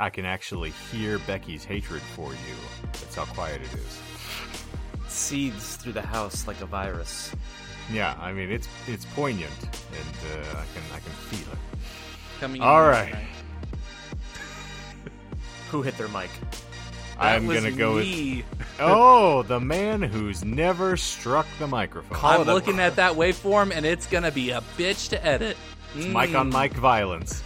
I can actually hear Becky's hatred for you. That's how quiet it is. Seeds through the house like a virus. Yeah, I mean it's it's poignant, and uh, I can I can feel it. Coming. All in right. Who hit their mic? I'm was gonna go with oh the man who's never struck the microphone. Call I'm it a- looking at that waveform, and it's gonna be a bitch to edit. it's Mic on Mm. mic violence.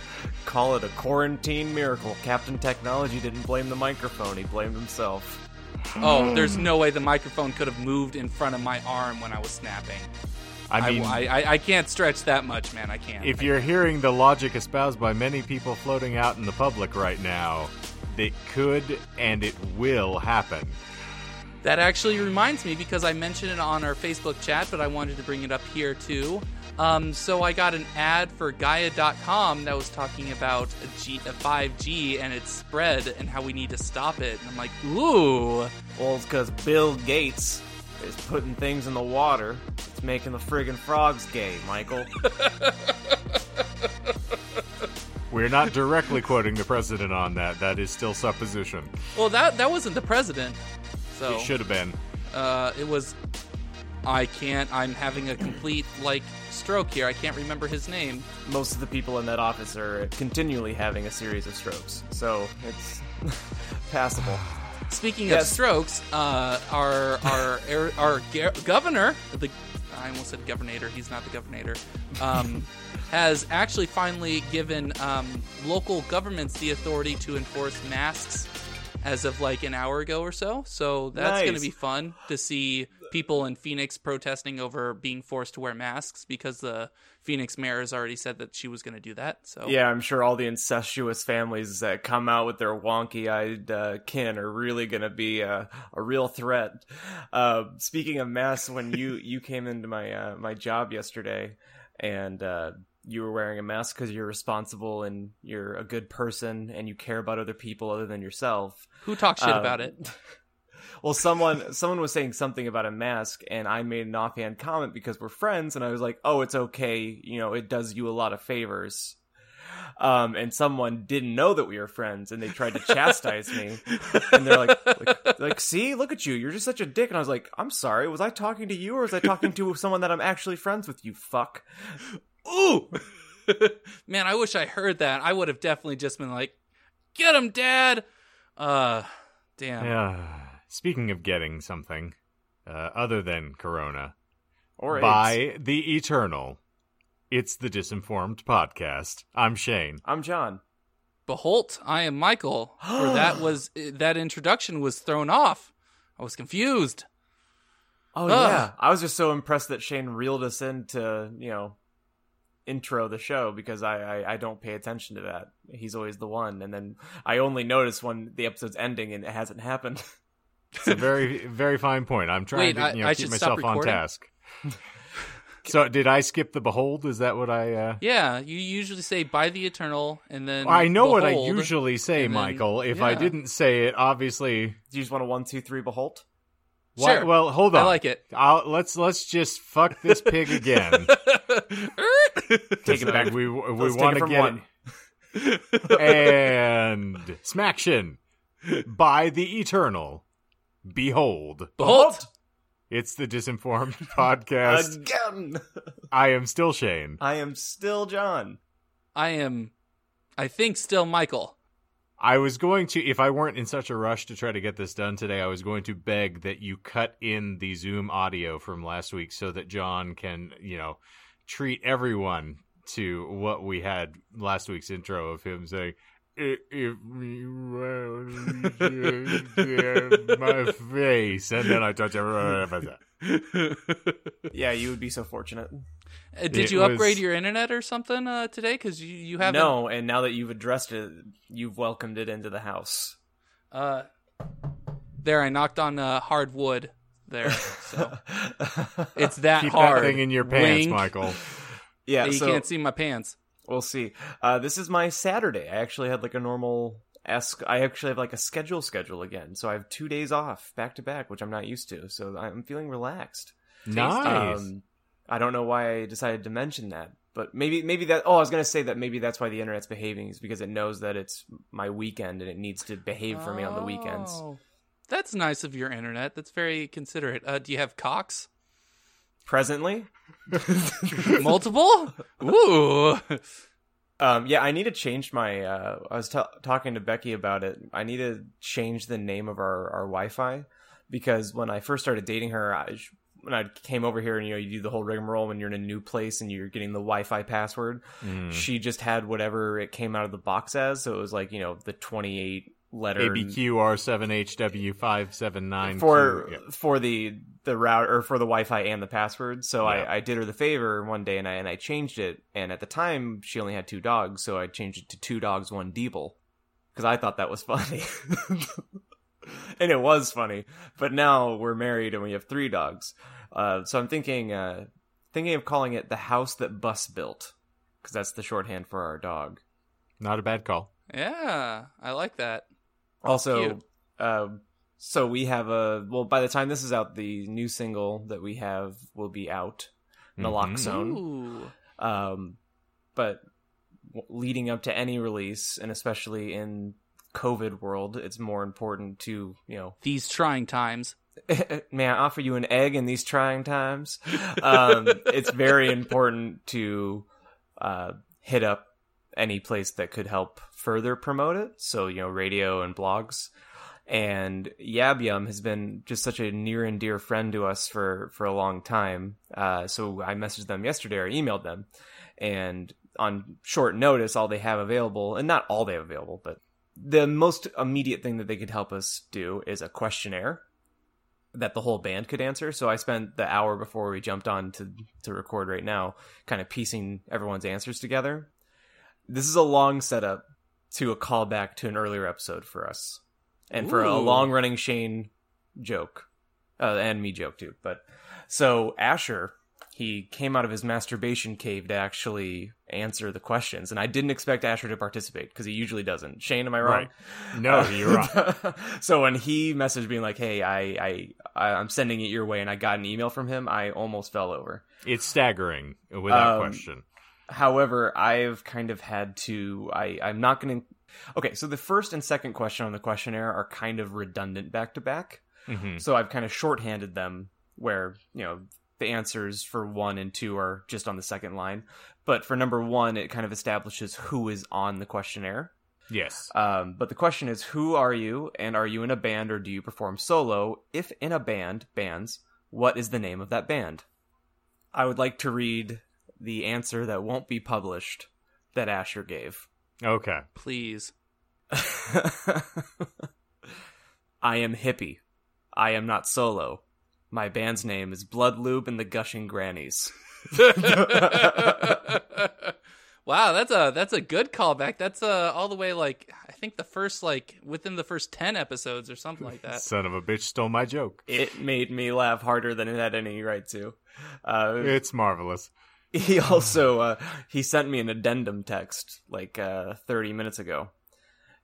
Call it a quarantine miracle. Captain Technology didn't blame the microphone, he blamed himself. Oh, there's no way the microphone could have moved in front of my arm when I was snapping. I mean, I, I, I can't stretch that much, man. I can't. if you're hearing the logic espoused by many people floating out in the public right now, it could and it will happen. That actually reminds me because I mentioned it on our Facebook chat, but I wanted to bring it up here too. Um, so I got an ad for Gaia.com that was talking about a G, a 5G and its spread and how we need to stop it. And I'm like, ooh, Well, it's because Bill Gates is putting things in the water. It's making the friggin' frogs gay, Michael. We're not directly quoting the president on that. That is still supposition. well that that wasn't the president. So It should have been. uh, it was. I can't. I'm having a complete like stroke here. I can't remember his name. Most of the people in that office are continually having a series of strokes, so it's passable. Speaking of strokes, uh, our our our, governor, the I almost said governor. He's not the governor. Um, has actually finally given um, local governments the authority to enforce masks as of like an hour ago or so. So that's going to be fun to see people in Phoenix protesting over being forced to wear masks because the Phoenix mayor has already said that she was going to do that. So Yeah, I'm sure all the incestuous families that come out with their wonky-eyed uh, kin are really going to be uh, a real threat. Uh, speaking of masks, when you you came into my uh, my job yesterday, and uh, you were wearing a mask because you're responsible and you're a good person and you care about other people other than yourself. who talks shit Um, about it? Well, someone someone was saying something about a mask, and I made an offhand comment because we're friends, and I was like, "Oh, it's okay. You know, it does you a lot of favors." Um, and someone didn't know that we were friends, and they tried to chastise me, and they're like, like, like, "See, look at you. You're just such a dick." And I was like, "I'm sorry. Was I talking to you, or was I talking to someone that I'm actually friends with? You fuck." Ooh, man, I wish I heard that. I would have definitely just been like, "Get him, Dad." Uh, damn. Yeah. Speaking of getting something uh, other than Corona, Or AIDS. by the Eternal, it's the Disinformed Podcast. I'm Shane. I'm John. Behold, I am Michael. For that was that introduction was thrown off. I was confused. Oh Ugh. yeah, I was just so impressed that Shane reeled us into you know intro the show because I, I I don't pay attention to that. He's always the one, and then I only notice when the episode's ending and it hasn't happened. It's a very, very fine point. I'm trying Wait, to I- you know, I keep myself on task. so, did I skip the behold? Is that what I? Uh... Yeah, you usually say "by the eternal" and then I know what I usually say, and then- Michael. If I didn't say it, obviously. Do you just want a one two three behold? Why, Sure. well, hold on. I like it. I'll, let's let's just fuck this pig again. Take it back. We we want it to from get one. it. and smaction by the eternal. Behold, Behold. it's the disinformed podcast. again. I am still Shane. I am still John. I am, I think, still Michael. I was going to, if I weren't in such a rush to try to get this done today, I was going to beg that you cut in the Zoom audio from last week so that John can, you know, treat everyone to what we had last week's intro of him saying, "I- "If me well, my face," and then I touch everyone. Yeah, you would be so fortunate. Uh, did It you upgrade was- your internet or something uh, today? Because you you haven't. No, and now that you've addressed it, you've welcomed it into the house. Uh, there, I knocked on uh, hard wood. There, so it's that Keep hard. that thing in your pants, Wink. Michael. yeah, you so can't see my pants. We'll see. Uh, this is my Saturday. I actually had like a normal esque. I actually have like a schedule schedule again, so I have two days off back to back, which I'm not used to. So I'm feeling relaxed. Nice. Um, I don't know why I decided to mention that, but maybe maybe that. Oh, I was gonna say that maybe that's why the internet's behaving is because it knows that it's my weekend and it needs to behave for me on the weekends. Oh, That's nice of your internet. That's very considerate. Uh, do you have cocks? Presently, Multiple? Ooh. um, yeah, I need to change my. Uh, I was t- talking to Becky about it. I need to change the name of our our Wi-Fi because when I first started dating her, I, when I came over here and you know you do the whole rigmarole when you're in a new place and you're getting the Wi-Fi password, Mm. she just had whatever it came out of the box as. So it was like you know the 28 letter ABQR7HW579 for Yeah. for the the route or for the Wi-Fi and the password. So Yeah. I, I did her the favor one day and I and I changed it. And at the time she only had two dogs, so I changed it to two dogs, one Deeble because I thought that was funny. and it was funny. But now we're married and we have three dogs. Uh, so I'm thinking uh, thinking of calling it the house that Bus built because that's the shorthand for our dog. Not a bad call. Yeah, I like that. Also, Cute. um, so we have a well. By the time this is out, the new single that we have will be out. Naloxone. Ooh. Um, but w- leading up to any release, and especially in COVID world, it's more important to you know. These trying times. May I offer you an egg in these trying times? Um, it's very important to uh, hit up any place that could help further promote it. So, you know, radio and blogs. And Yab Yum has been just such a near and dear friend to us for, for a long time. Uh, so I messaged them yesterday or emailed them. And on short notice, all they have available, and not all they have available, but the most immediate thing that they could help us do is a questionnaire that the whole band could answer. So I spent the hour before we jumped on to to record right now, kind of piecing everyone's answers together. This is a long setup to a callback to an earlier episode for us, and for a long running Shane joke, uh, and me joke too. But so Asher, he came out of his masturbation cave to actually answer the questions, and I didn't expect Asher to participate because he usually doesn't. Shane, am I wrong? Right. No, you're wrong. so when he messaged me like, "Hey, I, I, I, I'm sending it your way," and I got an email from him, I almost fell over. It's staggering, without Um, question. However, I've kind of had to. I, I'm not going to. Okay, so the first and second question on the questionnaire are kind of redundant back to back. Mhm. So I've kind of shorthanded them where, you know, the answers for one and two are just on the second line. But for number one, it kind of establishes who is on the questionnaire. Yes. Um, but the question is, who are you, and are you in a band or do you perform solo? If in a band, bands, what is the name of that band? I would like to read the answer that won't be published that Asher gave. Okay. Please. I am hippie. I am not solo. My band's name is Blood Lube and the Gushing Grannies. wow, that's a that's a good callback. That's uh all the way like I think the first like within the first ten episodes or something like that. Son of a bitch stole my joke. It made me laugh harder than it had any right to. Uh, It's marvelous. he also uh, he sent me an addendum text like uh, 30 minutes ago.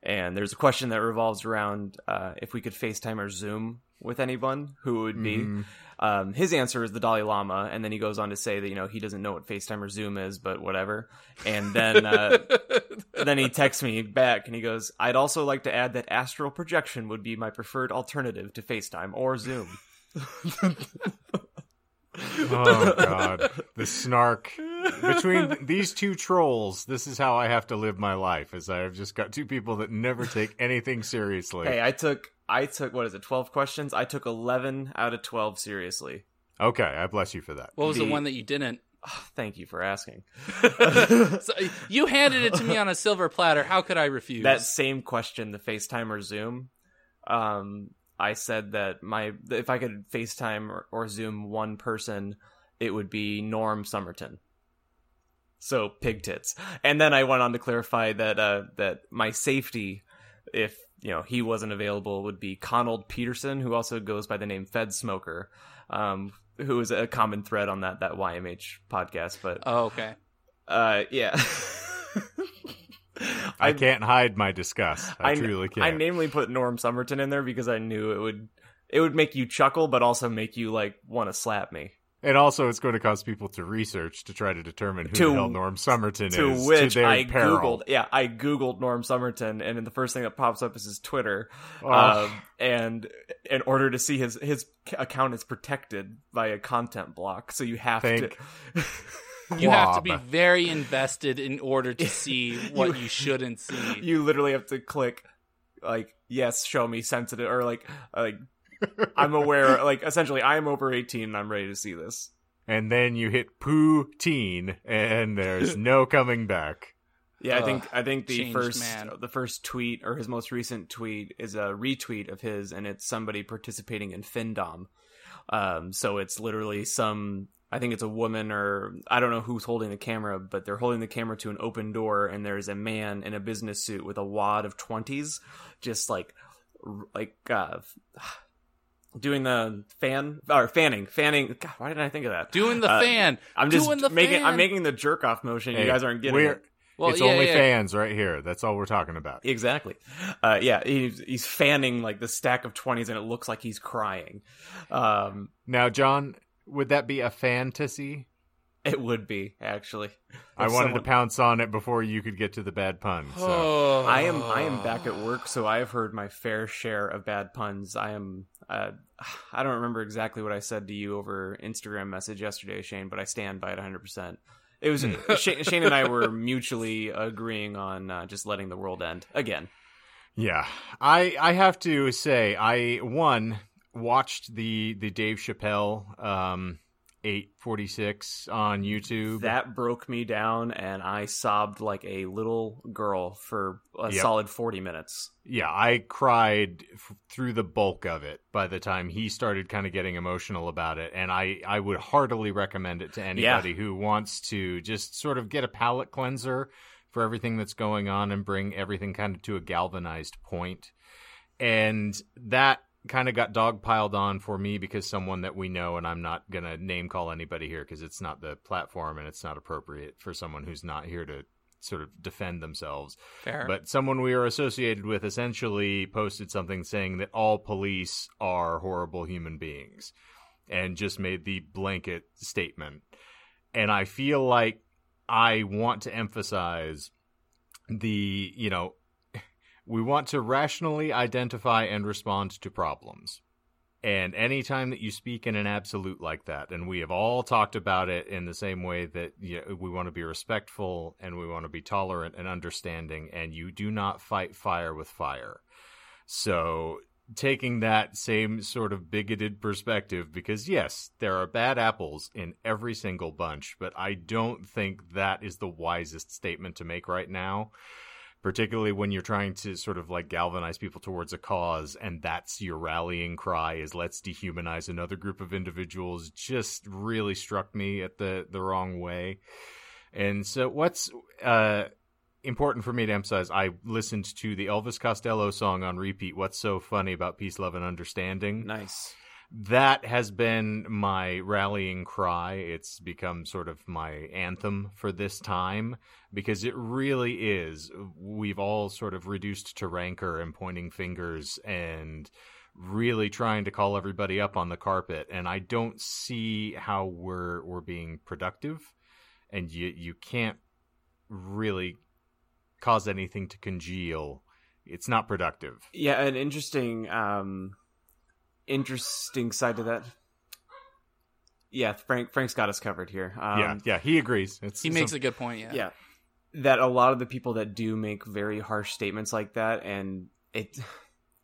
And there's a question that revolves around uh, if we could facetime or zoom with anyone who would be. Mhm. um, his answer is the dalai lama and then he goes on to say that you know he doesn't know what facetime or zoom is but whatever. And then uh, then he texts me back and he goes i'd also like to add that astral projection would be my preferred alternative to facetime or zoom Oh god, the snark between these two trolls. This is how I have to live my life. As I have just got two people that never take anything seriously. Hey, I took I took what is it, twelve questions? I took eleven out of twelve seriously. Okay, I bless you for that. What was the The- one that you didn't? Thank you for asking. So, you handed it to me on a silver platter. How could I refuse? that same question, the FaceTime or Zoom, um, I said that my if I could FaceTime or, or Zoom one person, it would be Norm Summerton. So pig tits, and then I went on to clarify that uh, that my safety, if you know he wasn't available, would be Conald Peterson, who also goes by the name Fed Smoker, um, who is a common thread on that that YMH podcast. But Oh, okay. uh, yeah. I can't hide my disgust. I, kn- truly can't. I namely put Norm Somerton in there because I knew it would it would make you chuckle, but also make you like want to slap me. And also, it's going to cause people to research to try to determine who To- the hell Norm Somerton to is. which to I peril. googled. Yeah, I googled Norm Somerton, and the first thing that pops up is his Twitter. Oh. Um, and in order to see his his account is protected by a content block, so you have Thank to. You have to be very invested in order to see what You- you, shouldn't see. you literally have to click like yes, show me sensitive, or like like I'm aware. Like essentially, I am over 18 and I'm ready to see this. And then you hit poutine, and there's no coming back. Yeah, I think I think the changed first man. the first tweet or his most recent tweet is a retweet of his, and it's somebody participating in Findom. Um, so it's literally some I think it's a woman or I don't know who's holding the camera, but they're holding the camera to an open door, and there's a man in a business suit with a wad of twenties, just like like uh, doing the fan or fanning, fanning. God, why didn't I think of that? Doing the Uh, fan. I'm just doing the making I'm making the jerk off motion. Hey, you guys aren't getting it. Well, it's yeah, only yeah. fans right here. That's all we're talking about. Exactly. Uh, yeah, he's, he's fanning like the stack of 20s and it looks like he's crying. Um, Now, John, would that be a fantasy? it would be, actually. I wanted someone- to pounce on it before you could get to the bad pun. So. Oh. I am I am back at work, so I have heard my fair share of bad puns. I am uh, I don't remember exactly what I said to you over Instagram message yesterday, Shane, but I stand by it 100%. It was Shane, Shane and I were mutually agreeing on uh, just letting the world end again. Yeah, I I have to say I one watched the the Dave Chappelle um 846 on YouTube. That broke me down, and I sobbed like a little girl for a Yep. solid 40 minutes. yeah, I cried f- through the bulk of it by the time he started kind of getting emotional about it, and I I would heartily recommend it to anybody who wants to just sort of get a palate cleanser for everything that's going on and bring everything kind of to a galvanized point. And that kind of got dogpiled on for me because someone that we know, and I'm not going to name call anybody here because it's not the platform and it's not appropriate for someone who's not here to sort of defend themselves. Fair. But someone we are associated with essentially posted something saying that all police are horrible human beings and just made the blanket statement. And I feel like I want to emphasize the, you know, we want to rationally identify and respond to problems. And anytime that you speak in an absolute like that, and we have all talked about it in the same way that you know, we want to be respectful and we want to be tolerant and understanding, and you do not fight fire with fire. So, taking that same sort of bigoted perspective, because yes, there are bad apples in every single bunch, but I don't think that is the wisest statement to make right now particularly when you're trying to sort of like galvanize people towards a cause and that's your rallying cry is let's dehumanize another group of individuals just really struck me at the the wrong way and so what's uh important for me to emphasize i listened to the elvis costello song on repeat what's so funny about peace love and understanding Nice. That has been my rallying cry. It's become sort of my anthem for this time because it really is. We've all sort of reduced to rancor and pointing fingers and really trying to call everybody up on the carpet and I don't see how we're we're being productive and you you can't really cause anything to congeal. It's not productive. Yeah, an interesting, um, interesting side to that. Yeah, Frank Frank's got us covered here. Um, yeah, yeah, he agrees. It's he makes some- a good point. Yeah. yeah that a lot of the people that do make very harsh statements like that and it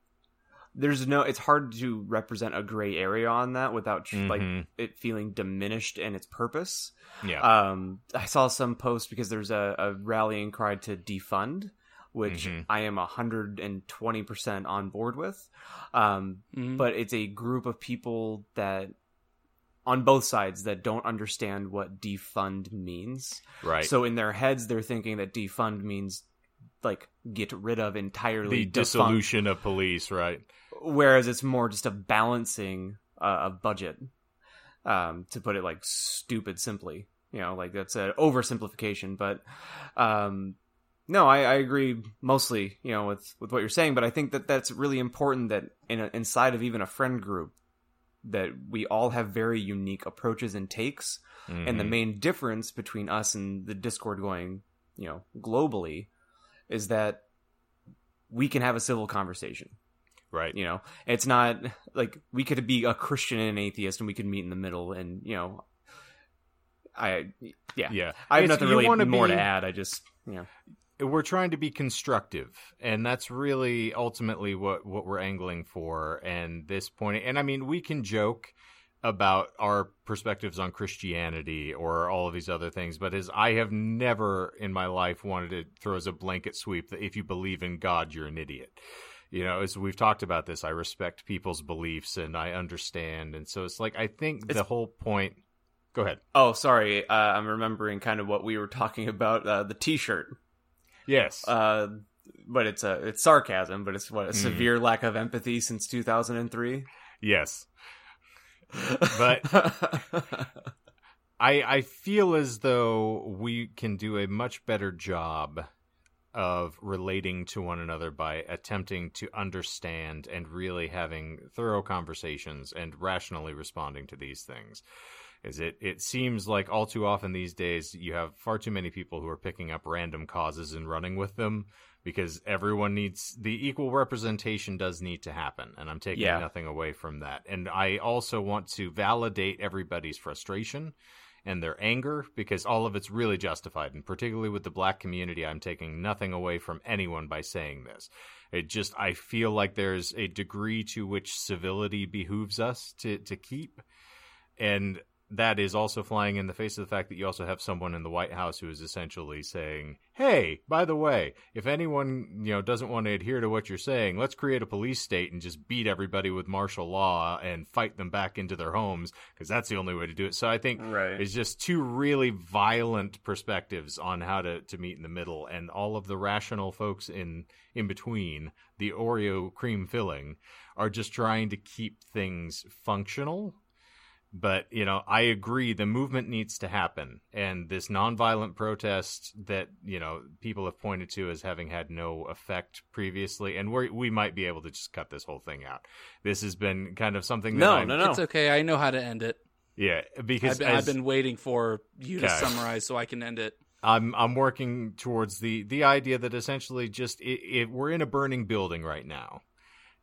there's no it's hard to represent a gray area on that without tr- like it feeling diminished in its purpose yeah. um i saw some posts because there's a, a rallying cry to defund which Mhm. i am 120% on board with um Mhm. but it's a group of people that on both sides that don't understand what defund means right. so in their heads, they're thinking that defund means like get rid of entirely the defunct, dissolution of police, right? whereas it's more just a balancing uh, of budget. Um, to put it like stupid simply, you know, like that's an oversimplification, but um, no, I, I agree mostly, you know, with with what you're saying. But I think that that's really important that in a, inside of even a friend group, that we all have very unique approaches and takes, and the Mhm. main difference between us and the Discord going, you know, globally, is that we can have a civil conversation. right. You know, it's not like we could be a Christian and an atheist, and we could meet in the middle, and you know, I yeah, Yeah. I have It's- nothing really more be- to add. I just you know, we're trying to be constructive and that's really ultimately what what we're angling for and this point and i mean we can joke about our perspectives on christianity or all of these other things but as i have never in my life wanted to throw as a blanket sweep that if you believe in god you're an idiot you know as we've talked about this i respect people's beliefs and i understand and so it's like i think the whole point go ahead Oh, sorry. Uh, I'm remembering kind of what we were talking about uh, the T-shirt. Yes Uh, but it's a it's sarcasm. But it's what a Mm. severe lack of empathy since 2003. yes But- I I feel as though we can do a much better job of relating to one another by attempting to understand and really having thorough conversations and rationally responding to these things. Is it it seems like all too often these days you have far too many people who are picking up random causes and running with them because everyone needs the equal representation does need to happen and I'm taking Yeah. nothing away from that. And I also want to validate everybody's frustration and their anger because all of it's really justified and particularly with the black community I'm taking nothing away from anyone by saying this. It just I feel like there's a degree to which civility behooves us to to keep and that is also flying in the face of the fact that you also have someone in the White House who is essentially saying, "Hey, by the way, if anyone you know doesn't want to adhere to what you're saying, let's create a police state and just beat everybody with martial law and fight them back into their homes because that's the only way to do it." So I think right. it's just two really violent perspectives on how to, to meet in the middle, and all of the rational folks in in between the Oreo cream filling are just trying to keep things functional. But you know, I agree. The movement needs to happen, and this nonviolent protest that you know people have pointed to as having had no effect previously, and we we might be able to just cut this whole thing out. This has been kind of something. That No, I'm- no, no. It's okay. I know how to end it. Yeah, because I've been, as- I've been waiting for you to summarize so I can end it. I'm I'm working towards the the idea that essentially just it, it, we're in a burning building right now,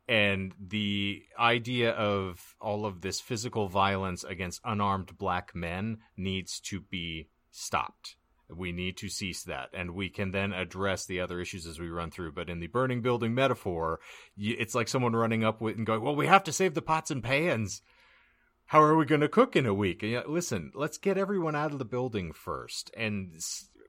and the idea of all of this physical violence against unarmed black men needs to be stopped. We need to cease that, and we can then address the other issues as we run through. But in the burning building metaphor, it's like someone running up with and going, "Well, we have to save the pots and pans." How are we going to cook in a week? And, you know, listen, let's get everyone out of the building first and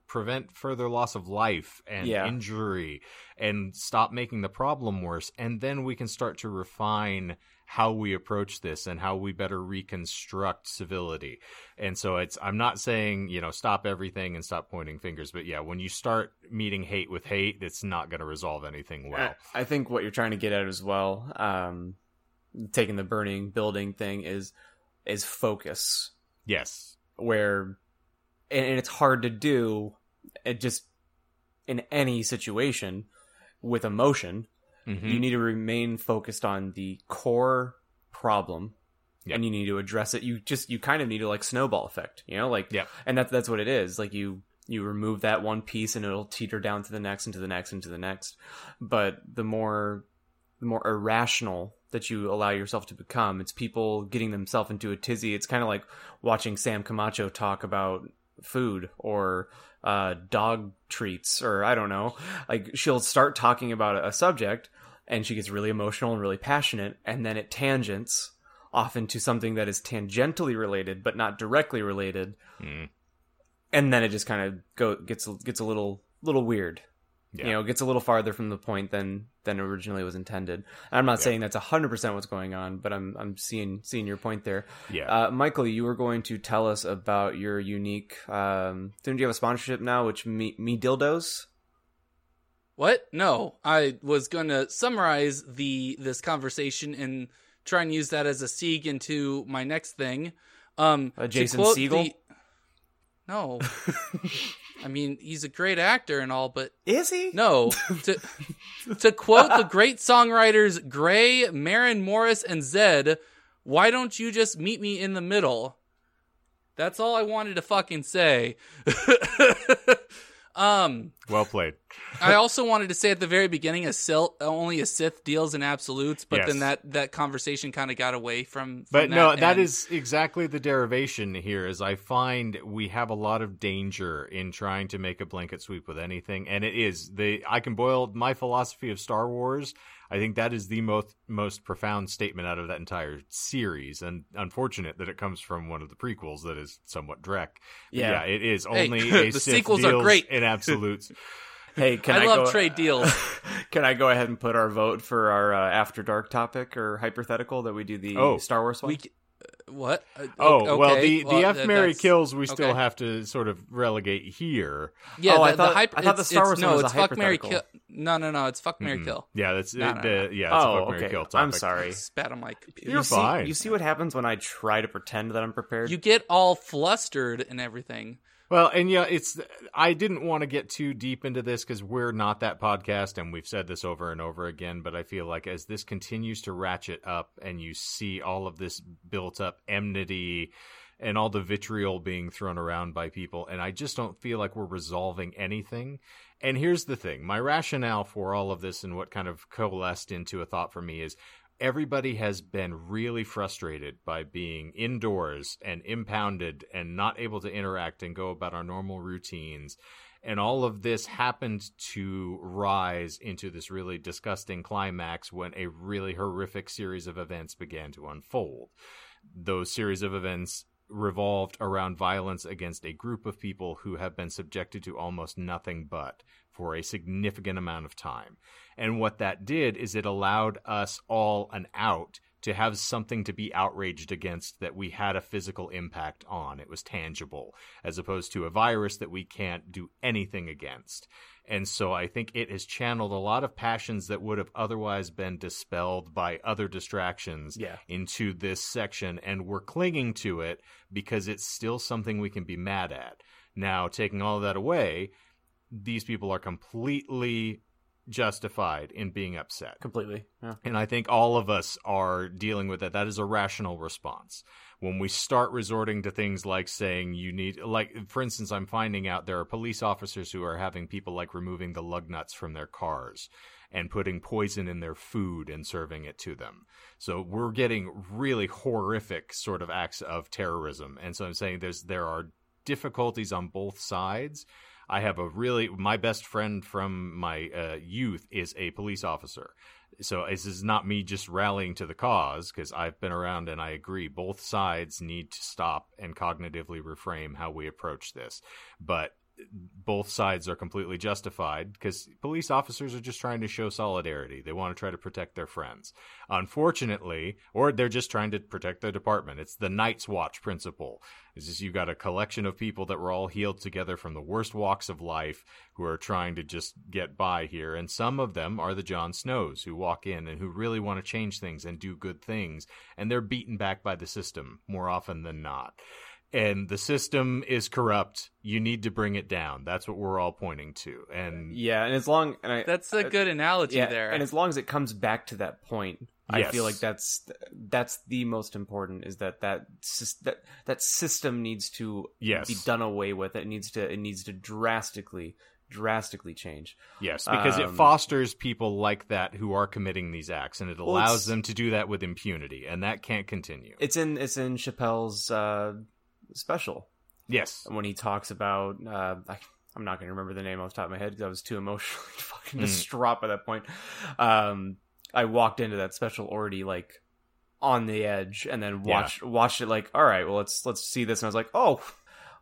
prevent further loss of life and Yeah. injury and stop making the problem worse. And then we can start to refine how we approach this and how we better reconstruct civility. And so it's, I'm not saying, you know, stop everything and stop pointing fingers, but yeah, when you start meeting hate with hate, it's not going to resolve anything well. I I think what you're trying to get at as well, um, taking the burning building thing is is focus, Yes. where and, and it's hard to do. It just in any situation with emotion, Mhm. you need to remain focused on the core problem. Yep. And you need to address it. You just you kind of need to like snowball effect, you know, like yeah. and that's that's what it is. Like you you remove that one piece and it'll teeter down to the next and to the next and to the next. But the more the more irrational that you allow yourself to become, it's people getting themselves into a tizzy. It's kind of like watching Sam Camacho talk about food or uh, dog treats or I don't know. Like she'll start talking about a subject and she gets really emotional and really passionate and then it tangents off into something that is tangentially related but not directly related Mm. and then it just kind of go gets gets a little little weird. Yeah. You know, gets a little farther from the point than than originally was intended. And I'm not Yeah. saying that's hundred percent what's going on, but I'm I'm seeing seeing your point there. yeah. Uh, Michael, you were going to tell us about your unique. Um, didn't you have a sponsorship now? Which me me dildos. What? No, I was going to summarize the this conversation and try and use that as a sieg into my next thing. Um, Uh, Jason Segel? The- No, I mean he's a great actor and all, but Is he? no. To to quote the great songwriters Grey, Maren Morris, and Zedd, Why don't you just meet me in the middle? That's all I wanted to fucking say. um, Well played. I also wanted to say at the very beginning, a Sil- only a Sith deals in absolutes, but Yes. then that that conversation kind of got away from. from But no, that that and- is exactly the derivation here. Is I find we have a lot of danger in trying to make a blanket sweep with anything, and it is the I can boil my philosophy of Star Wars. I think that is the most most profound statement out of that entire series, and unfortunate that it comes from one of the prequels that is somewhat Drek. Yeah. yeah, it is Hey, only a the Sith sequels are great. in absolutes. Hey, can I I, love go, trade deals. Can I go ahead and put our vote for our uh, after dark topic or hypothetical that we do the Oh. Star Wars one? we c- what? Uh, Oh o- well, the the Well, F Mary kills we still okay. have to sort of relegate here. Yeah, Oh, I the, thought- the hype, I thought the Star it's- Wars no, one was it's a fuck Mary kill. hypothetical. No, no, no, it's fuck Mary Mhm. kill. Yeah, that's No, uh, no, the- no. yeah. It's a oh, fuck, Mary okay. kill I'm topic. sorry. Spat on my computer. You're you see, fine. You see what happens when I try to pretend that I'm prepared? You get all flustered and everything. Well, and yeah, it's I didn't want to get too deep into this because we're not that podcast, and we've said this over and over again. But I feel like as this continues to ratchet up, and you see all of this built up enmity and all the vitriol being thrown around by people, and I just don't feel like we're resolving anything. And here's the thing: my rationale for all of this and what kind of coalesced into a thought for me is everybody has been really frustrated by being indoors and impounded and not able to interact and go about our normal routines. And all of this happened to rise into this really disgusting climax when a really horrific series of events began to unfold. Those series of events revolved around violence against a group of people who have been subjected to almost nothing but for a significant amount of time. And what that did is it allowed us all an out to have something to be outraged against that we had a physical impact on. It was tangible, as opposed to a virus that we can't do anything against. And so I think it has channeled a lot of passions that would have otherwise been dispelled by other distractions Yeah. into this section. And we're clinging to it because it's still something we can be mad at. Now, taking all of that away, these people are completely justified in being upset. Completely. Yeah. And I think all of us are dealing with that. That is a rational response. When we start resorting to things like saying you need, like, for instance, I'm finding out there are police officers who are having people like removing the lug nuts from their cars and putting poison in their food and serving it to them. So we're getting really horrific sort of acts of terrorism. And so I'm saying there's, there are difficulties on both sides. I have a really my best friend from my uh, youth is a police officer. So this is not me just rallying to the cause because I've been around and I agree both sides need to stop and cognitively reframe how we approach this. But both sides are completely justified because police officers are just trying to show solidarity. They want to try to protect their friends. Unfortunately, or they're just trying to protect their department. It's the Night's Watch principle. It's just you've got a collection of people that were all healed together from the worst walks of life who are trying to just get by here. And some of them are the Jon Snows who walk in and who really want to change things and do good things. And they're beaten back by the system more often than not and the system is corrupt. You need to bring it down. That's what we're all pointing to. And Yeah, and as long and I, That's a good analogy yeah, there. and as long as it comes back to that point, I feel like that's that's the most important. Is that that that that system needs to Yes. be done away with. It needs to it needs to drastically drastically change. yes, because it Um, fosters people like that who are committing these acts and it allows it's- them to do that with impunity. And that can't continue. It's in it's in Chappelle's uh, special yes. when he talks about uh, I, I'm not going to remember the name off the top of my head because I was too emotionally fucking Mm. distraught by that point. Um, I walked into that special already like on the edge, and then Yeah. watched watched it like, all right, well let's let's see this, and I was like, oh,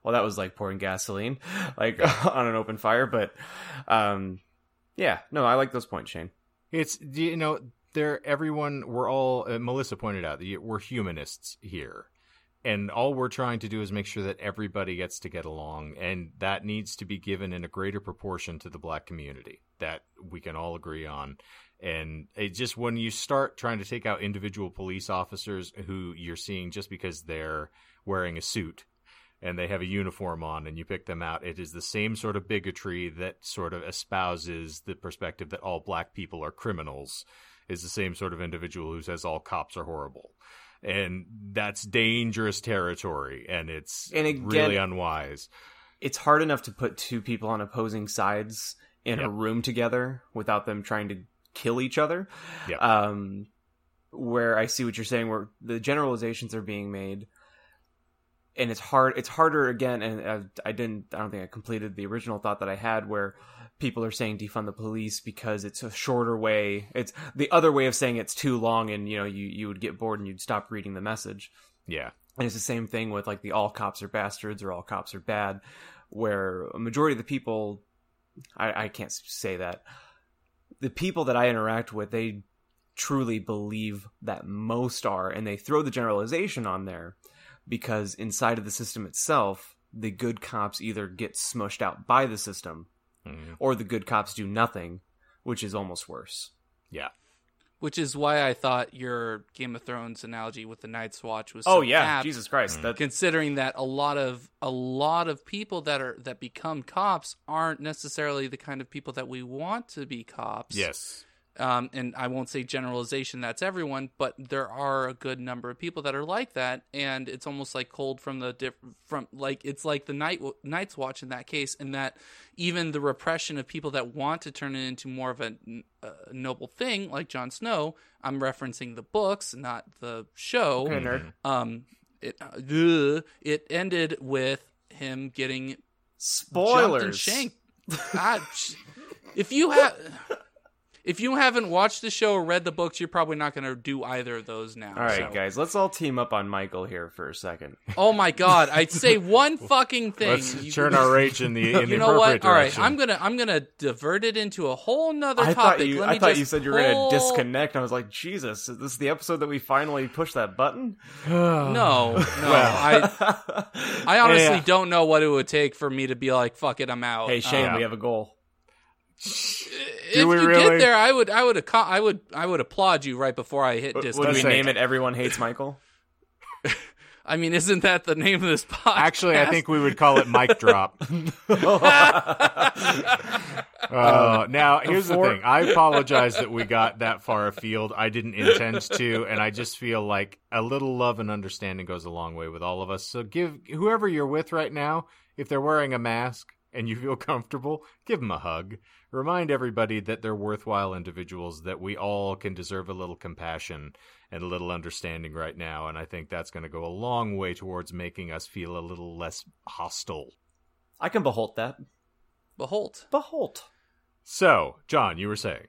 well that was like pouring gasoline like on an open fire, but um, yeah, no, I like those points, Shane. It's, you know, there, everyone, we're all, uh, Melissa pointed out that we're humanists here. And all we're trying to do is make sure that everybody gets to get along. And that needs to be given in a greater proportion to the black community that we can all agree on. And it just, when you start trying to take out individual police officers who you're seeing just because they're wearing a suit and they have a uniform on and you pick them out, it is the same sort of bigotry that sort of espouses the perspective that all black people are criminals, is the same sort of individual who says all cops are horrible. And that's dangerous territory, and it's And again- really unwise. it's hard enough to put two people on opposing sides in a room together without them trying to kill each other. Yep. Um, where I see what you're saying, where the generalizations are being made, and it's hard. It's harder again, and uh, I didn't. I don't think I completed the original thought that I had, where people are saying defund the police because it's a shorter way. It's the other way of saying it's too long, and you know you you would get bored and you'd stop reading the message. Yeah, And it's the same thing with like the all cops are bastards or all cops are bad, where a majority of the people, I, I can't say that, the people that I interact with, they truly believe that most are, and they throw the generalization on there because inside of the system itself, the good cops either get smushed out by the system Mhm. or the good cops do nothing, which is almost worse. yeah. Which is why I thought your Game of Thrones analogy with the Night's Watch was Oh yeah, apt, Jesus Christ! Mm. That considering that a lot of a lot of people that are that become cops aren't necessarily the kind of people that we want to be cops. Yes. Um, and I won't say generalization that's everyone, but there are a good number of people that are like that, and it's almost like cold from the diff- from like it's like the night Night's Watch in that case, in that even the repression of people that want to turn it into more of a, a noble thing, like Jon Snow. I'm referencing the books, not the show. okay. Um, it uh, it ended with him getting Spoilers. and shanked. God, sh- if you have. If you haven't watched the show or read the books, you're probably not going to do either of those now. All right, so- guys, let's all team up on Michael here for a second. Oh my God! I'd say one fucking thing. Let's You- turn our rage in the in the You know what? appropriate All right. I'm gonna I'm gonna divert it into a whole nother I topic. thought you, Let I me thought just you said you were gonna disconnect. I was like, Jesus, is this the episode that we finally push that button? No, no. I I honestly Yeah. don't know what it would take for me to be like, fuck it, I'm out. hey, Shane, Yeah. we um, have a goal. If we you really? get there, I would, I would, acco- I would, I would applaud you right before I hit What, disconnect. what do we name it? Everyone hates Michael. I mean, isn't that the name of this podcast? Actually, I think we would call it mic drop. Uh, now, here's the thing. I apologize that we got that far afield. I didn't intend to, and I just feel like a little love and understanding goes a long way with all of us. So, give whoever you're with right now, if they're wearing a mask and you feel comfortable, give them a hug. Remind everybody that they're worthwhile individuals, that we all can deserve a little compassion and a little understanding right now. And I think that's going to go a long way towards making us feel a little less hostile. I can behold that. Behold. Behold. So, John, you were saying.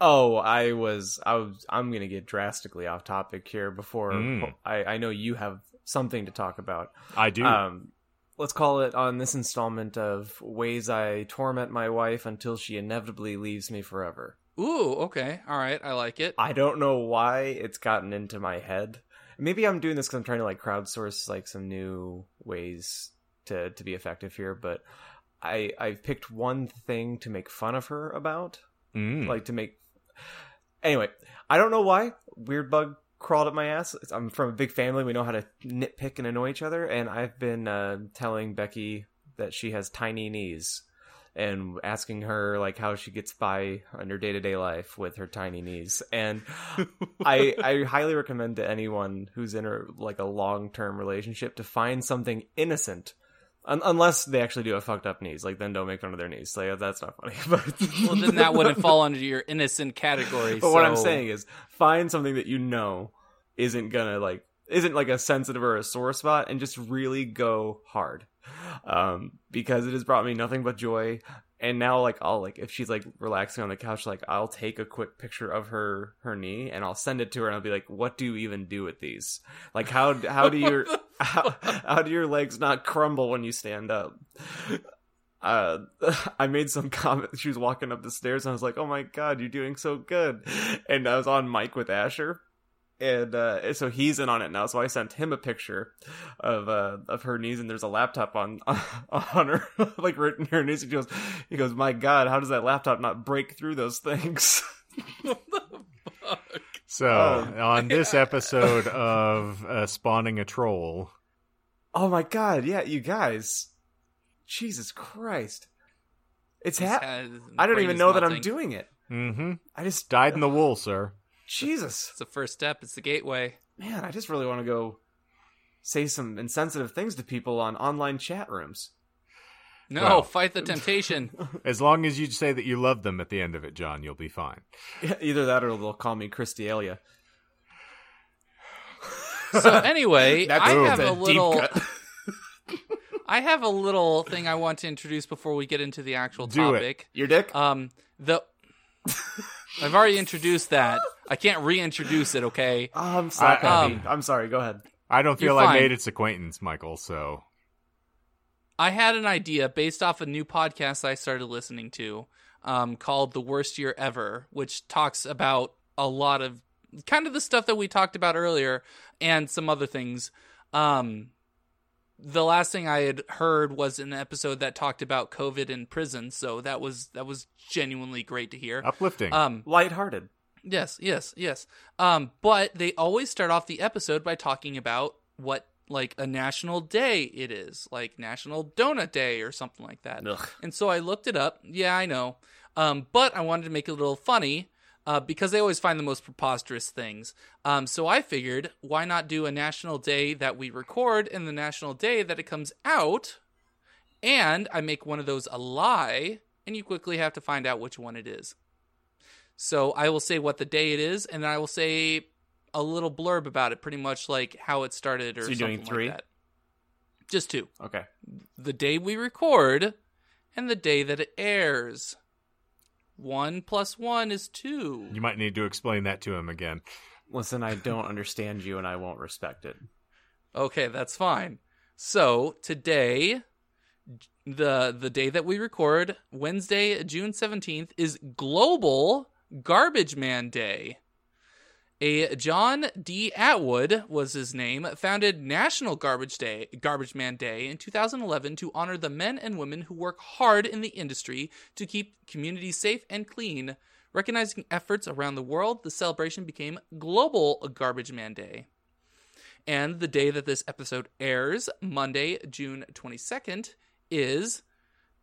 Oh, I was, I was, I'm going to get drastically off topic here before Mm. I, I know you have something to talk about. I do. Um, let's call it on this installment of ways I torment my wife until she inevitably leaves me forever. Ooh, okay, all right, I like it. I don't know why it's gotten into my head. Maybe I'm doing this because I'm trying to like crowdsource like some new ways to to be effective here. But I I've picked one thing to make fun of her about, Mm. like to make. Anyway, I don't know why weird bug crawled up my ass. I'm from a big family. We know how to nitpick and annoy each other, and I've been uh, telling Becky that she has tiny knees. And asking her like how she gets by on her day to day life with her tiny knees, and I I highly recommend to anyone who's in a like a long term relationship to find something innocent, Un- unless they actually do have fucked up knees. Like then don't make fun of their knees. Like that's not funny. But well, then that wouldn't fall under your innocent category. But what I'm saying is find something that you know isn't gonna like isn't like a sensitive or a sore spot, and just really go hard, um, because it has brought me nothing but joy. And now, like, I'll like if she's like relaxing on the couch, like I'll take a quick picture of her her knee and I'll send it to her, and I'll be like, "What do you even do with these? Like, how how do your how, how do your legs not crumble when you stand up?" Uh, I made some comment. She was walking up the stairs, and I was like, "Oh my god, you're doing so good!" And I was on mic with Asher, and uh, so he's in on it now. So I sent him a picture of uh, of her knees, and there's a laptop on on her, like written in her knees. He goes, he goes, "My God, how does that laptop not break through those things?" So, Oh. on this episode of uh, Spawning a Troll, oh my God, yeah, you guys, Jesus Christ, it's His ha- I don't even is know that I'm doing it. mm-hmm. I just dyed in the wool, sir. Jesus. It's the first step. It's the gateway. man, I just really want to go say some insensitive things to people on online chat rooms. No, Well. fight the temptation. As long as you say that you love them at the end of it, John, you'll be fine. Either that or they'll call me Christialia. so anyway, I have a a little. I have a little thing I want to introduce before we get into the actual Do it. topic. Your dick? Um, the I've already introduced that. I can't reintroduce it. Okay. Oh, I'm slap I- um, I'm sorry. Go ahead. I don't You're feel I fine. made its acquaintance, Michael. So I had an idea based off a new podcast I started listening to, um, called "The Worst Year Ever," which talks about a lot of kind of the stuff that we talked about earlier and some other things. Um, the last thing I had heard was an episode that talked about COVID in prison, so that was that was genuinely great to hear. uplifting. Um, Lighthearted. Yes, yes, yes. Um, but they always start off the episode by talking about what like a national day it is, like National Donut Day or something like that. Ugh. And so I looked it up. Yeah, I know. Um, but I wanted to make it a little funny uh, because they always find the most preposterous things. Um, so I figured, why not do a national day that we record and the national day that it comes out? And I make one of those a lie, and you quickly have to find out which one it is. So I will say what the day it is, and then I will say a little blurb about it, pretty much like how it started or So you're something doing three? like that. Just two Okay. the day we record and the day that it airs. One plus one is two. you might need to explain that to him again. Listen, I don't understand you and I won't respect it. Okay, that's fine. So today, the the day that we record, Wednesday, June seventeenth, is Global Garbage Man Day. A John D. Atwood was his name, founded National Garbage Day, Garbage Man Day in 2011 to honor the men and women who work hard in the industry to keep communities safe and clean. Recognizing efforts around the world, the celebration became Global Garbage Man Day. And the day that this episode airs, Monday, June 22nd, is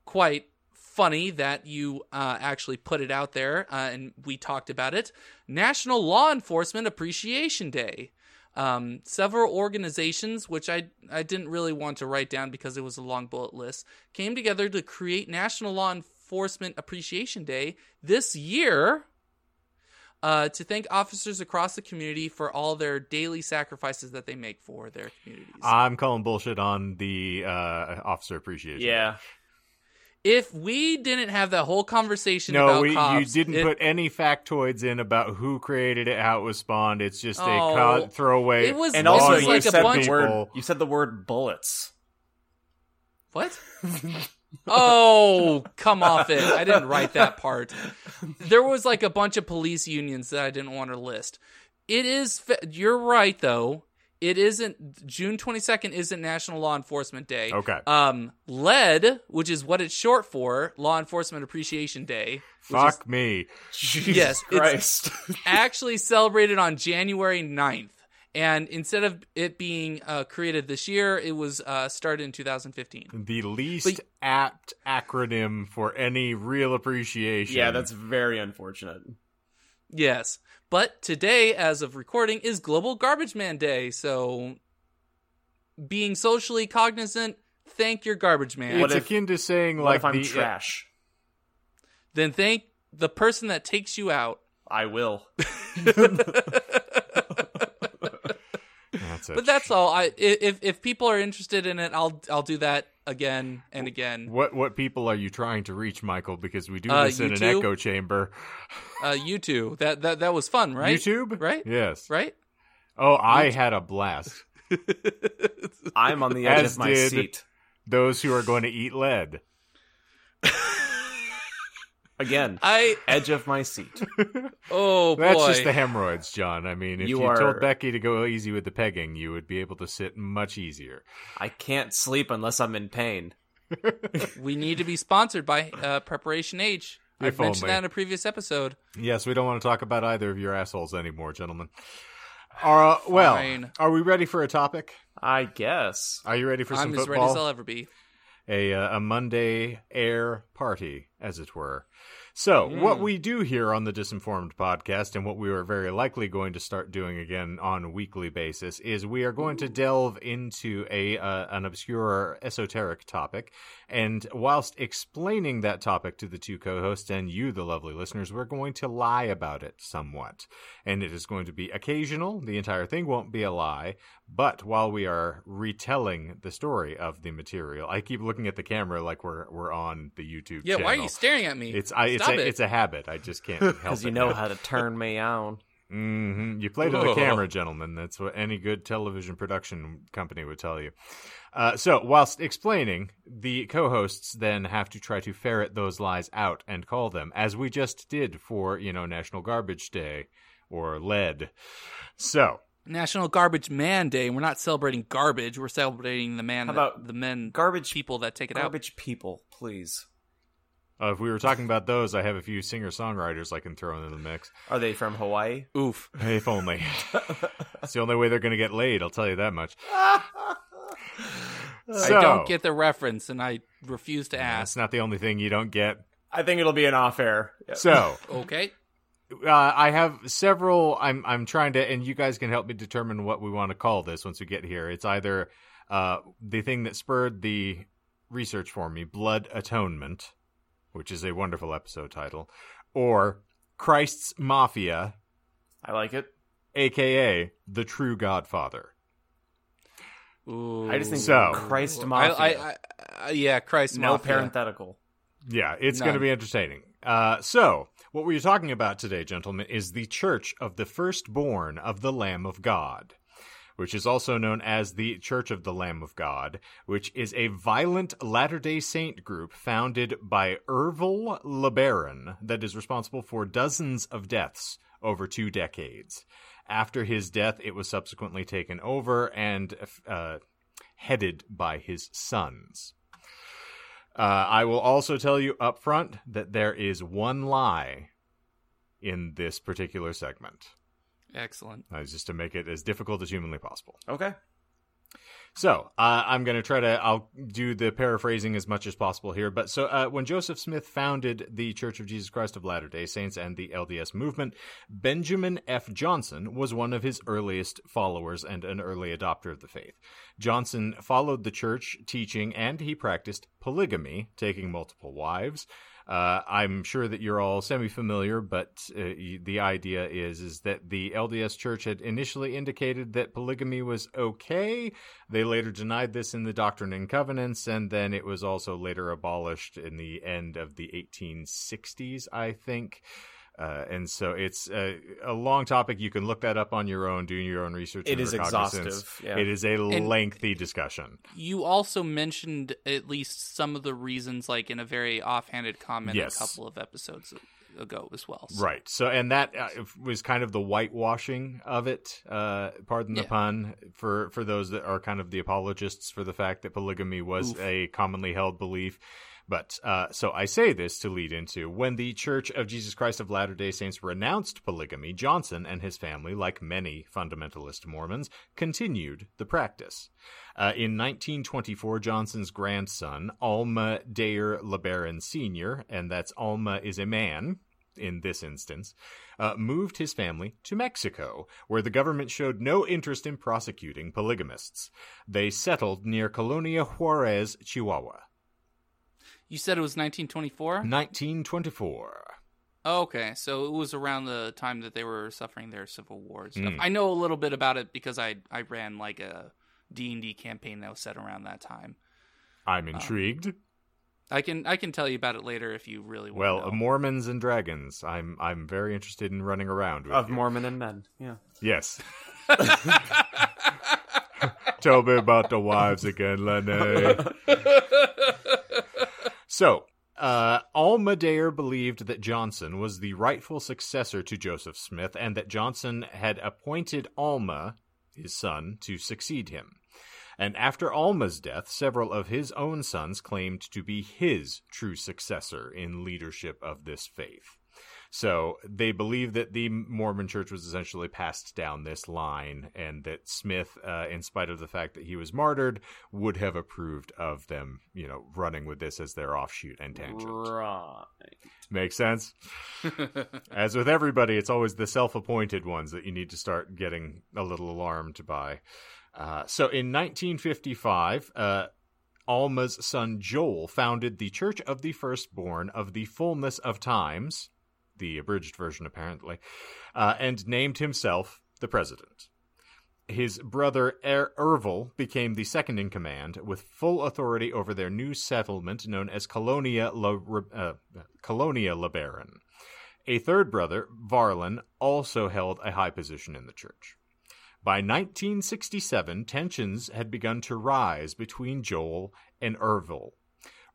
quite funny that you uh, actually put it out there uh, and we talked about it National Law Enforcement Appreciation Day. Um, several organizations, which I, I didn't really want to write down because it was a long bullet list, came together to create National Law Enforcement Appreciation Day this year uh, to thank officers across the community for all their daily sacrifices that they make for their communities. I'm calling bullshit on the uh, officer appreciation. Yeah. If we didn't have that whole conversation No, about we, you didn't it, put any factoids in about who created it, how it was spawned. It's just a Oh, co- throwaway. it was- And also, was you like a said bunch- the word. people- You said the word bullets. What? oh, come off it. I didn't write that part. There was like a bunch of police unions that I didn't want to list. It is, fa- you're right though. It isn't, June 22nd isn't National Law Enforcement Day. Okay. Um, LED, which is what it's short for, Law Enforcement Appreciation Day, which is Fuck me. Jesus Yes, it's- Christ. actually celebrated on January 9th. And instead of it being uh, created this year, it was uh, started in 2015. The least But- apt acronym for any real appreciation. yeah, that's very unfortunate. Yes. But today, as of recording, is Global Garbage Man Day. So, being socially cognizant, thank your garbage man. It's What if- akin to saying What like if I'm the trash? Then thank the person that takes you out. I will. That's a But that's all. I i- if if people are interested in it, I'll I'll do that again and again. What what people are you trying to reach, Michael? Because we do Uh, this in an echo chamber. Uh, you two. That that that was fun, right? YouTube, Right? Yes. Right? Oh, I had a blast. I'm on the edge As of my did- seat. Those who are going to eat lead. Again, I edge of my seat. oh boy. That's just the hemorrhoids, John. I mean, if You you, are- told Becky to go easy with the pegging, you would be able to sit much easier. I can't sleep unless I'm in pain. we need to be sponsored by uh, Preparation H. I If mentioned only. that in a previous episode. Yes, we don't want to talk about either of your assholes anymore, gentlemen. Uh, well, Fine. are we ready for a topic? I guess. Are you ready for some I'm as ready as I'll ever be. A uh, a Monday air party, as it were. So, what we do here on the Disinformed podcast, and what we are very likely going to start doing again on a weekly basis, is we are going to delve into a uh, an obscure esoteric topic, and whilst explaining that topic to the two co-hosts and you, the lovely listeners, we're going to lie about it somewhat, and it is going to be occasional. The entire thing won't be a lie, but while we are retelling the story of the material, I keep looking at the camera like we're we're on the YouTube. Channel. Yeah, why are you staring at me? It's I, it's a, it. it's a habit. I just can't help it. Because you it. know how to turn me on. hmm You play to the camera, gentlemen. That's what any good television production company would tell you. Uh, so, whilst explaining, the co-hosts then have to try to ferret those lies out and call them, as we just did for you know National Garbage Day or Lead. So, National Garbage Man Day. and We're not celebrating garbage. We're celebrating the man, How that- about the men, Garbage people that take it out. Garbage people, please. uh, if we were talking about those, I have a few singer-songwriters I can throw into the mix. Are they from Hawaii? Oof. Hey, if only. it's the only way they're going to get laid. I'll tell you that much. So- I don't get the reference, and I refuse to ask. That's ask. not the only thing you don't get. I think it'll be an off air. So, Okay. Uh, I have several. I'm I'm trying to, and you guys can help me determine what we want to call this once we get here. It's either uh, the thing that spurred the research for me, Blood Atonement, which is a wonderful episode title, or Christ's Mafia, I like it. aka the True Godfather. Ooh. I just think So- Christ Mafia. I, I, I, yeah, Christ no Mafia. parenthetical. Yeah, it's going to be entertaining. Uh, so, what we're talking about today, gentlemen, is the Church of the Firstborn of the Lamb of God, which is also known as the Church of the Lamb of God, which is a violent Latter day Saint group founded by Ervil LeBaron that is responsible for dozens of deaths over two decades. After his death, it was subsequently taken over and uh, headed by his sons. Uh, I will also tell you up front that there is one lie in this particular segment. Excellent. Uh, just to make it as difficult as humanly possible. Okay. So uh, I'm going to try to. I'll do the paraphrasing as much as possible here. But so uh, when Joseph Smith founded the Church of Jesus Christ of Latter Day Saints and the LDS movement, Benjamin F. Johnson was one of his earliest followers and an early adopter of the faith. Johnson followed the church teaching and he practiced polygamy, taking multiple wives. Uh, I'm sure that you're all semi-familiar, but uh, the idea is is that the LDS Church had initially indicated that polygamy was okay. They later denied this in the Doctrine and Covenants, and then it was also later abolished in the end of the 1860s, I think. Uh, and so it's a, a long topic. You can look that up on your own, doing your own research. It and is recognizance. exhaustive, yeah. It is a lengthy discussion. You also mentioned at least some of the reasons, like in a very offhanded comment Yes. a couple of episodes ago as well. So- Right. So, and that uh, was kind of the whitewashing of it. Uh, pardon the Yeah. pun for for those that are kind of the apologists for the fact that polygamy was Oof. a commonly held belief. But uh, so I say this to lead into when the Church of Jesus Christ of Latter Day Saints renounced polygamy, Johnson and his family, like many fundamentalist Mormons, continued the practice. Uh, in 1924, Johnson's grandson, Alma Dayer LeBaron Sr., and that's Alma is a man in this instance, uh, moved his family to Mexico, where the government showed no interest in prosecuting polygamists. They settled near Colonia Juarez, Chihuahua. You said it was 1924? 1924. Okay, so it was around the time that they were suffering their civil war stuff. Mm. I know a little bit about it because I I ran like a D&D campaign that was set around that time. I'm intrigued. I can I can tell you about it later if you really want well, to know. Mormons and dragons. I'm I'm very interested in running around with Of you. Mormon and men. Yeah. Yes. Tell me about the wives again, Lenny. so, uh, Alma Dayer believed that Johnson was the rightful successor to Joseph Smith and that Johnson had appointed Alma, his son, to succeed him. And after Alma's death, several of his own sons claimed to be his true successor in leadership of this faith. So they believe that the Mormon church was essentially passed down this line, and that Smith, uh, in spite of the fact that he was martyred, would have approved of them, you know, running with this as their offshoot and tangent. Right. Makes sense? As with everybody, it's always the self appointed ones that you need to start getting a little alarmed by. Uh, so in 1955, uh, Alma's son Joel founded the Church of the Firstborn of the Fullness of Times, the abridged version apparently, uh, and named himself the president. His brother er- Ervil became the second in command, with full authority over their new settlement known as Colonia La, uh, Colonia LeBaron. A third brother, Varlin, also held a high position in the church. By 1967, tensions had begun to rise between Joel and Ervil.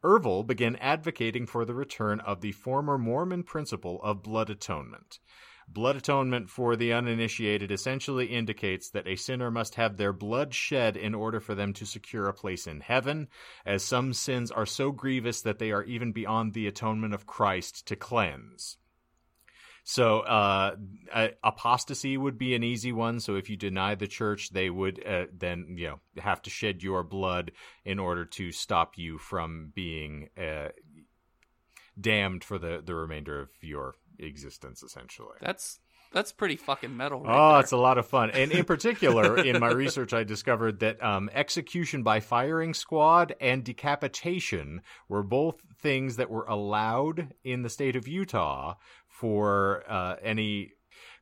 Ervil began advocating for the return of the former Mormon principle of blood atonement. Blood atonement for the uninitiated essentially indicates that a sinner must have their blood shed in order for them to secure a place in heaven, as some sins are so grievous that they are even beyond the atonement of Christ to cleanse. So, uh, apostasy would be an easy one. So, if you deny the church, they would uh, then, you know, have to shed your blood in order to stop you from being uh, damned for the, the remainder of your existence, essentially. That's that's pretty fucking metal. Right oh, there. it's a lot of fun. And in particular, in my research, I discovered that um, execution by firing squad and decapitation were both things that were allowed in the state of Utah for uh, any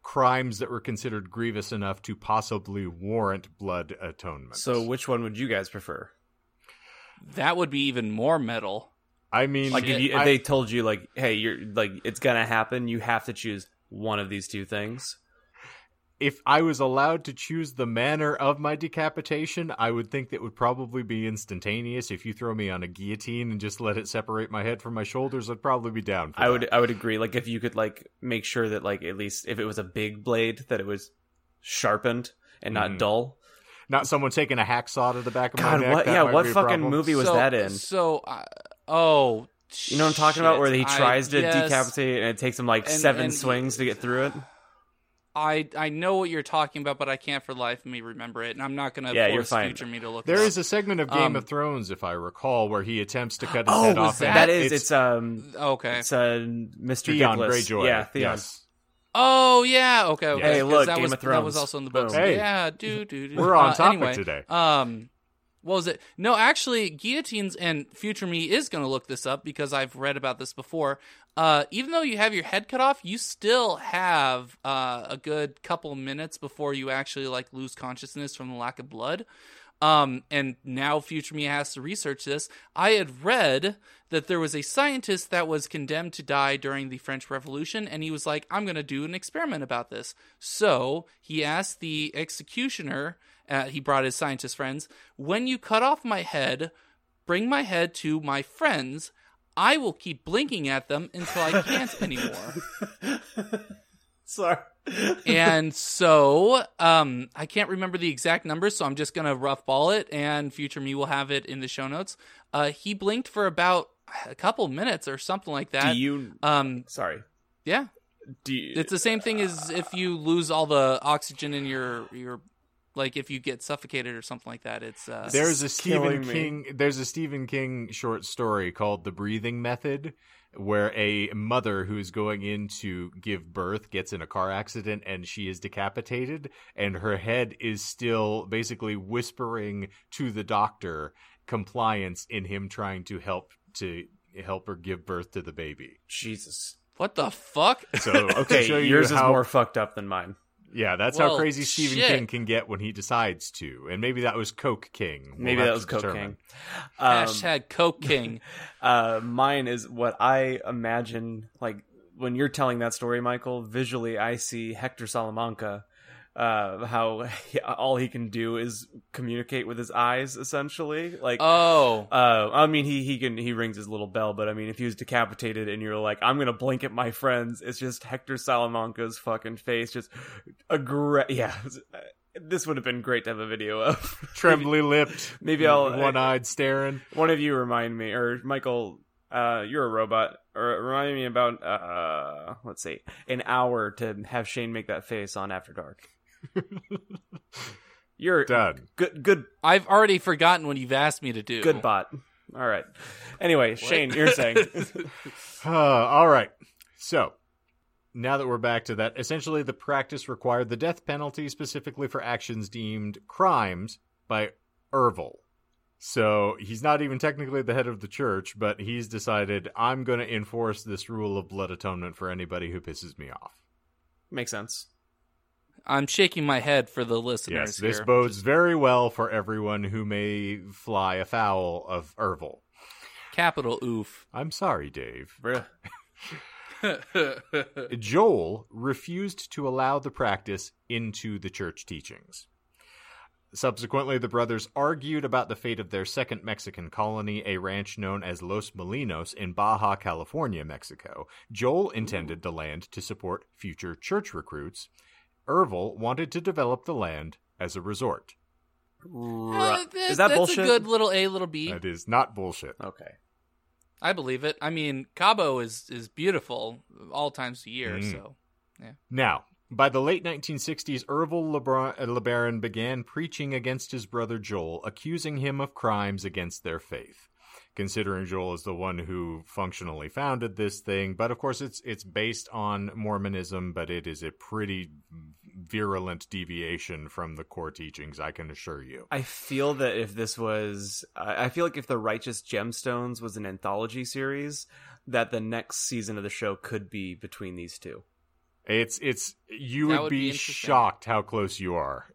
crimes that were considered grievous enough to possibly warrant blood atonement. So, which one would you guys prefer? that would be even more metal. I mean, Like, if, you, if I- they told you, like, hey, you're like, it's gonna happen, you have to choose one of these two things. If I was allowed to choose the manner of my decapitation, I would think that would probably be instantaneous. If you throw me on a guillotine and just let it separate my head from my shoulders, I'd probably be down for I that. would, I would agree. Like, if you could, like, make sure that, like, at least if it was a big blade, that it was sharpened and not Mhm. dull. Not someone taking a hacksaw to the back of God, my neck. what? Yeah, what fucking movie was so, that in? So, uh, oh, You know what I'm talking about, where he shit. I- tries to yes. decapitate and it takes him like And- seven and- swings to get through it. I I know what you're talking about, but I can't for the life of me remember it, and I'm not gonna Yeah, force fine. future me to look. There it up. a segment of Game Um, of Thrones, if I recall, where he attempts to cut his Oh, head off. that- that is, it's, um, okay. it's uh, Mr. Theon Dickless. Greyjoy. Yeah, Theon. Yes. Oh yeah, okay. okay. Hey, 'cause look, that Game was, of That was also in the books. Boom. Hey. yeah, dude, dude, do. We're on uh, topic anyway, today. Um, what was it? No, actually, guillotines and future me is going to look this up because I've read about this before. Uh, even though you have your head cut off, you still have uh, a good couple minutes before you actually like lose consciousness from the lack of blood. Um, and now future me has to research this. I had read that there was a scientist that was condemned to die during the French Revolution, and he was like, I'm going to do an experiment about this. So he asked the executioner, uh, he brought his scientist friends, when you cut off my head, bring my head to my friends. I will keep blinking at them until I can't anymore Sorry. and so um i can't remember the exact numbers so i'm just gonna rough ball it and future me will have it in the show notes uh he blinked for about a couple minutes or something like that Do you? um Sorry. yeah Do you? it's the same thing as if you lose all the oxygen in your your like if you get suffocated or something like that it's uh There's a Stephen killing me. King. There's a Stephen King short story called "The Breathing Method," where a mother who's going in to give birth gets in a car accident and she is decapitated, and her head is still basically whispering to the doctor compliance in him trying to help to help her give birth to the baby. Jesus. what the fuck So Okay, show you yours is more fucked up than mine. Yeah, that's Well, how crazy Stephen shit. King can get when he decides to, and maybe that was Coke King. We'll Maybe that was Coke determine. King. Um, hashtag coke king uh, mine is what I imagine. Like when you're telling that story, Michael, visually, I see Hector Salamanca. Uh, how he, all he can do is communicate with his eyes, essentially. Like, oh Uh, I mean, he he can he rings his little bell, but I mean, if he was decapitated and you're like, I'm gonna blink at my friends, it's just Hector Salamanca's fucking face, just a great yeah. This would have been great to have a video of. trembly lipped, Maybe I'll- one eyed staring. One of you remind me, or Michael, uh, you're a robot. or remind me about uh let's see an hour to have Shane make that face on After Dark. You're Done. good. Good. I've already forgotten what you've asked me to do. Good bot. All right. Anyway, Shane, you're saying Uh, all right. So, now that we're back to that, essentially the practice required the death penalty specifically for actions deemed crimes by Ervil. So, he's not even technically the head of the church, but he's decided, I'm going to enforce this rule of blood atonement for anybody who pisses me off. makes sense. I'm shaking my head for the listeners Yes, this here. bodes very well for everyone who may fly afoul of Ervil. Capital oof. I'm sorry, Dave. Joel refused to allow the practice into the church teachings. Subsequently, the brothers argued about the fate of their second Mexican colony, a ranch known as Los Molinos in Baja California, Mexico. Joel intended the land to support future church recruits. Ervil wanted to develop the land as a resort. Uh, Right. that- Is that that's bullshit? a good little A, little B. That is not bullshit. Okay. I believe it. I mean, Cabo is is beautiful all times a year. Mm. So Now, by the late 1960s, Ervil Lebron- LeBaron began preaching against his brother Joel, accusing him of crimes against their faith. Considering Joel is the one who functionally founded this thing, but of course it's it's based on Mormonism, but it is a pretty virulent deviation from the core teachings, I can assure you. I feel that if this was, I I feel like if the Righteous Gemstones was an anthology series, that the next season of the show could be between these two. It's it's you would, would be, be shocked how close you are.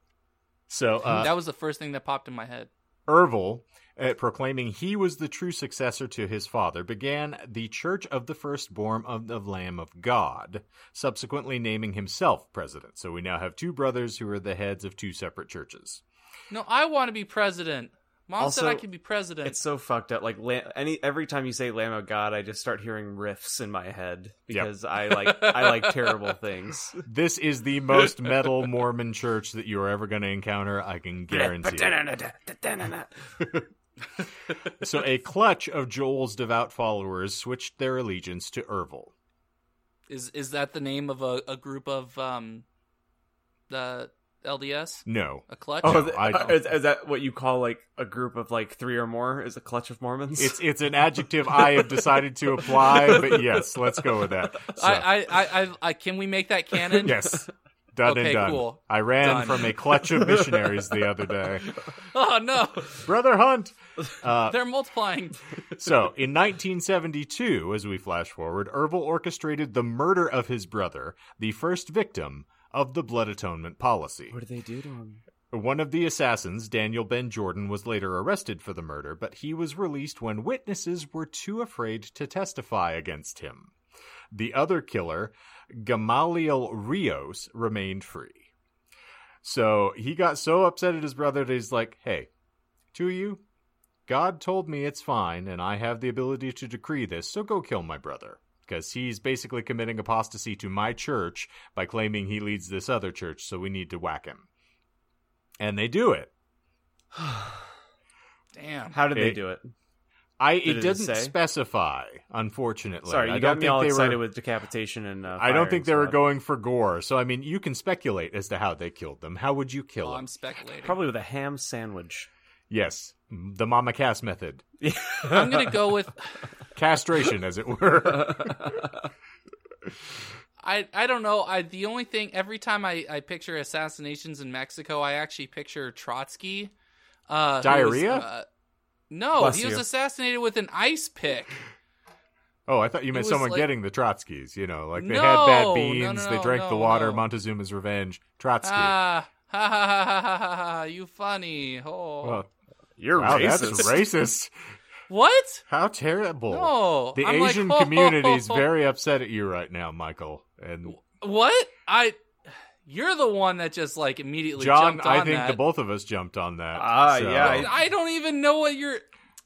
So uh, that was the first thing that popped in my head. Ervil, uh, proclaiming he was the true successor to his father, began the Church of the Firstborn of the Lamb of God, subsequently naming himself president. So we now have two brothers who are the heads of two separate churches. No, I want to be president. Mom said I Also, could be president. It's so fucked up. Like any every time you say Lamb of God, I just start hearing riffs in my head because I like I like terrible things. This is the most metal Mormon church that you are ever going to encounter, I can guarantee. it. So a clutch of Joel's devout followers switched their allegiance to Ervil. Is is that the name of a, a group of um the LDS? No. A clutch? Oh, No, th- I- uh, is, is that what you call like a group of like three or more? Is a clutch of Mormons? It's it's an adjective I have decided to apply, but yes, let's go with that. So, I, I, I, I, I can we make that canon? yes, done Okay, and done. cool. I ran Done. from a clutch of missionaries the other day. Oh no, Brother Hunt. Uh, they're multiplying. so, in 1972, as we flash forward, Ervil orchestrated the murder of his brother, the first victim of the blood atonement policy. what did they do to him? One of the assassins, Daniel Ben Jordan, was later arrested for the murder, but he was released when witnesses were too afraid to testify against him. The other killer, Gamaliel Rios, remained free. So he got so upset at his brother that he's like, hey, to you, God told me it's fine, and I have the ability to decree this, so go kill my brother. Because he's basically committing apostasy to my church by claiming he leads this other church, so we need to whack him. And they do it. Damn. How did they do it? I Did it it didn't say? specify, unfortunately. Sorry, you I got don't me think all they excited were, with decapitation and. Uh, I don't think they were stuff. going for gore. So I mean, you can speculate as to how they killed them. How would you kill Oh, them? I'm speculating. Probably with a ham sandwich. Yes, the Mama Cass method, I'm gonna go with castration, as it were. I I don't know. I the only thing every time I, I picture assassinations in Mexico, I actually picture Trotsky. Uh, who was, Diarrhea? No, Bless he was you. assassinated with an ice pick. Oh, I thought you meant was someone like- getting the Trotskys. You know, like they No, had no, bad no, beans, they no, drank the no, water. no. Montezuma's revenge. Trotsky. Ah, ha ha ha ha ha ha! ha, You funny. Oh, well, You're wow, racist. that's racist. what? How terrible! No, the I'm like, Asian community is very upset at you right now, Michael. And What? I. You're the one that just like immediately John, jumped on that. John, I think that. the both of us jumped on that. Ah, so- yeah, I, I don't even know what you're.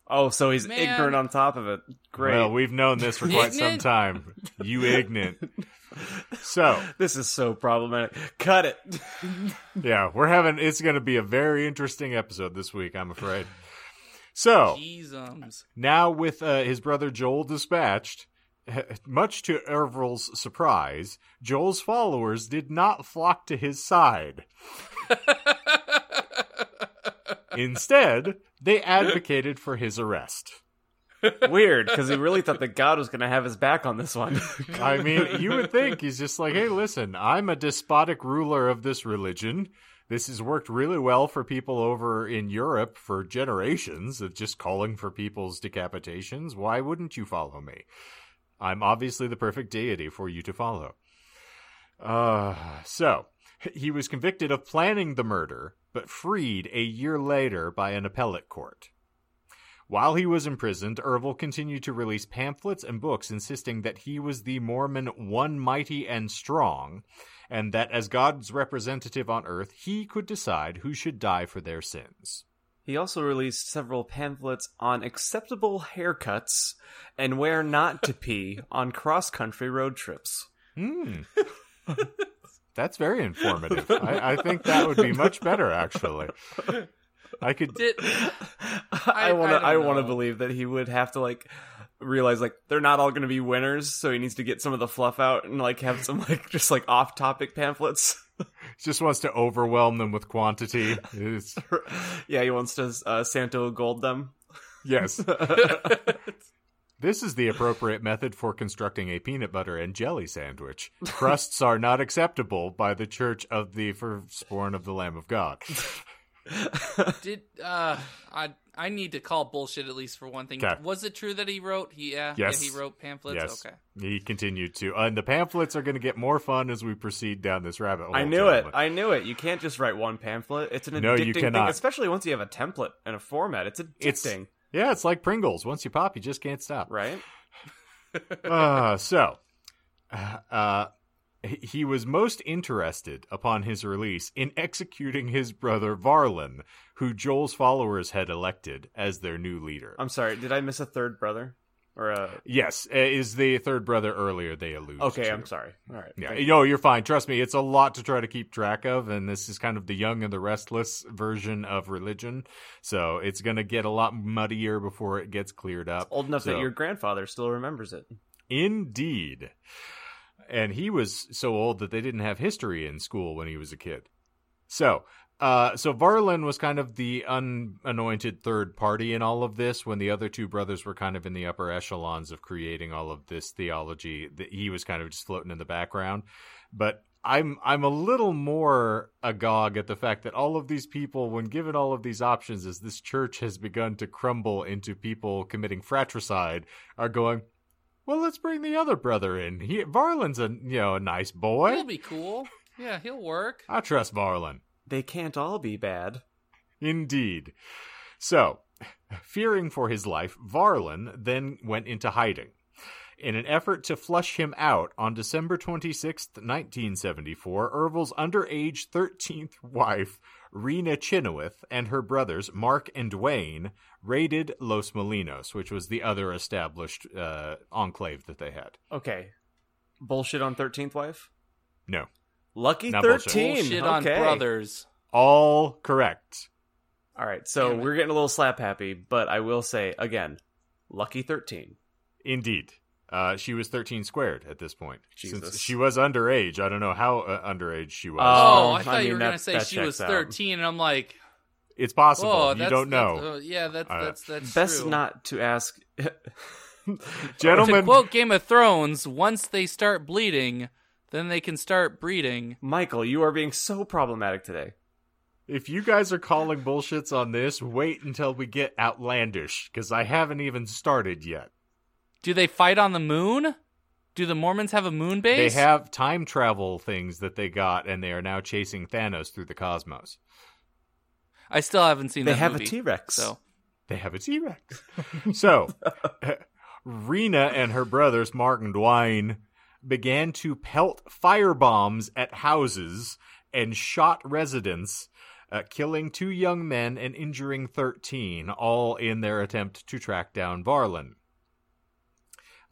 Oh, so he's Man. ignorant on top of it. Great. Well, we've known this for quite some time. You ignorant. So, this is so problematic. Cut it. yeah, we're having it's going to be a very interesting episode this week, I'm afraid. So, Jeezums. now with uh, his brother Joel dispatched, much to Ervil's surprise, Joel's followers did not flock to his side. Instead, they advocated for his arrest. Weird, because he really thought that God was going to have his back on this one. I mean, you would think he's just like, hey, listen, I'm a despotic ruler of this religion. This has worked really well for people over in Europe for generations of just calling for people's decapitations. Why wouldn't you follow me? I'm obviously the perfect deity for you to follow. Uh, so, he was convicted of planning the murder, but freed a year later by an appellate court. While he was imprisoned, Ervil continued to release pamphlets and books insisting that he was the Mormon one mighty and strong, and that as God's representative on earth, he could decide who should die for their sins. He also released several pamphlets on acceptable haircuts and where not to pee on cross country road trips. Hmm. That's very informative. I, I think that would be much better, actually. I could. Did, I want to. I I, want to believe that he would have to like realize like they're not all going to be winners, so he needs to get some of the fluff out and like have some like just like off topic pamphlets. just wants to overwhelm them with quantity. Yeah, he wants to uh, Santo gold them. yes. This is the appropriate method for constructing a peanut butter and jelly sandwich. Crusts are not acceptable by the Church of the Firstborn of the Lamb of God. did uh, I I need to call bullshit at least for one thing. Okay. Was it true that he wrote? He, yeah, Yes. yeah, he wrote pamphlets. Yes. Okay. He continued to. and the pamphlets are going to get more fun as we proceed down this rabbit hole. I knew it. I knew it. You can't just write one pamphlet. It's an No, addicting you thing, especially once you have a template and a format. It's It's- addicting, Yeah, it's like Pringles. Once you pop, you just can't stop. right? uh, so, uh, he- was most interested upon his release in executing his brother Varlin, who Joel's followers had elected as their new leader. I'm sorry. Did I miss a third brother? Or a yes, uh, is the third brother earlier they allude okay? to. I'm sorry. All right. Yeah, you. no, you're fine. Trust me, it's a lot to try to keep track of, and this is kind of the young and the restless version of religion. So it's going to get a lot muddier before it gets cleared up. Old enough So- that your grandfather still remembers it. Indeed. And he was so old that they didn't have history in school when he was a kid. So, uh, so Varlin was kind of the unanointed third party in all of this when the other two brothers were kind of in the upper echelons of creating all of this theology. That he was kind of just floating in the background. But I'm I'm a little more agog at the fact that all of these people, when given all of these options, as this church has begun to crumble into people committing fratricide, are going, well, let's bring the other brother in. He, Varlin's a you know a nice boy. He'll be cool. Yeah, he'll work. I trust Varlin. They can't all be bad. Indeed. So, fearing for his life, Varlin then went into hiding. In an effort to flush him out, on December 26th, 1974, Ervil's underage 13th wife, Rena Chynoweth, and her brothers, Mark and Dwayne, raided Los Molinos, which was the other established uh, enclave that they had. Okay. Bullshit on thirteenth wife. No. Lucky Not thirteen. Bullshit okay. on brothers. All correct. All right. So Damn we're getting a little slap happy, but I will say again, lucky thirteen. Indeed. Uh, she was 13 squared at this point. Jesus. Since she was underage. I don't know how uh, underage she was. Oh, Oh, I I thought you were gonna say she was checks out. thirteen, and I'm like, it's possible. oh, you don't that's- know. uh, yeah, that's Uh, that's that's Best true. not to ask. Gentlemen, To Gentlemen, quote Game of Thrones, once they start bleeding, then they can start breeding. Michael, you are being so problematic today. if you guys are calling bullshits on this, wait until we get outlandish, because I haven't even started yet. Do they fight on the moon? Do the Mormons have a moon base? They have time travel things that they got, and they are now chasing Thanos through the cosmos. I still haven't seen They that have movie, a T Rex. So They have a T Rex. so, Rena and her brothers, Mark and Dwayne, began to pelt firebombs at houses and shot residents, uh, killing two young men and injuring 13, all in their attempt to track down Varlin.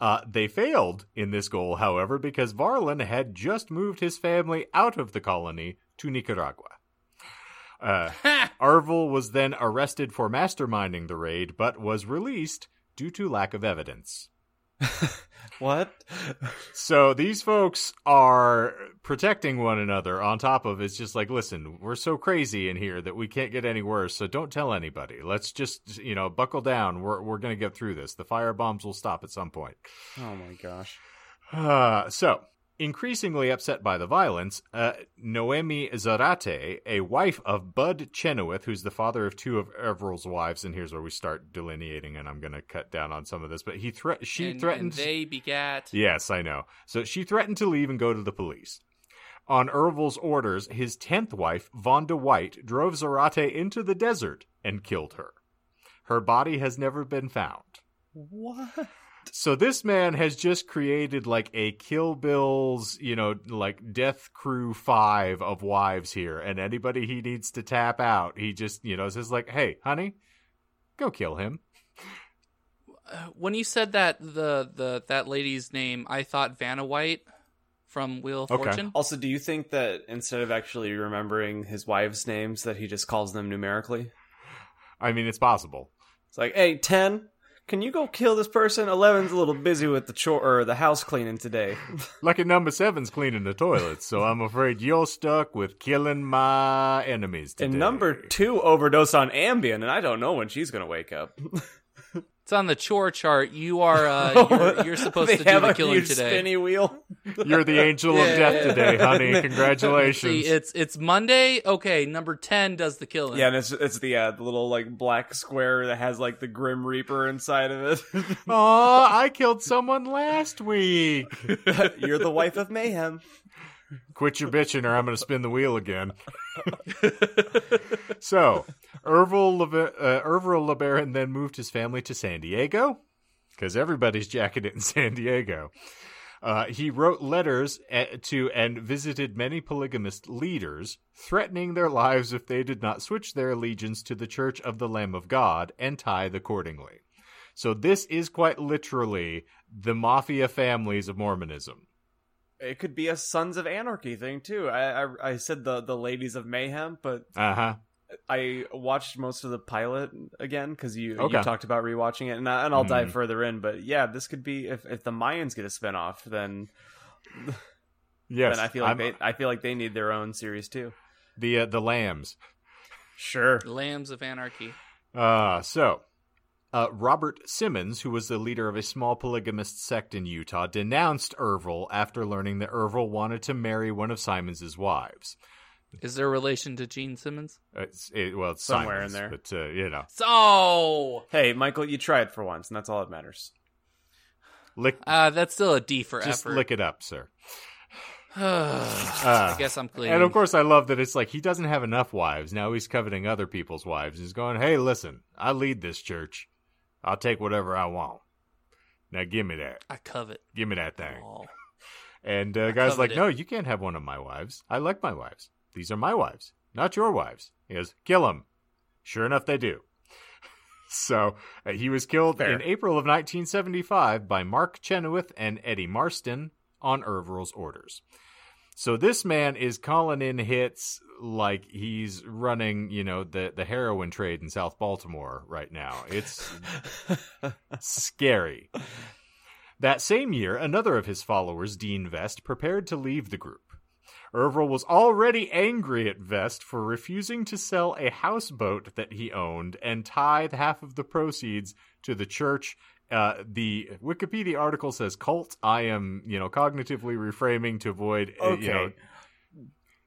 Uh, they failed in this goal, however, because Varlin had just moved his family out of the colony to Nicaragua. Uh, Ervil was then arrested for masterminding the raid, but was released due to lack of evidence. What? So these folks are protecting one another on top of it's just like, listen, we're so crazy in here that we can't get any worse, so don't tell anybody. Let's just, you know, buckle down. We're we're going to get through this. The fire bombs will stop at some point. Oh my gosh. Uh, so, increasingly upset by the violence, uh, Noemi Zarate, a wife of Bud Chynoweth, who's the father of two of Ervil's wives, and here's where we start delineating, and I'm going to cut down on some of this, but he thre- she and, threatened. and they begat. Yes, I know. So she threatened to leave and go to the police. On Ervil's orders, his tenth wife, Vonda White, drove Zarate into the desert and killed her. Her body has never been found. What? So this man has just created like a Kill Bill's, you know, like Death Crew 5 of wives here. And anybody he needs to tap out, he just, you know, says like, hey, honey, go kill him. Uh, When you said that the the that lady's name, I thought Vanna White from Wheel of Okay. Fortune. Also, do you think that instead of actually remembering his wives' names, that he just calls them numerically? I mean, it's possible. It's like, hey, ten, can you go kill this person? Eleven's a little busy with the chore or the house cleaning today. Lucky number seven's cleaning the toilets, so I'm afraid you're stuck with killing my enemies today. and number two overdose on Ambien, and I don't know when she's gonna wake up. It's on the chore chart. You are uh, you're, you're supposed to do the killing huge today. spinny wheel. You're the angel of Yeah. death today, honey. See, Congratulations. it's it's Monday. Okay, number ten does the killing. Yeah, and it's it's the uh, the little like black square that has like the Grim Reaper inside of it. Aw, I killed someone last week. You're the wife of mayhem. Quit your bitching or I'm going to spin the wheel again. so, Ervil, Lebe- uh, Ervil LeBaron then moved his family to San Diego because everybody's jacking it in San Diego. Uh, he wrote letters to and visited many polygamist leaders, threatening their lives if they did not switch their allegiance to the Church of the Lamb of God and tithe accordingly. So, this is quite literally the mafia families of Mormonism. It could be a Sons of Anarchy thing too. I I, I said the the ladies of mayhem, but Uh huh. I watched most of the pilot again because you Okay. you talked about rewatching it, and, I, and I'll dive Mhm. further in. But yeah, this could be if if the Mayans get a spinoff, then Yes. then I feel like I'm- they I feel like they need their own series too. the uh, the lambs. Sure. Lambs of Anarchy. Uh so uh, Robert Simons, who was the leader of a small polygamist sect in Utah, denounced Ervil after learning that Ervil wanted to marry one of Simons's wives. Is there a relation to Gene Simmons? It's, it, well, it's Somewhere in there. but uh, you know, So Hey, Michael, you try it for once, and that's all that matters. lick, uh, that's still a D for just effort. lick it up, sir. I guess I'm clean. And of course, I love that it's like he doesn't have enough wives. Now he's coveting other people's wives. He's going, "Hey, listen, I lead this church. I'll take whatever I want. Now give me that. I covet. Give me that thing." all. And uh, guys like, coveted. no, you can't have one of my wives. I like my wives. These are my wives, not your wives. He goes, kill them. Sure enough, they do. so uh, he was killed Fair. in April of 1975 by Mark Chynoweth and Eddie Marston on Ervil's orders. So this man is calling in hits like he's running, you know, the the heroin trade in South Baltimore right now. It's scary. That same year, another of his followers, Dean Vest, prepared to leave the group. Ervil was already angry at Vest for refusing to sell a houseboat that he owned and tithe half of the proceeds to the church. Uh, the Wikipedia article says cult. I am, you know, cognitively reframing to avoid, uh, Okay. you know,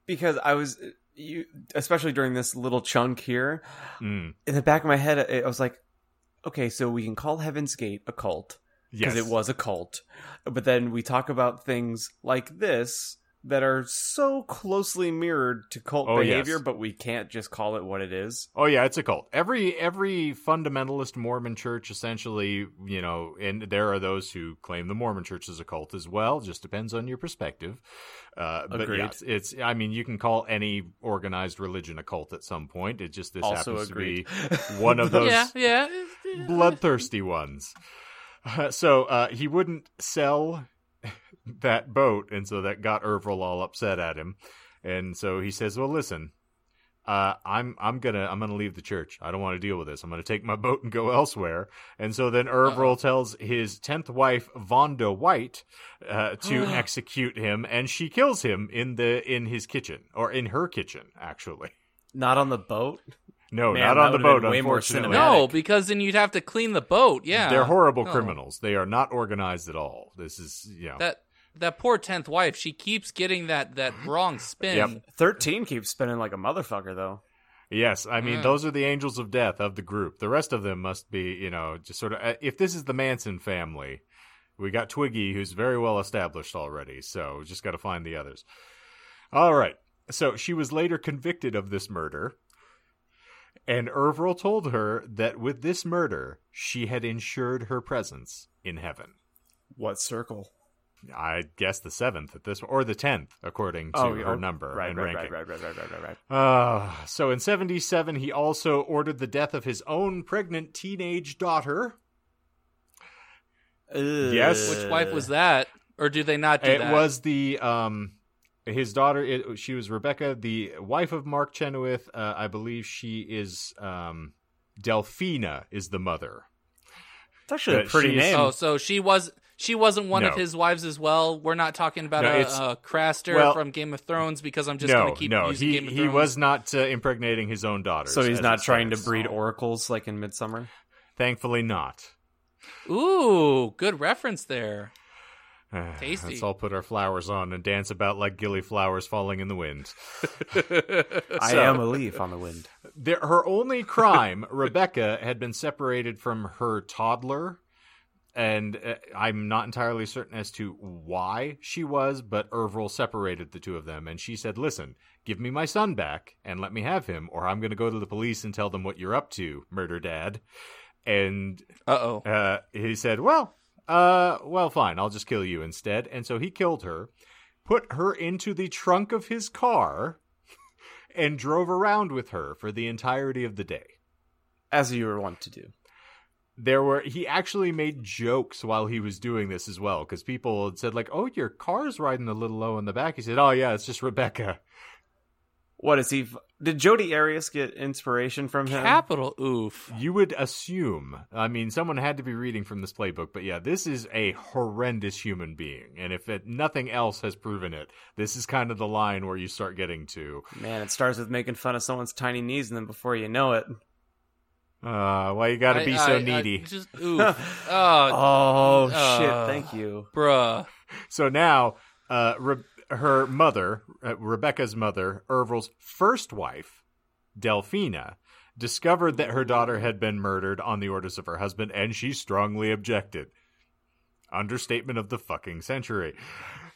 because I was you, especially during this little chunk here, mm, in the back of my head, I I was like, okay, so we can call Heaven's Gate a cult yes, because it was a cult, but then we talk about things like this that are so closely mirrored to cult Oh, behavior, yes. but we can't just call it what it is. Oh yeah, it's a cult. Every every fundamentalist Mormon church essentially, you know, and there are those who claim the Mormon church is a cult as well, just depends on your perspective. Uh, but Agreed. yes, it's I mean, you can call any organized religion a cult at some point. It just this also happens agreed. to be one of those yeah, yeah. bloodthirsty ones. Uh, so uh, he wouldn't sell that boat, and so that got Ervil all upset at him. And so he says, "Well, listen, uh, I'm I'm gonna I'm gonna leave the church. I don't want to deal with this. I'm gonna take my boat and go elsewhere. And so then Ervil tells his tenth wife Vonda White uh, to execute him, and she kills him in the in his kitchen or in her kitchen actually. Not on the boat. No, Man, not on the boat. way unfortunately. cinematic. No, because then you'd have to clean the boat. Yeah, They're horrible No. criminals. They are not organized at all. This is you know. That that poor tenth wife. She keeps getting that that wrong spin. Yep. Thirteen keeps spinning like a motherfucker though. Yes, I mean Yeah. those are the angels of death of the group. The rest of them must be, you know, just sort of. uh, If this is the Manson family, we got Twiggy, who's very well established already. So just got to find the others. All right. So she was later convicted of this murder, and Ervil told her that with this murder, she had ensured her presence in heaven. What circle? I guess the seventh at this, or the tenth, according to her oh, number Right, and right, ranking. right, right, right, right, right, right. Uh, so in 77, he also ordered the death of his own pregnant teenage daughter. Yes. Which wife was that? Or do they not do that? it that? was the, um, his daughter, it, she was Rebecca, the wife of Mark Chynoweth. Uh, I believe she is, um, Delphina is the mother. It's actually a pretty name. Oh, so she was she wasn't one of his wives as well. We're not talking about No, a, a Craster well- from Game of Thrones because I'm just no, going to keep no, using he, Game of he was not uh, impregnating his own daughters. so he's not it trying to breed oracles like in Midsummer. Thankfully not. Ooh, good reference there. Tasty. Let's all put our flowers on and dance about like gilly flowers falling in the wind. I So- am a leaf on the wind. There, her only crime, Rebecca, had been separated from her toddler, and uh, I'm not entirely certain as to why she was, but Ervil separated the two of them, and she said, "Listen, give me my son back and let me have him, or I'm going to go to the police and tell them what you're up to, murder dad." And Uh oh. uh, he said, "Well, uh, well, fine. I'll just kill you instead." And so he killed her, put her into the trunk of his car, and drove around with her for the entirety of the day. As you were wont to do. There were he actually made jokes while he was doing this as well because people had said like, "Oh, your car's riding a little low in the back." He said, "Oh yeah, it's just Rebecca." What is he? F- Did Jodi Arias get inspiration from him? Capital oof. You would assume. I mean, someone had to be reading from this playbook, but yeah, this is a horrendous human being, and if it, nothing else has proven it, this is kind of the line where you start getting to. Man, it starts with making fun of someone's tiny knees, and then before you know it, Uh, why you gotta I- be I- so I needy? just oof. oh, oh uh, shit! Thank you. bruh. So now, uh, Re- her mother, uh, Rebecca's mother, Ervil's first wife, Delphina, discovered that her daughter had been murdered on the orders of her husband, and she strongly objected. Understatement of the fucking century.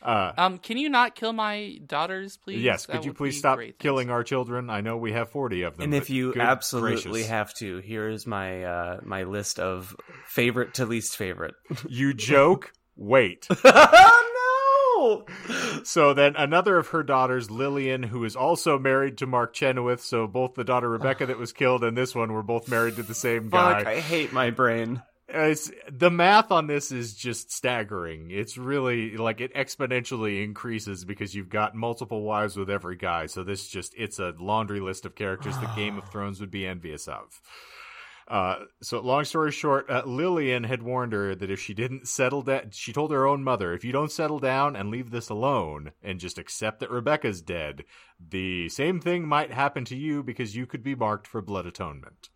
Uh, Um, can you not kill my daughters, please? yes, That could you please stop great. Thanks. killing our children? I know we have 40 of them. And if you absolutely gracious. have to, here's my uh, my list of favorite to least favorite. You joke? Wait. no! So then another of her daughters, Lillian, who is also married to Mark Chynoweth, so both the daughter Rebecca that was killed and this one were both married to the same Fuck! guy. I hate my brain. It's, the math on this is just staggering. It's really like it exponentially increases because you've got multiple wives with every guy. So this just it's a laundry list of characters that Game of Thrones would be envious of. Uh, so long story short, uh, Lillian had warned her that if she didn't settle down, she told her own mother, if you don't settle down and leave this alone and just accept that Rebecca's dead, the same thing might happen to you because you could be marked for blood atonement.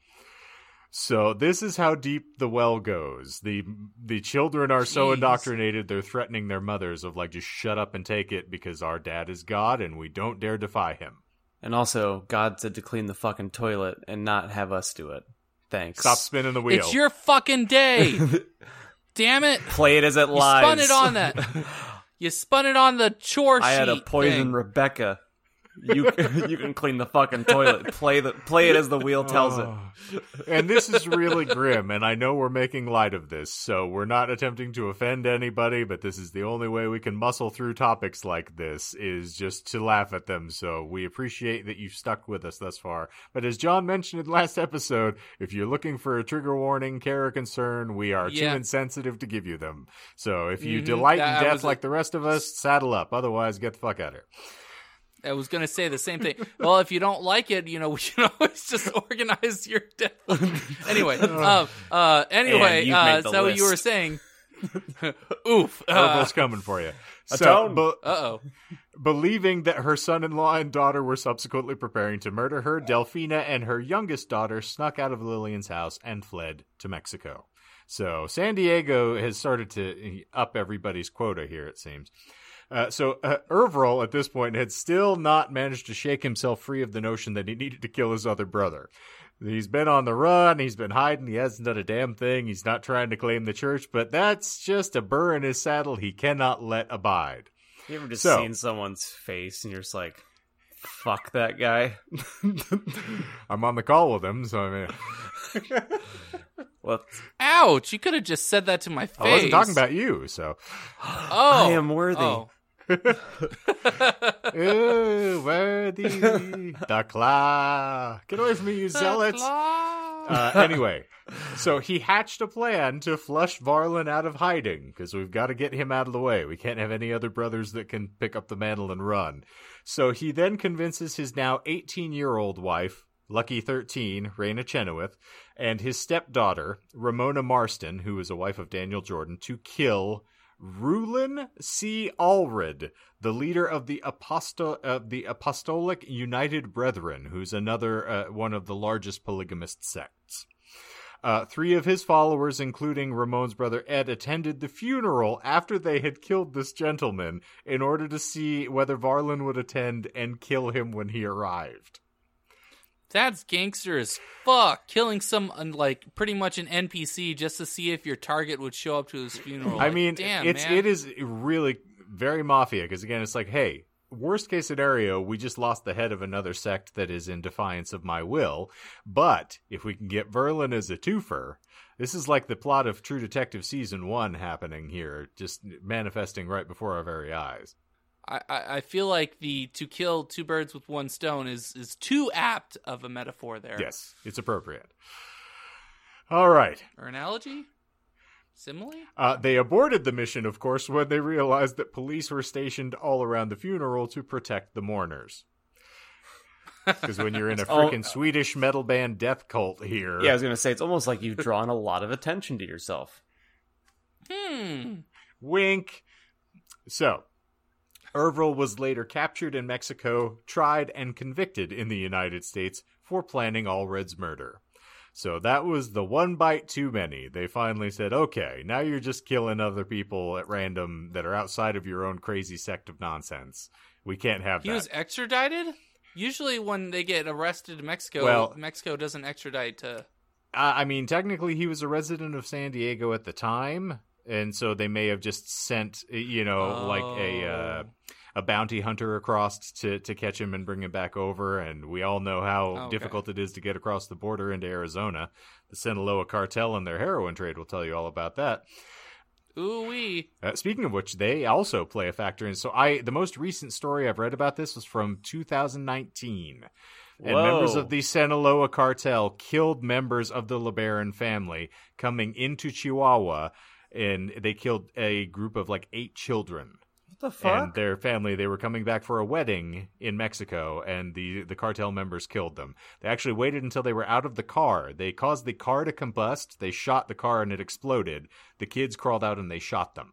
So this is how deep the well goes. The the children are so indoctrinated they're threatening their mothers of like just shut up and take it because our dad is God and we don't dare defy him. And also, God said to clean the fucking toilet and not have us do it. Thanks. Stop spinning the wheel. It's your fucking day. Damn it. Play it as it lies. You lies. spun it on that. You spun it on the chore I had a poison thing. Rebecca. You you can clean the fucking toilet. Play the play it as the wheel tells it. Oh. and this is really grim, and I know we're making light of this, so we're not attempting to offend anybody, but this is the only way we can muscle through topics like this is just to laugh at them. So we appreciate that you've stuck with us thus far. But as John mentioned in last episode, if you're looking for a trigger warning, care, or concern, we are Yeah. too insensitive to give you them. So if you Mhm, delight that in death was a- like the rest of us, saddle up. Otherwise, get the fuck out of here. I was gonna say the same thing. Well, if you don't like it, you know, we can always just organize your death. anyway, uh, uh, anyway, And you've uh, made the so you were saying, oof. Uh Ervil's coming for you. So, Atone. be- oh. believing that her son-in-law and daughter were subsequently preparing to murder her, Delphina and her youngest daughter snuck out of Lillian's house and fled to Mexico. So San Diego has started to up everybody's quota here, it seems. Uh, so uh, Ervil at this point had still not managed to shake himself free of the notion that he needed to kill his other brother. He's been on the run, he's been hiding, he hasn't done a damn thing, he's not trying to claim the church, but that's just a burr in his saddle he cannot let abide. You ever just So- seen someone's face and you're just like, fuck that guy? I'm on the call with him, so I mean, well, Ouch! You could have just said that to my face. I wasn't talking about you, so. Oh, I am worthy. Oh. Ooh, worthy the claw. Get away from me, you zealots. Uh, anyway, so he hatched a plan to flush Verlan out of hiding because we've got to get him out of the way. We can't have any other brothers that can pick up the mantle and run. So he then convinces his now 18 year old wife, Lucky 13, Rena Chynoweth, and his stepdaughter, Ramona Marston, who is a wife of Daniel Jordan, to kill Rulon C. Allred, the leader of the Aposto- uh, the Apostolic United Brethren, who's another uh, one of the largest polygamist sects. Uh, three of his followers, including Ramon's brother Ed, attended the funeral after they had killed this gentleman in order to see whether Verlan would attend and kill him when he arrived. That's gangster as fuck. Killing some like pretty much an NPC just to see if your target would show up to his funeral. I Like, mean, damn, it's man. it is really very mafia because again, it's like, hey, worst case scenario, we just lost the head of another sect that is in defiance of my will. But if we can get Verlan as a twofer, this is like the plot of True Detective season one happening here, just manifesting right before our very eyes. I, I I feel like the to kill two birds with one stone is is too apt of a metaphor there. Yes, it's appropriate. All right. Or analogy? Simile? Uh, they aborted the mission, of course, when they realized that police were stationed all around the funeral to protect the mourners. Because when you're in a freaking Swedish metal band death cult here, yeah, I was gonna say it's almost like you've drawn a lot of attention to yourself. Hmm. wink. So, Ervil was later captured in Mexico, tried, and convicted in the United States for planning Allred's murder. So that was the one bite too many. They finally said, okay, now you're just killing other people at random that are outside of your own crazy sect of nonsense. We can't have He that. He was extradited? Usually when they get arrested in Mexico, Well- Mexico doesn't extradite to I I mean, technically, he was a resident of San Diego at the time, and so they may have just sent, you know, like a uh, Oh. a bounty hunter across to to catch him and bring him back over. And we all know how Okay. difficult it is to get across the border into Arizona. The Sinaloa cartel and their heroin trade will tell you all about that. Ooh wee. Uh, speaking of which, they also play a factor in. So, I the most recent story I've read about this was from 2019, and members of the Sinaloa cartel killed members of the LeBaron family coming into Chihuahua, and they killed a group of like eight children What the fuck? and their family. They were coming back for a wedding in Mexico, and the the cartel members killed them. They actually waited until they were out of the car. They caused the car to combust. They shot the car, and it exploded. The kids crawled out, and they shot them.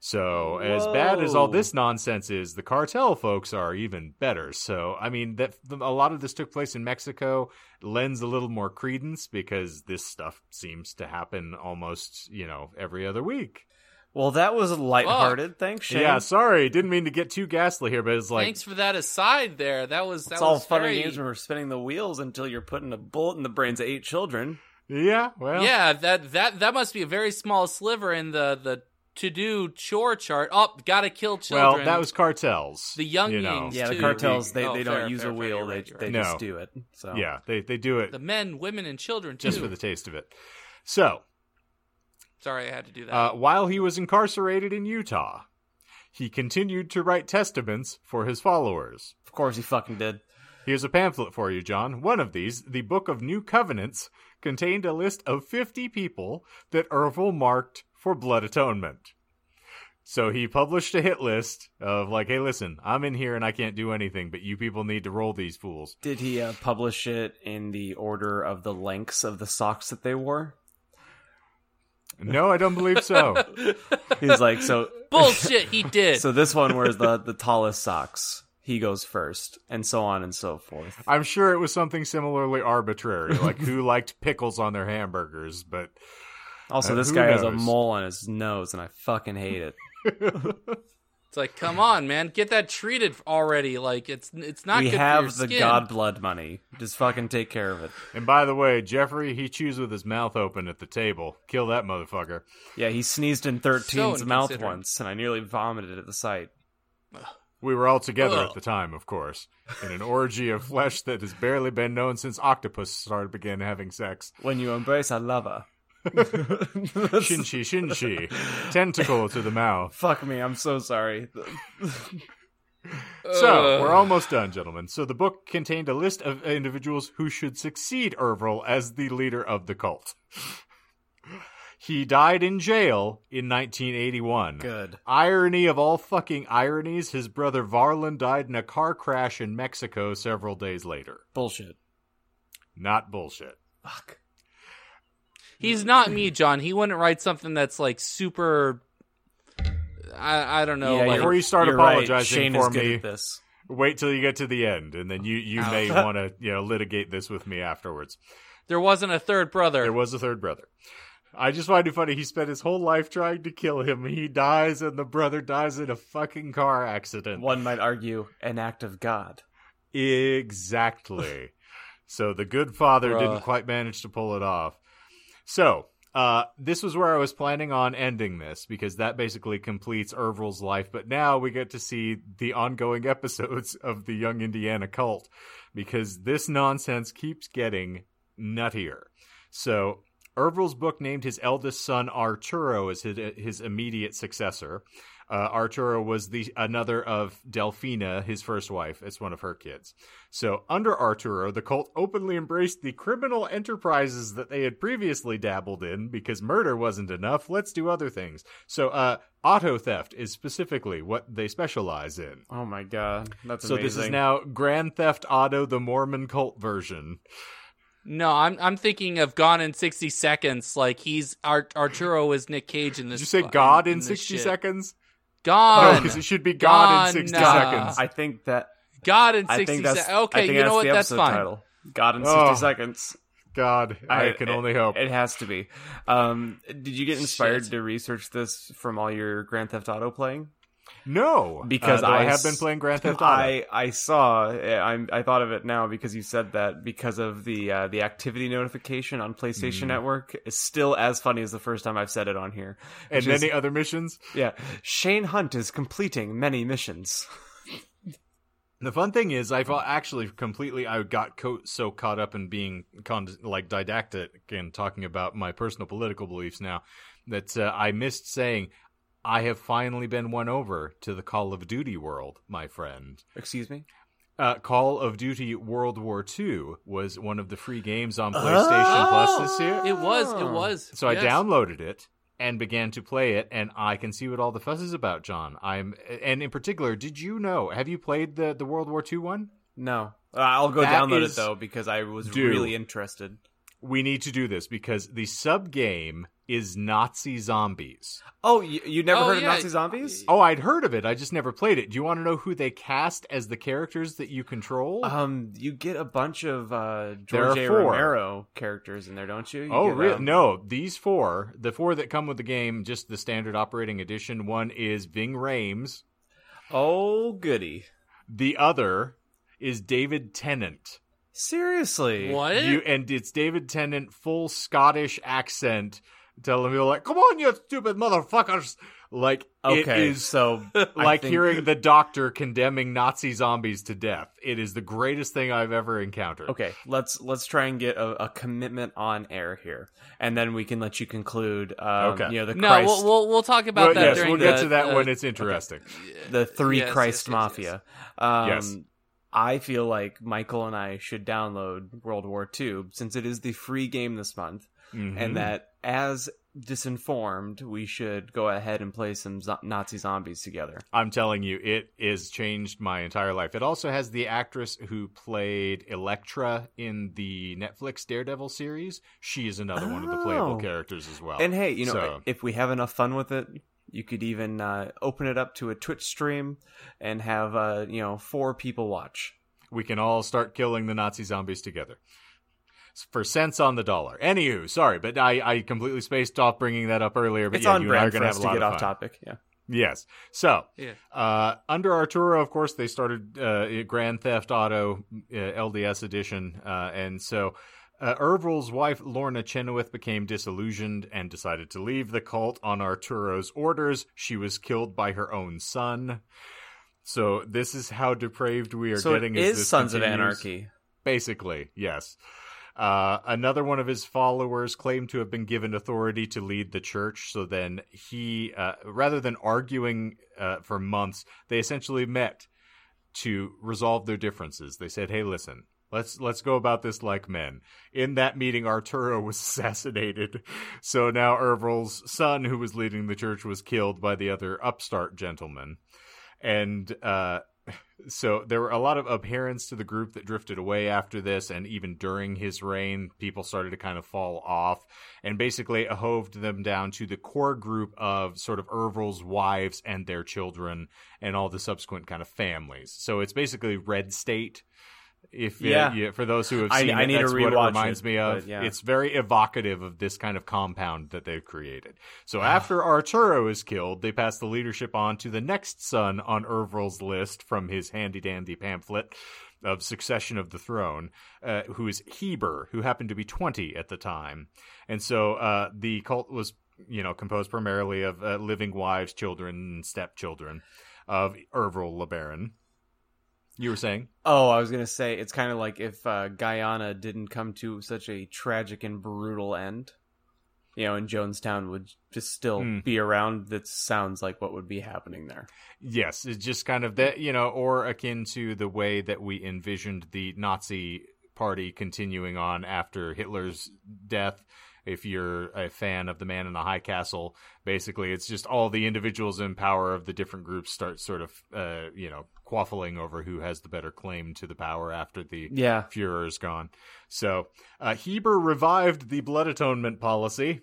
So, as bad as all this nonsense is, the cartel folks are even better. So, I mean, that a lot of this took place in Mexico lends a little more credence because this stuff seems to happen almost, you know, every other week. well, that was lighthearted. Thanks, Shane. Yeah, sorry, didn't mean to get too ghastly here, but it's like Thanks for that aside there. That was that it's all was fun very... and games when we're spinning the wheels until you're putting a bullet in the brains of eight children. Yeah, well, Yeah, that that that must be a very small sliver in the the to do chore chart. Oh, gotta kill children. Well, that was cartels. The you know. younglings. Yeah, the too. cartels they, Oh, they fair, don't use fair, a wheel; you're they right, they. No. just do it. So Yeah, they they do it the men, women, and children too. just for the taste of it. So, Sorry, I had to do that. uh, while he was incarcerated in Utah, he continued to write testaments for his followers. of course he fucking did. Here's a pamphlet for you, John. One of these, the Book of New Covenants, contained a list of 50 people that Ervil marked for blood atonement. So he published a hit list of like, hey, listen, I'm in here and I can't do anything, but you people need to roll these fools. Did he uh, publish it in the order of the lengths of the socks that they wore? No, I don't believe so. He's like, so Bullshit, he did. so this one wears the the tallest socks. He goes first, and so on and so forth. I'm sure it was something similarly arbitrary, like who liked pickles on their hamburgers, but Also, Uh, this guy has a mole on his nose, and I fucking hate it. it's like, come on, man, get that treated already. Like it's it's not we have the skin. god blood money. Just fucking take care of it. And by the way, Jeffrey, he chews with his mouth open at the table. Kill that motherfucker. Yeah, he sneezed in 13's mouth once, and I nearly vomited at the sight. We were all together Ugh. at the time, of course, in an orgy of flesh that has barely been known since octopus started began having sex. When you embrace a lover. Shinshi, shinshi, tentacle to the mouth. Fuck me, I'm so sorry. So, uh. we're almost done, gentlemen. So, the book contained a list of individuals who should succeed Ervil as the leader of the cult. He died in jail in 1981. Good. Irony of all fucking ironies, his brother Verlan died in a car crash in Mexico several days later. Bullshit. Not bullshit. Fuck. He's not me, John. He wouldn't write something that's like super. I, I don't know. Yeah, like, Before you start You're right. apologizing Shane for is good me, at this. wait till you get to the end, and then you, you oh. may want to you know litigate this with me afterwards. there wasn't a third brother. There was a third brother. I just find it funny. He spent his whole life trying to kill him. He dies, and the brother dies in a fucking car accident. One might argue an act of God. Exactly. so the good father Bruh. didn't quite manage to pull it off. So, uh, this was where I was planning on ending this because that basically completes Ervil's life. But now we get to see the ongoing episodes of the Young Indiana cult because this nonsense keeps getting nuttier. So, Ervil's book named his eldest son Arturo as his, his immediate successor. Uh, Arturo was the another of Delphina, his first wife. It's one of her kids. So, under Arturo, the cult openly embraced the criminal enterprises that they had previously dabbled in because murder wasn't enough. Let's do other things. So, uh, auto theft is specifically what they specialize in. Oh my god, that's So, amazing. this is now Grand Theft Auto, the Mormon cult version. no, I'm I'm thinking of Gone in 60 Seconds. Like he's Art, Arturo is Nick Cage in this. Did you say God in this 60 shit. seconds? Gone. No, because it should be God in 60 uh, seconds. I think that. God in 60 seconds. Okay, you know what? That's fine. title. God in sixty Oh. seconds. God, I, can only hope. It has to be. Um, did you get inspired Shit. to research this from all your Grand Theft Auto playing? No, Because uh, I, I have been playing Grand Theft Auto. I I saw I I thought of it now because you said that because of the uh, the activity notification on PlayStation Mm. Network is still as funny as the first time I've said it on here. and is- many other missions. yeah, Shane Hunt is completing many missions. The fun thing is, I've actually completely I got co- so caught up in being con- like didactic and talking about my personal political beliefs now that uh, I missed saying I have finally been won over to the Call of Duty world, my friend. Excuse me. Uh, Call of Duty World War II was one of the free games on PlayStation Plus this year. It was. It was. So Yes. I downloaded it and began to play it, and I can see what all the fuss is about, John. I'm, and in particular, did you know? Have you played the the World War II one? No, Uh, I'll go That download is- it though because I was Dude. really interested. We need to do this because the sub game is Nazi zombies. Oh, you, you never Oh, heard yeah. of Nazi zombies? Oh, I'd heard of it. I just never played it. Do you want to know who they cast as the characters that you control? Um, you get a bunch of uh, There are George A. four. Romero characters in there, don't you? You oh, get, really? um, no, these four, the four that come with the game, just the standard operating edition. One is Ving Rhames. Oh, goody! The other is David Tennant. Seriously, What? You and it's David Tennant, full Scottish accent, telling me like, "Come on, you stupid motherfuckers!" Like Okay, is so like think- hearing the doctor condemning Nazi zombies to death. It is the greatest thing I've ever encountered. Okay, let's let's try and get a, a commitment on air here, and then we can let you conclude. Um, Okay. you know the No, Christ, we'll, we'll we'll talk about Well, that yes, during we'll get to that uh, when it's interesting. the three Yes, Christ yes, yes, Mafia. Um, Yes. I feel like Michael and I should download World War II since it is the free game this month, Mhm. and that as disinformed, we should go ahead and play some zo- Nazi zombies together. I'm telling you, it has changed my entire life. It also has the actress who played Elektra in the Netflix Daredevil series. She is another one of the playable Oh. characters as well. And hey, you know, So- if we have enough fun with it, you could even uh, open it up to a Twitch stream and have uh, you know four people watch. we can all start killing the Nazi zombies together. For cents on the dollar. Anywho, sorry, but I, I completely spaced off bringing that up earlier. But it's yeah, on you and I are going to have a to lot get of off fun. topic. Yeah. Yes. So, Yeah. uh, under Arturo, of course, they started uh, Grand Theft Auto uh, LDS edition, uh, and so uh, Ervil's wife Lorna Chynoweth became disillusioned and decided to leave the cult on Arturo's orders. She was killed by her own son. So this is how depraved we are So it getting. as is this Sons of. Anarchy. Basically, yes. Uh, another one of his followers claimed to have been given authority to lead the church. So then he, uh, rather than arguing uh, for months, they essentially met to resolve their differences. They said, "Hey, listen." Let's let's go about this like men. In that meeting, Arturo was assassinated. So now Ervil's son, who was leading the church, was killed by the other upstart gentleman. And uh, so there were a lot of adherents to the group that drifted away after this, and even during his reign, people started to kind of fall off, and basically hoved them down to the core group of sort of Ervil's wives and their children, and all the subsequent kind of families. So it's basically Red State. If Yeah. yeah, for those who have seen I it, need to that's what it reminds it, me of. yeah. It's very evocative of this kind of compound that they've created. So after Arturo is killed, they pass the leadership on to the next son on Ervil's list from his handy dandy pamphlet of Succession of the Throne, uh, who is Heber, who happened to be 20 at the time. And so uh, the cult was, you know, composed primarily of uh, living wives, children, and stepchildren of Ervil LeBaron. You were saying? Oh, I was gonna say it's kind of like if uh, Guyana didn't come to such a tragic and brutal end, you know, and Jonestown would just still Hmm. be around. That sounds like what would be happening there. Yes, it's just kind of that, you know, or akin to the way that we envisioned the Nazi party continuing on after Hitler's death. If you're a fan of The Man in the High Castle, basically it's just all the individuals in power of the different groups start sort of, uh, you know, quaffling over who has the better claim to the power after the Yeah, Fuhrer is gone. So uh, Heber revived the blood atonement policy,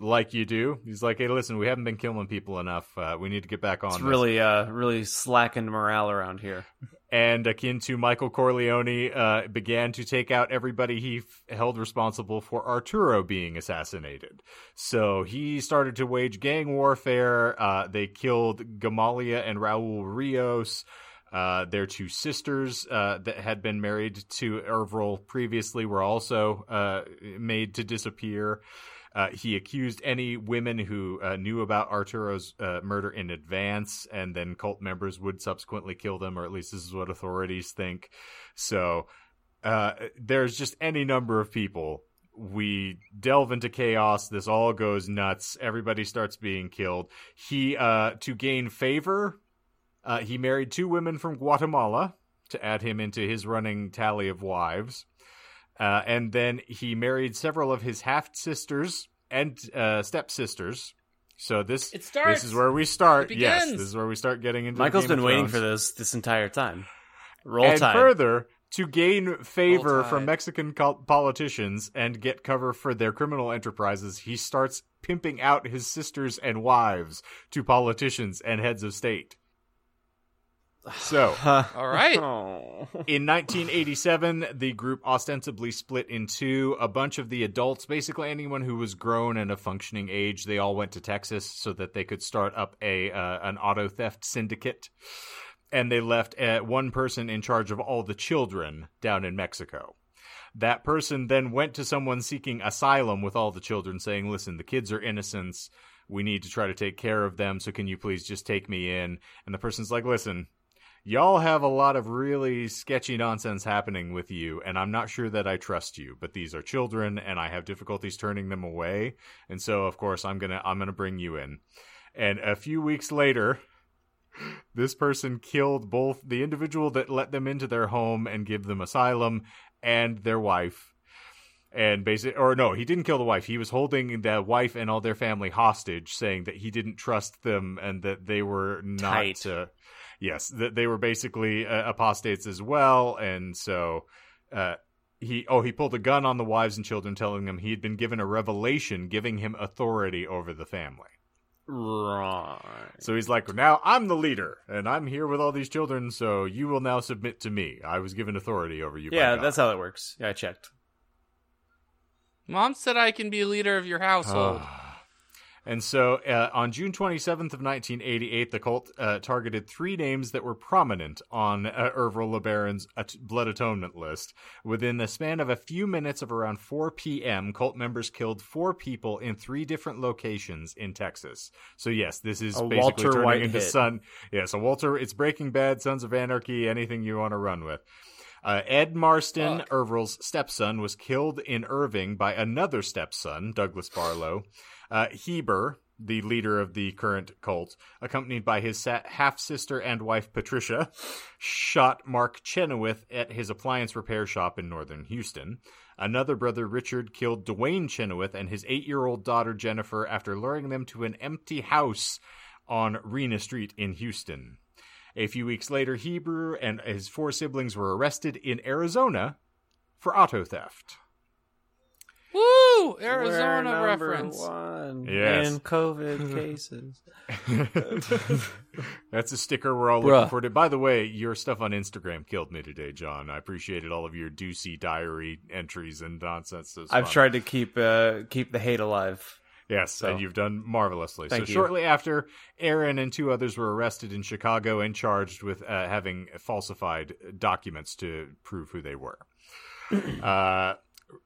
like you do. He's like, hey, listen, we haven't been killing people enough. Uh, we need to get back on. it's this." really, uh, really slackened morale around here. and akin to Michael Corleone, uh, began to take out everybody he f- held responsible for Arturo being assassinated. So he started to wage gang warfare. Uh, they killed Gamalia and Raul Rios. Uh, their two sisters uh, that had been married to Ervil previously were also uh, made to disappear. Uh, he accused any women who uh, knew about Arturo's uh, murder in advance, and then cult members would subsequently kill them, or at least this is what authorities think. So uh, there's just any number of people. We delve into chaos. This all goes nuts. Everybody starts being killed. He, uh, to gain favor, uh, he married two women from Guatemala to add him into his running tally of wives. Uh, and then he married several of his half sisters and uh, stepsisters. So this It starts. this is where we start. It Yes, this is where we start getting into. Michael's Game of been waiting for this this entire time. Roll and time. further, to gain favor from Mexican col- politicians and get cover for their criminal enterprises, he starts pimping out his sisters and wives to politicians and heads of state. So, All right. In 1987, the group ostensibly split in two. A bunch of the adults, basically anyone who was grown and of functioning age, they all went to Texas so that they could start up a uh, an auto theft syndicate. And they left uh, one person in charge of all the children down in Mexico. That person then went to someone seeking asylum with all the children, saying, Listen, the kids are innocents. We need to try to take care of them. So can you please just take me in? And the person's like, Listen, y'all have a lot of really sketchy nonsense happening with you, and I'm not sure that I trust you. But these are children, and I have difficulties turning them away. And so, of course, I'm gonna I'm gonna bring you in. And a few weeks later, this person killed both the individual that let them into their home and give them asylum and their wife. and basically, or no, he didn't kill the wife. He was holding the wife and all their family hostage, saying that he didn't trust them and that they were not. Uh, yes, that they were basically uh, apostates as well, and so. Uh, he oh he pulled a gun on the wives and children telling them he had been given a revelation giving him authority over the family Right. so he's like now i'm the leader and i'm here with all these children so you will now submit to me i was given authority over you by Yeah, God." that's how that works. Yeah, I checked. Mom said I can be a leader of your household. And so uh, on June 27th of 1988, the cult uh, targeted three names that were prominent on uh, Ervil LeBaron's at- blood atonement list. Within the span of a few minutes of around 4 p.m., cult members killed four people in three different locations in Texas. So yes, this is A basically Walter turning White into hit. Sun. Yes, a Walter. It's Breaking Bad, Sons of Anarchy, anything you want to run with. Uh, Ed Marston, Fuck. Ervil's stepson, was killed in Irving by another stepson, Douglas Barlow. Uh, Heber, the leader of the current cult, accompanied by his half sister and wife Patricia, shot Mark Chynoweth at his appliance repair shop in northern Houston. Another brother, Richard, killed Dwayne Chynoweth and his eight year old daughter Jennifer after luring them to an empty house on Rena Street in Houston. A few weeks later, Heber and his four siblings were arrested in Arizona for auto theft. Woo! We're Arizona reference. One Yes. in COVID cases. That's a sticker we're all Bruh. looking forward to. By the way, your stuff on Instagram killed me today, John. I appreciated all of your Ducey diary entries and nonsense. It I've fun. tried to keep uh, keep the hate alive. Yes, So- and you've done marvelously. Thank so you. shortly after, Aaron and two others were arrested in Chicago and charged with uh, having falsified documents to prove who they were. uh,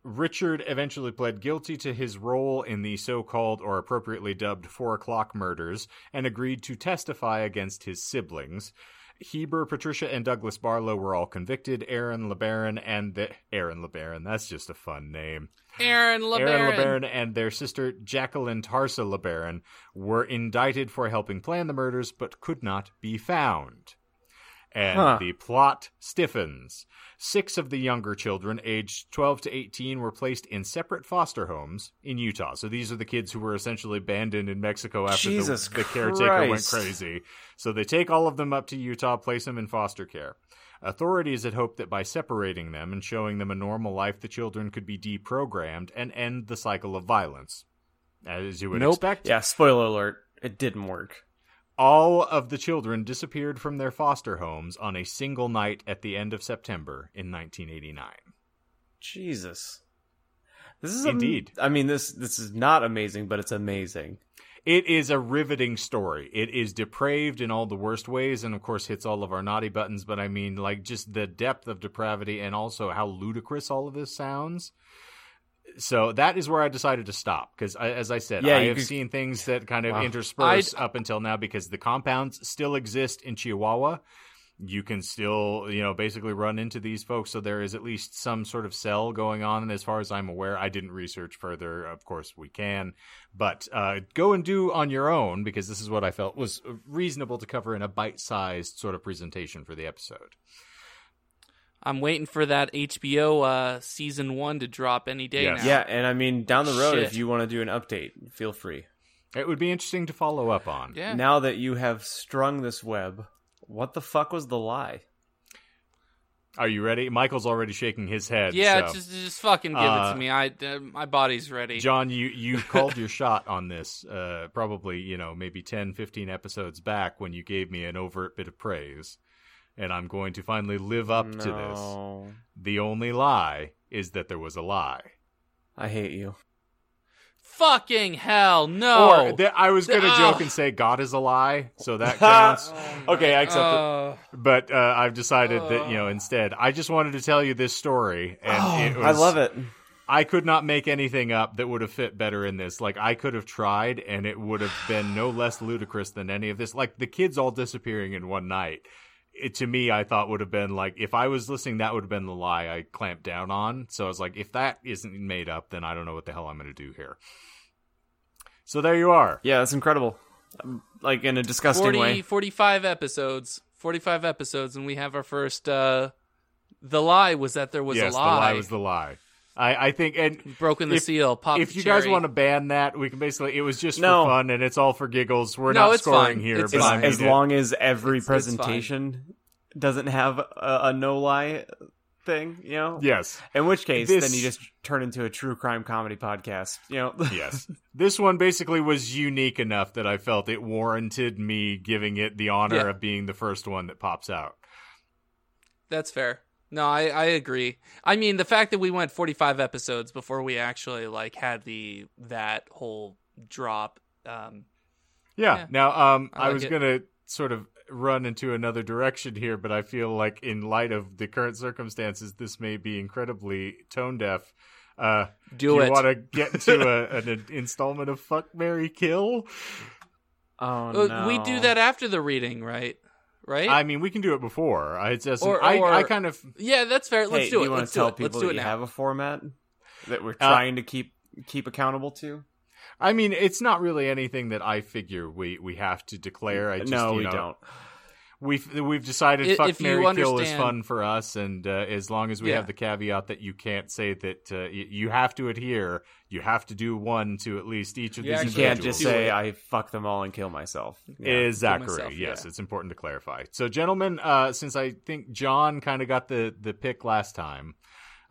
Richard eventually pled guilty to his role in the so-called or appropriately dubbed Four O'clock murders and agreed to testify against his siblings. Heber, Patricia, and Douglas Barlow were all convicted. Aaron LeBaron and the Aaron LeBaron. That's just a fun name. Aaron LeBaron. Aaron LeBaron and their sister Jacqueline Tarsa LeBaron were indicted for helping plan the murders but could not be found. And Huh. the plot stiffens. Six of the younger children, aged 12 to 18, were placed in separate foster homes in Utah. So these are the kids who were essentially abandoned in Mexico after the, the caretaker went crazy. So they take all of them up to Utah, place them in foster care. Authorities had hoped that by separating them and showing them a normal life, the children could be deprogrammed and end the cycle of violence. As you would Nope. expect, Yeah, spoiler alert. It didn't work. All of the children disappeared from their foster homes on a single night at the end of September in 1989. Jesus. This is am- Indeed. I mean this this is not amazing, but it's amazing. It is a riveting story. It is depraved in all the worst ways, and of course hits all of our naughty buttons. But I mean, like just the depth of depravity, and also how ludicrous all of this sounds. So that is where I decided to stop because, as I said, Yeah, I have could- seen things that kind of Wow. intersperse up until now because the compounds still exist in Chihuahua. You can still, you know, basically run into these folks. So there is at least some sort of cell going on. And As far as I'm aware, I didn't research further. Of course, we can, but uh, go and do on your own because this is what I felt was reasonable to cover in a bite-sized sort of presentation for the episode. I'm waiting for that HBO uh, season one to drop any day Yes. now. Yeah, and I mean down the road Shit. if you want to do an update, feel free. It would be interesting to follow up on. Yeah. Now that you have strung this web, what the fuck was the lie? Are you ready? Michael's already shaking his head. Yeah, so. just just fucking give it Uh, to me. I uh, my body's ready. John, you, you called your shot on this uh, probably, you know, maybe 10, 15 episodes back when you gave me an overt bit of praise. And I'm going to finally live up to this. The only lie is that there was a lie. I hate you. Fucking hell, no. Or th- I was going to Ugh. joke and say God is a lie, so that counts. okay, I accept it. Uh, but uh, I've decided that, you know, instead, I just wanted to tell you this story. And Oh, it was, I love it. I could not make anything up that would have fit better in this. Like I could have tried, and it would have been no less ludicrous than any of this. Like the kids all disappearing in one night. It, to me, I thought would have been like if I was listening, that would have been the lie I clamped down on. So I was like, if that isn't made up, then I don't know what the hell I'm going to do here. So there you are. Yeah, that's incredible. Um, Like in a disgusting 40, way. 45 episodes. 45 episodes, and we have our first. Uh, the lie was that there was yes, a lie. the lie was the lie. I, I think, and Broken the If- seal. Pop if the you guys want to ban that, we can basically. It was just No. for fun, and it's all for giggles. We're No, not it's scoring fine. here, It's but as, I fine. mean, as long as every It's- it's presentation doesn't have a, a no lie thing, you know. yes, In which case, This- then you just turn into a true crime comedy podcast. You know. yes. This one basically was unique enough that I felt it warranted me giving it the honor Yeah. of being the first one that pops out. That's fair. No, I, I agree. I mean, the fact that we went 45 episodes before we actually like had the that whole drop. Um, Yeah. Yeah. Now, um, I I, like was it. gonna sort of run into another direction here, but I feel like in light of the current circumstances, this may be incredibly tone deaf. Uh, do you want to get into a, an installment of Fuck Mary Kill? Oh Uh, no. We do that after the reading, right? Right? I mean, we can do it before. I just, Or- I, or- I kind of, yeah, that's fair. Let's hey, do it. you want to tell it. Let's people do that it you now. have a format that we're Uh, trying to keep keep accountable to? I mean, it's not really anything that I figure we, we have to declare. I just, no, you we know, don't. We've we've decided I- fuck if Mary Kill is fun for us, and uh, as long as we Yeah. have the caveat that you can't say that uh, y- you have to adhere, you have to do one to at least each of You these You can't just say. I fuck them all and kill myself. Yeah. Is Zachary? myself, yes, it's important to clarify. So, gentlemen, uh, since I think John kind of got the the pick last time,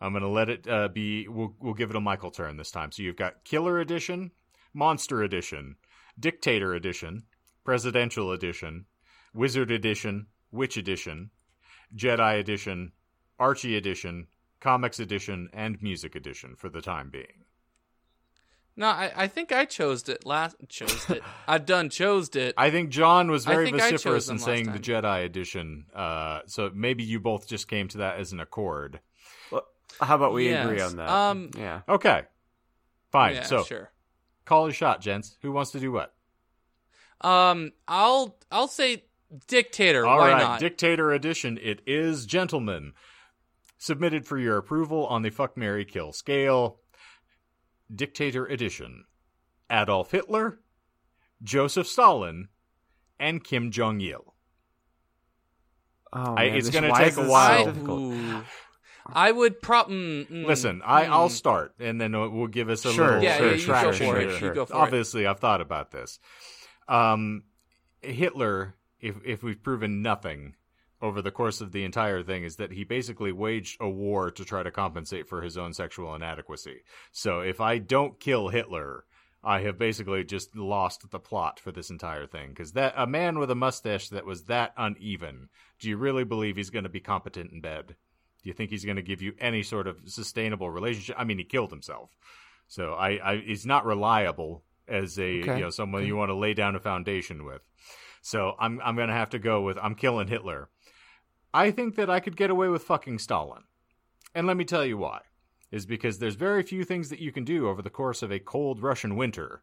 I'm gonna let it uh, be. We'll we'll give it a Michael turn this time. So you've got Killer Edition, Monster Edition, Dictator Edition, Presidential Edition, Wizard Edition, Witch Edition, Jedi Edition, Archie Edition, Comics Edition, and Music Edition for the time being. No, I, I think I chose it last. Chose it. I've done chose it. I think John was very think I chose vociferous in last saying the. Jedi edition. Uh, so maybe you both just came to that as an accord. How about we Yes. agree on that? Um, yeah. Okay, fine. yeah, so sure. call a shot, gents. Who wants to do what? Um, I'll I'll say dictator. All Why right, not? Dictator edition. It is, gentlemen. Submitted for your approval on the fuck Mary kill scale. Dictator edition. Adolf Hitler, Joseph Stalin, and Kim Jong Il. Oh, I- it's gonna take a this so while. I. I would prop. Mm, mm, Listen, I, I'll mm. start, and then we'll give us a Sure, little Yeah, sort yeah, of you go traction for it. You go for it. Obviously, I've thought about this. Um, Hitler, if if we've proven nothing over the course of the entire thing, is that he basically waged a war to try to compensate for his own sexual inadequacy. So if I don't kill Hitler, I have basically just lost the plot for this entire thing. Because that a man with a mustache that was that uneven, do you really believe he's going to be competent in bed? Do you think he's going to give you any sort of sustainable relationship? I mean, he killed himself, so I, I he's not reliable as a Okay. you know someone you want to lay down a foundation with. So I'm I'm to have to go with I'm killing Hitler. I think that I could get away with fucking Stalin, and let me tell you why. Is because there's very few things that you can do over the course of a cold Russian winter,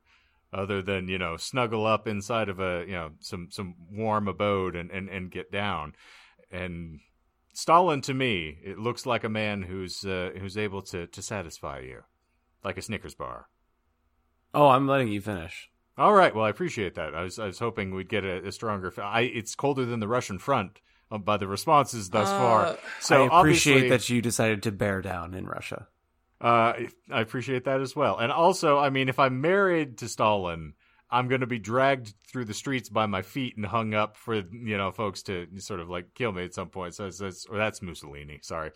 other than you know snuggle up inside of a you know some some warm abode and and, and get down, and Stalin to me, it looks like a man who's uh, who's able to to satisfy you, like a Snickers bar. Oh, I'm letting you finish. All right, well I appreciate that. I was I was hoping we'd get a, a stronger. I it's colder than the Russian front uh, by the responses thus Uh, far. So I appreciate that you decided to bear down in Russia. Uh, I appreciate that as well. And also, I mean, if I'm married to Stalin, I'm going to be dragged through the streets by my feet and hung up for you know folks to sort of like kill me at some point. So that's or that's Mussolini. Sorry,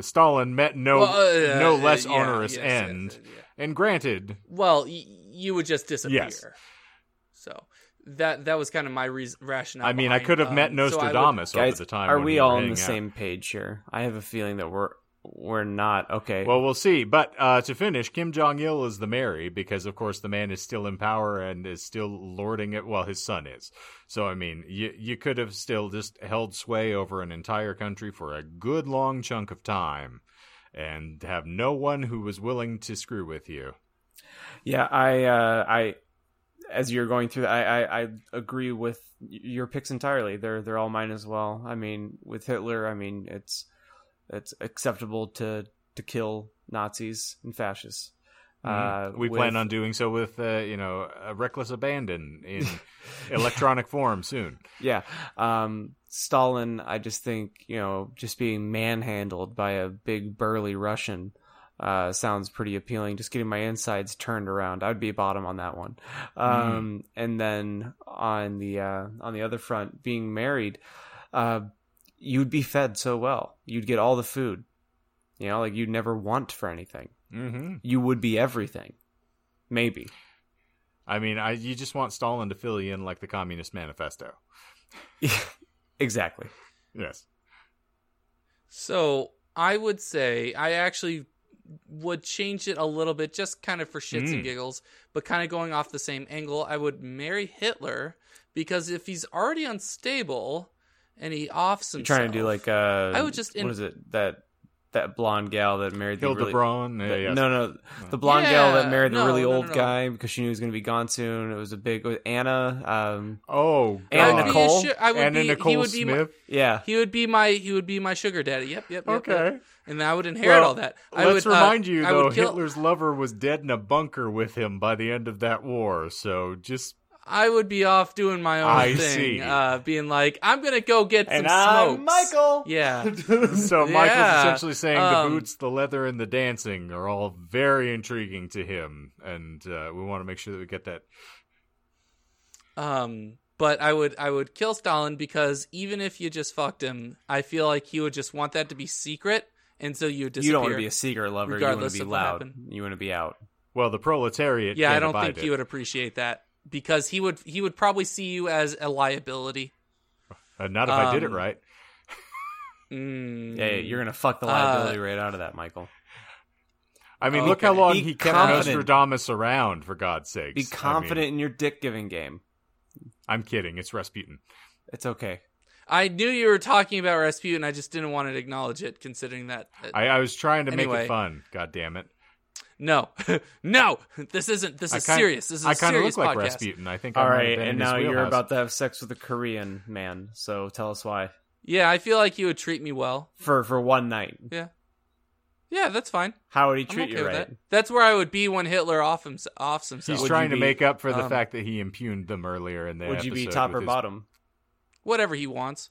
Stalin met no Well, uh, no uh, less yeah, onerous yes, yes, end. yes, yeah. And granted, Well, y- you would just disappear. Yes. So that that was kind of my reas rationale. I mean, I could have um, met so would- Nostradamus over Guys, the time. are when we all on the out. same page here? I have a feeling that we're we're not. Okay. Well, we'll see. But uh, to finish, Kim Jong Il is the Mary because, of course, the man is still in power and is still lording it. Well, his son is. So, I mean, you you could have still just held sway over an entire country for a good long chunk of time, and have no one who was willing to screw with you. Yeah, I, uh, I, as you're going through, I, I, I agree with your picks entirely. They're, they're all mine as well. I mean, with Hitler, I mean, it's, it's acceptable to, to kill Nazis and fascists. Uh, we with- plan on doing so with, uh, you know, a reckless abandon in electronic form soon. yeah. Um, Stalin, I just think, you know, just being manhandled by a big burly Russian, uh, sounds pretty appealing. Just getting my insides turned around, I'd be bottom on that one. Um, And then on the uh, on the other front, being married, uh, you'd be fed so well. You'd get all the food. You know, like you'd never want for anything. Mm-hmm. You would be everything. Maybe. I mean, I you just want Stalin to fill you in like the Communist Manifesto. exactly. Yes. So I would say I actually would change it a little bit, just kind of for shits and Mm. giggles, but kind of going off the same angle. I would marry Hitler because if he's already unstable and he offs You're trying to do like uh I would just what in- is it that that blonde gal that married the Hilda really, Braun. Yeah, yes. no no the blonde gal that married the no, really no, no, old no. guy because she knew he was going to be gone soon. It was a big it was Anna um Oh, Anna God. would be Nicole? a su- I would Anna be, Nicole he would be my, Smith. yeah he would be my he would be my sugar daddy. Yep, yep, yep. okay. yep. And I would inherit Well, all that. I Let's would, uh, remind you though, kill, Hitler's lover was dead in a bunker with him by the end of that war. So just I would be off doing my own I thing, see. Uh, being like, I'm gonna go get some and I'm smokes. Michael Yeah. so Michael's Yeah, essentially saying the um, boots, the leather, and the dancing are all very intriguing to him, and uh, we want to make sure that we get that. Um, but I would I would kill Stalin because even if you just fucked him, I feel like he would just want that to be secret, and so you would disappear. you don't want to be a secret lover you want regardless to be of what loud happened. you want to be out Well, the proletariat. yeah, I can't don't abide think it. he would appreciate that because he would he would probably see you as a liability. Uh, not if I did it um, right. Mm. yeah, yeah you're gonna fuck the Uh, liability right out of that Michael I mean, look how long Be he kept confident. Nostradamus around, for God's sakes. be I mean, confident in your dick giving game I'm kidding. It's Rasputin. it's okay I knew you were talking about Rasputin. I just didn't want to acknowledge it, considering that. uh, I, I was trying to make it fun. God damn it! No, no, this isn't. This I is kinda- serious. This is a I kind of serious look like podcast. Rasputin. I think. I all might right and now you're wheelhouse. about to have sex with a korean man so tell us why Yeah, I feel like you would treat me well. for for one night Yeah, yeah, that's fine. how would he treat okay you right that. That's where I would be when Hitler off him, offs himself. He's Would trying to be- make up for the um, fact that he impugned them earlier in the would you be top or his- bottom Whatever he wants,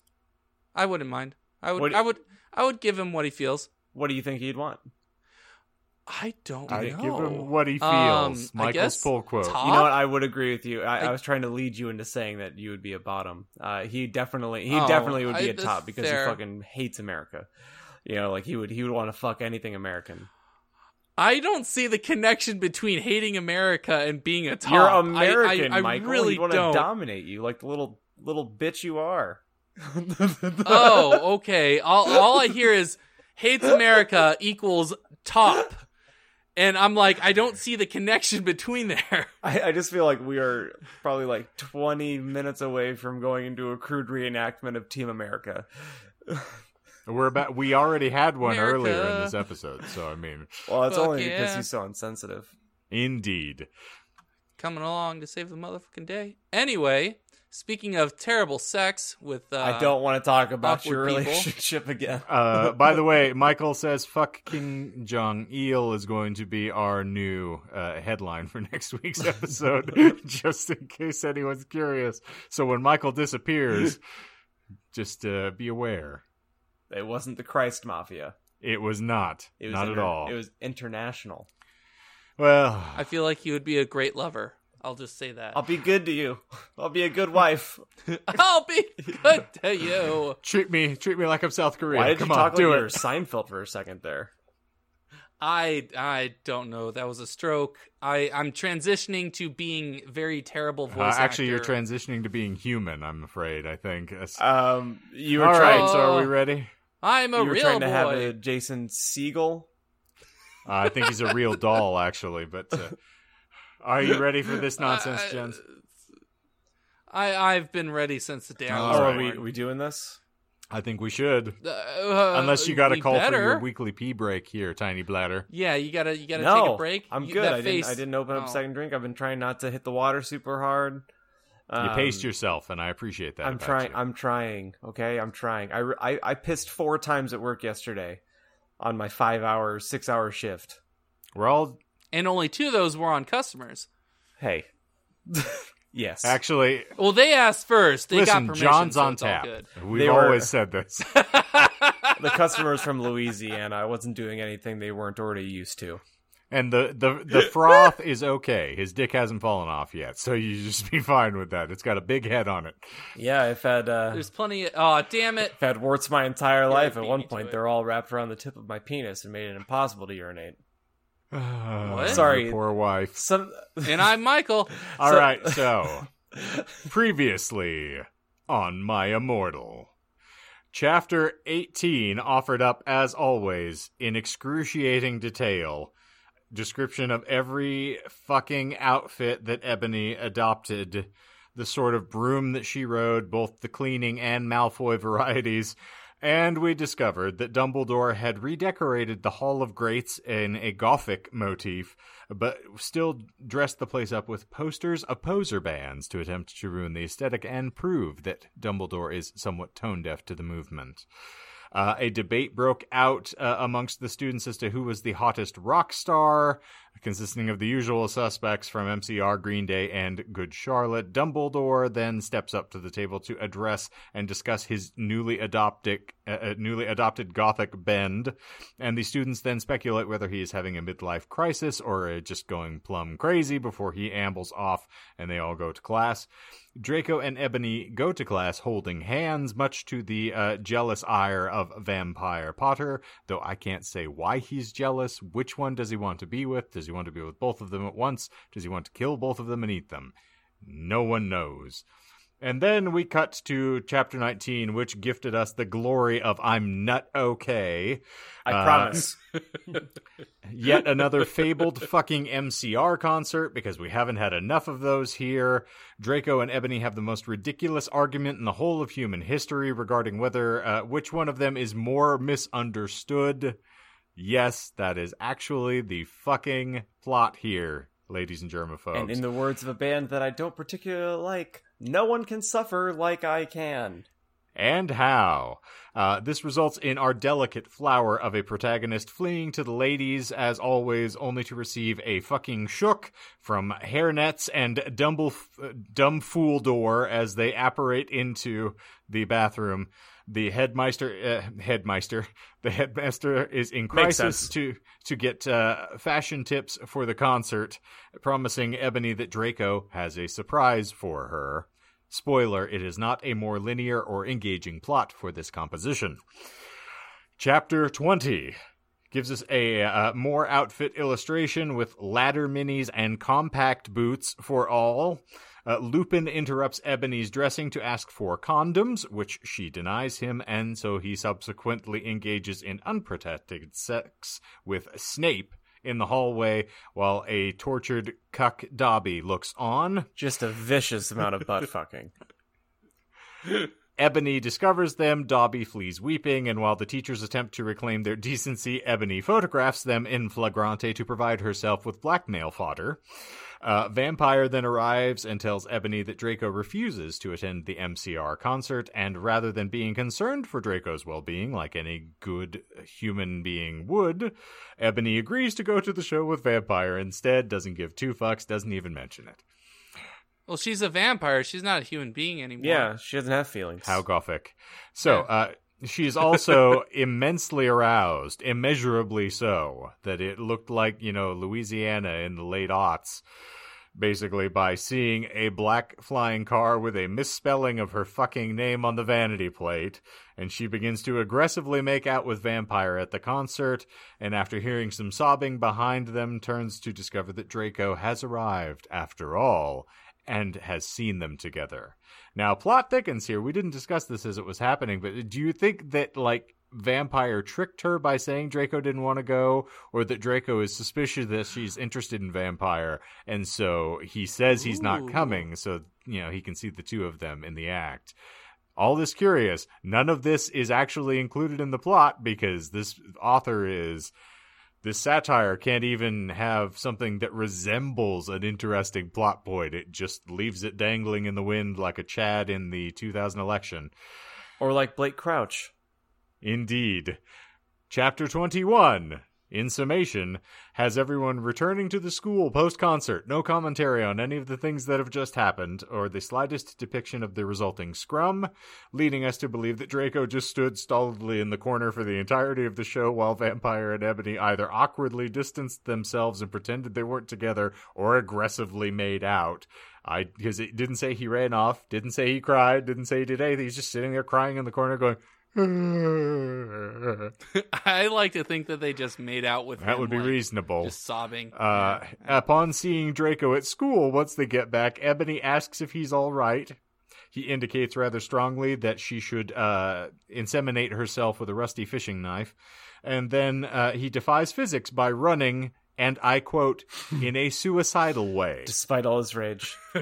I wouldn't mind. I would. What- I would. I would give him what he feels. what do you think he'd want I don't I know. give him what he feels. Um, I Michael's pull quote. top- You know what? I would agree with you. I, I, I- was trying to lead you into saying that you would be a bottom. Uh, he definitely, he Oh, definitely would be I- a top because fair. he fucking hates America. You know, like he would, he would want to fuck anything American. I don't see the connection between hating America and being a top. You're I- American, I, I, Michael. really He'd want to dominate you like the little little bitch you are. oh, okay. All, all I hear is hates America equals top. And I'm like, I don't see the connection between there. I, I just feel like we are probably like 20 minutes away from going into a crude reenactment of Team America. We're about. We already had one America. earlier in this episode, so I mean, Well, it's Fuck only because he's so insensitive. indeed. Coming along to save the motherfucking day. Anyway, speaking of terrible sex with uh, I don't want to talk about your awkward people. relationship again. Uh, by the way, Michael says "fuck Kim Jong Il" is going to be our new uh, headline for next week's episode, just in case anyone's curious. So when Michael disappears, just uh, be aware It wasn't the Christ Mafia. it was not, It was not inter- at all. It was international. well, I feel like he would be a great lover. I'll just say that. I'll be good to you. I'll be a good wife. I'll be good to you. treat me, treat me like I'm South Korea. Why did Come you on, talk like do you it. Seinfeld for a second there? I I don't know. That was a stroke. I I'm transitioning to being very terrible Uh, voice. actually, you're transitioning to being human. I'm afraid. I think. That's- Um, you were all trying. right. So are we ready? I'm a you were real trying to boy. have a Jason Segel. Uh, I think he's a real doll, actually. But uh, are you ready for this nonsense, I- Jens? I I've been ready since the day I All was Oh, right. are we we doing this? I think we should. Uh, Unless you got a we call for your weekly pee break here, tiny bladder. Yeah, you gotta you gotta no, take a break. I'm You- good. that I face. didn't. I didn't open up Oh. a second drink. I've been trying not to hit the water super hard. You Um, paced yourself, and I appreciate that. I'm about trying. you. I'm trying. Okay, I'm trying. I, I I pissed four times at work yesterday, on my five hour, six hour shift. We're all And only two of those were on customers. Hey, yes, actually. Well, they asked first. They listen, got permission. John's so on it's all tap. good. We've They were- always said this. the customers from Louisiana. I wasn't doing anything they weren't already used to. And the, the, the froth is okay. His dick hasn't fallen off yet, so you just be fine with that. It's got a big head on it. Yeah, I've had uh, There's plenty. Of, oh, damn it! I've had warts my entire life. At one point, they're all wrapped around the tip of my penis and made it impossible to urinate. What? Sorry. Your poor wife. Some And I'm Michael. All So- right, so previously on My Immortal. Chapter 18 offered up, as always, in excruciating detail, description of every fucking outfit that Ebony adopted, the sort of broom that she rode, both the cleaning and Malfoy varieties, and we discovered that Dumbledore had redecorated the Hall of Greats in a Gothic motif, but still dressed the place up with posters of poser bands to attempt to ruin the aesthetic and prove that Dumbledore is somewhat tone deaf to the movement. Uh, a debate broke out uh, amongst the students as to who was the hottest rock star, consisting of the usual suspects from MCR, Green Day, and Good Charlotte. Dumbledore then steps up to the table to address and discuss his newly adopted, uh, uh, newly adopted Gothic bend, and the students then speculate whether he is having a midlife crisis or just going plumb crazy before he ambles off, and they all go to class. Draco and Ebony go to class holding hands, much to the uh, jealous ire of Vampire Potter, though I can't say why he's jealous. Which one does he want to be with? Does he want to be with both of them at once? Does he want to kill both of them and eat them? No one knows. And then we cut to chapter 19, which gifted us the glory of I'm Nut Okay. I Uh, promise. Yet another fabled fucking MCR concert because we haven't had enough of those here. Draco and Ebony have the most ridiculous argument in the whole of human history regarding whether uh, which one of them is more misunderstood. Yes, that is actually the fucking plot here, ladies and germaphobes. and in the words of a band that I don't particularly like, no one can suffer like I can. and how. Uh, this results in our delicate flower of a protagonist fleeing to the ladies, as always, only to receive a fucking shook from hairnets and dumble, dumb fool door as they apparate into the bathroom. The headmeister, uh, headmeister, the headmaster is in crisis to to get uh, fashion tips for the concert, promising Ebony that Draco has a surprise for her. Spoiler, it is not a more linear or engaging plot for this composition. Chapter 20 gives us a uh, more outfit illustration with ladder minis and compact boots for all. Uh, Lupin interrupts Ebony's dressing to ask for condoms, which she denies him, and so he subsequently engages in unprotected sex with Snape in the hallway while a tortured cuck Dobby looks on. Just a vicious amount of butt fucking. Ebony discovers them, Dobby flees weeping, and while the teachers attempt to reclaim their decency, Ebony photographs them in flagrante to provide herself with blackmail fodder. Uh, Vampire then arrives and tells Ebony that Draco refuses to attend the MCR concert, and rather than being concerned for Draco's well being like any good human being would, Ebony agrees to go to the show with Vampire instead, doesn't give two fucks, doesn't even mention it. Well, she's a vampire. She's not a human being anymore. Yeah, she doesn't have feelings. How gothic. So, uh, she's also immensely aroused, immeasurably so, that it looked like, you know, Louisiana in the late aughts, basically by seeing a black flying car with a misspelling of her fucking name on the vanity plate, and she begins to aggressively make out with Vampire at the concert, and after hearing some sobbing behind them, turns to discover that Draco has arrived after all, and has seen them together. Now, plot thickens here. We didn't discuss this as it was happening, but do you think that, like, Vampire tricked her by saying Draco didn't want to go, or that Draco is suspicious that she's interested in Vampire, and so he says he's not coming, so, you know, he can see the two of them in the act? All this curious. None of this is actually included in the plot because this author is this satire can't even have something that resembles an interesting plot point. It just leaves it dangling in the wind like a Chad in the 2000 election. Or like Blake Crouch. Indeed. Chapter 21 In summation, has everyone returning to the school post concert, no commentary on any of the things that have just happened, or the slightest depiction of the resulting scrum, leading us to believe that Draco just stood stolidly in the corner for the entirety of the show while Vampire and Ebony either awkwardly distanced themselves and pretended they weren't together, or aggressively made out. I because it didn't say he ran off, didn't say he cried, didn't say he did anything. He's just sitting there crying in the corner, going. I like to think that they just made out with That him, would be like, reasonable. Just sobbing. Uh, Yeah. upon seeing Draco at school, once they get back, Ebony asks if he's all right. He indicates rather strongly that she should uh, inseminate herself with a rusty fishing knife. And then uh, he defies physics by running, and I quote, in a suicidal way. Despite all his rage.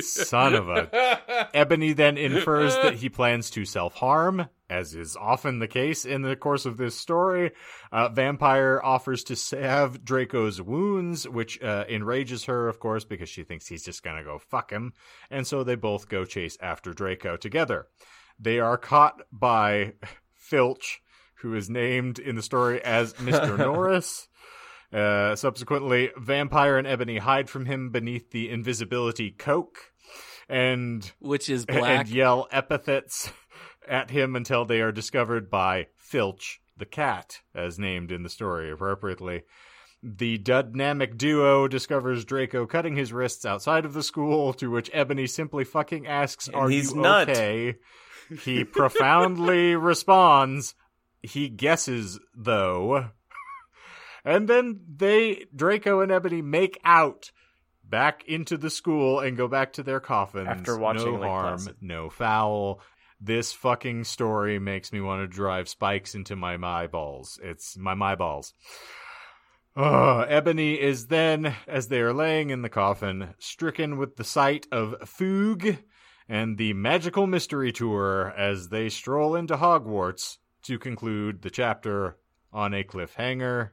Son of a. Ebony then infers that he plans to self harm, as is often the case in the course of this story. Uh, Vampire offers to salve Draco's wounds, which uh, enrages her, of course, because she thinks he's just gonna go fuck him. And so they both go chase after Draco together. They are caught by Filch, who is named in the story as Mr. Norris. Uh, subsequently, Vampire and Ebony hide from him beneath the invisibility coke, and, Which is black. and yell epithets at him until they are discovered by Filch, the cat, as named in the story appropriately. The dynamic duo discovers Draco cutting his wrists outside of the school, to which Ebony simply fucking asks, And Are he's you nut." okay? He profoundly responds, He guesses, though. And then they, Draco and Ebony, make out back into the school and go back to their coffins. After watching no Lake harm, Placid. no foul. This fucking story makes me want to drive spikes into my eyeballs. It's my eyeballs. Oh, Ebony is then, as they are laying in the coffin, stricken with the sight of Foog and the magical mystery tour as they stroll into Hogwarts to conclude the chapter on a cliffhanger.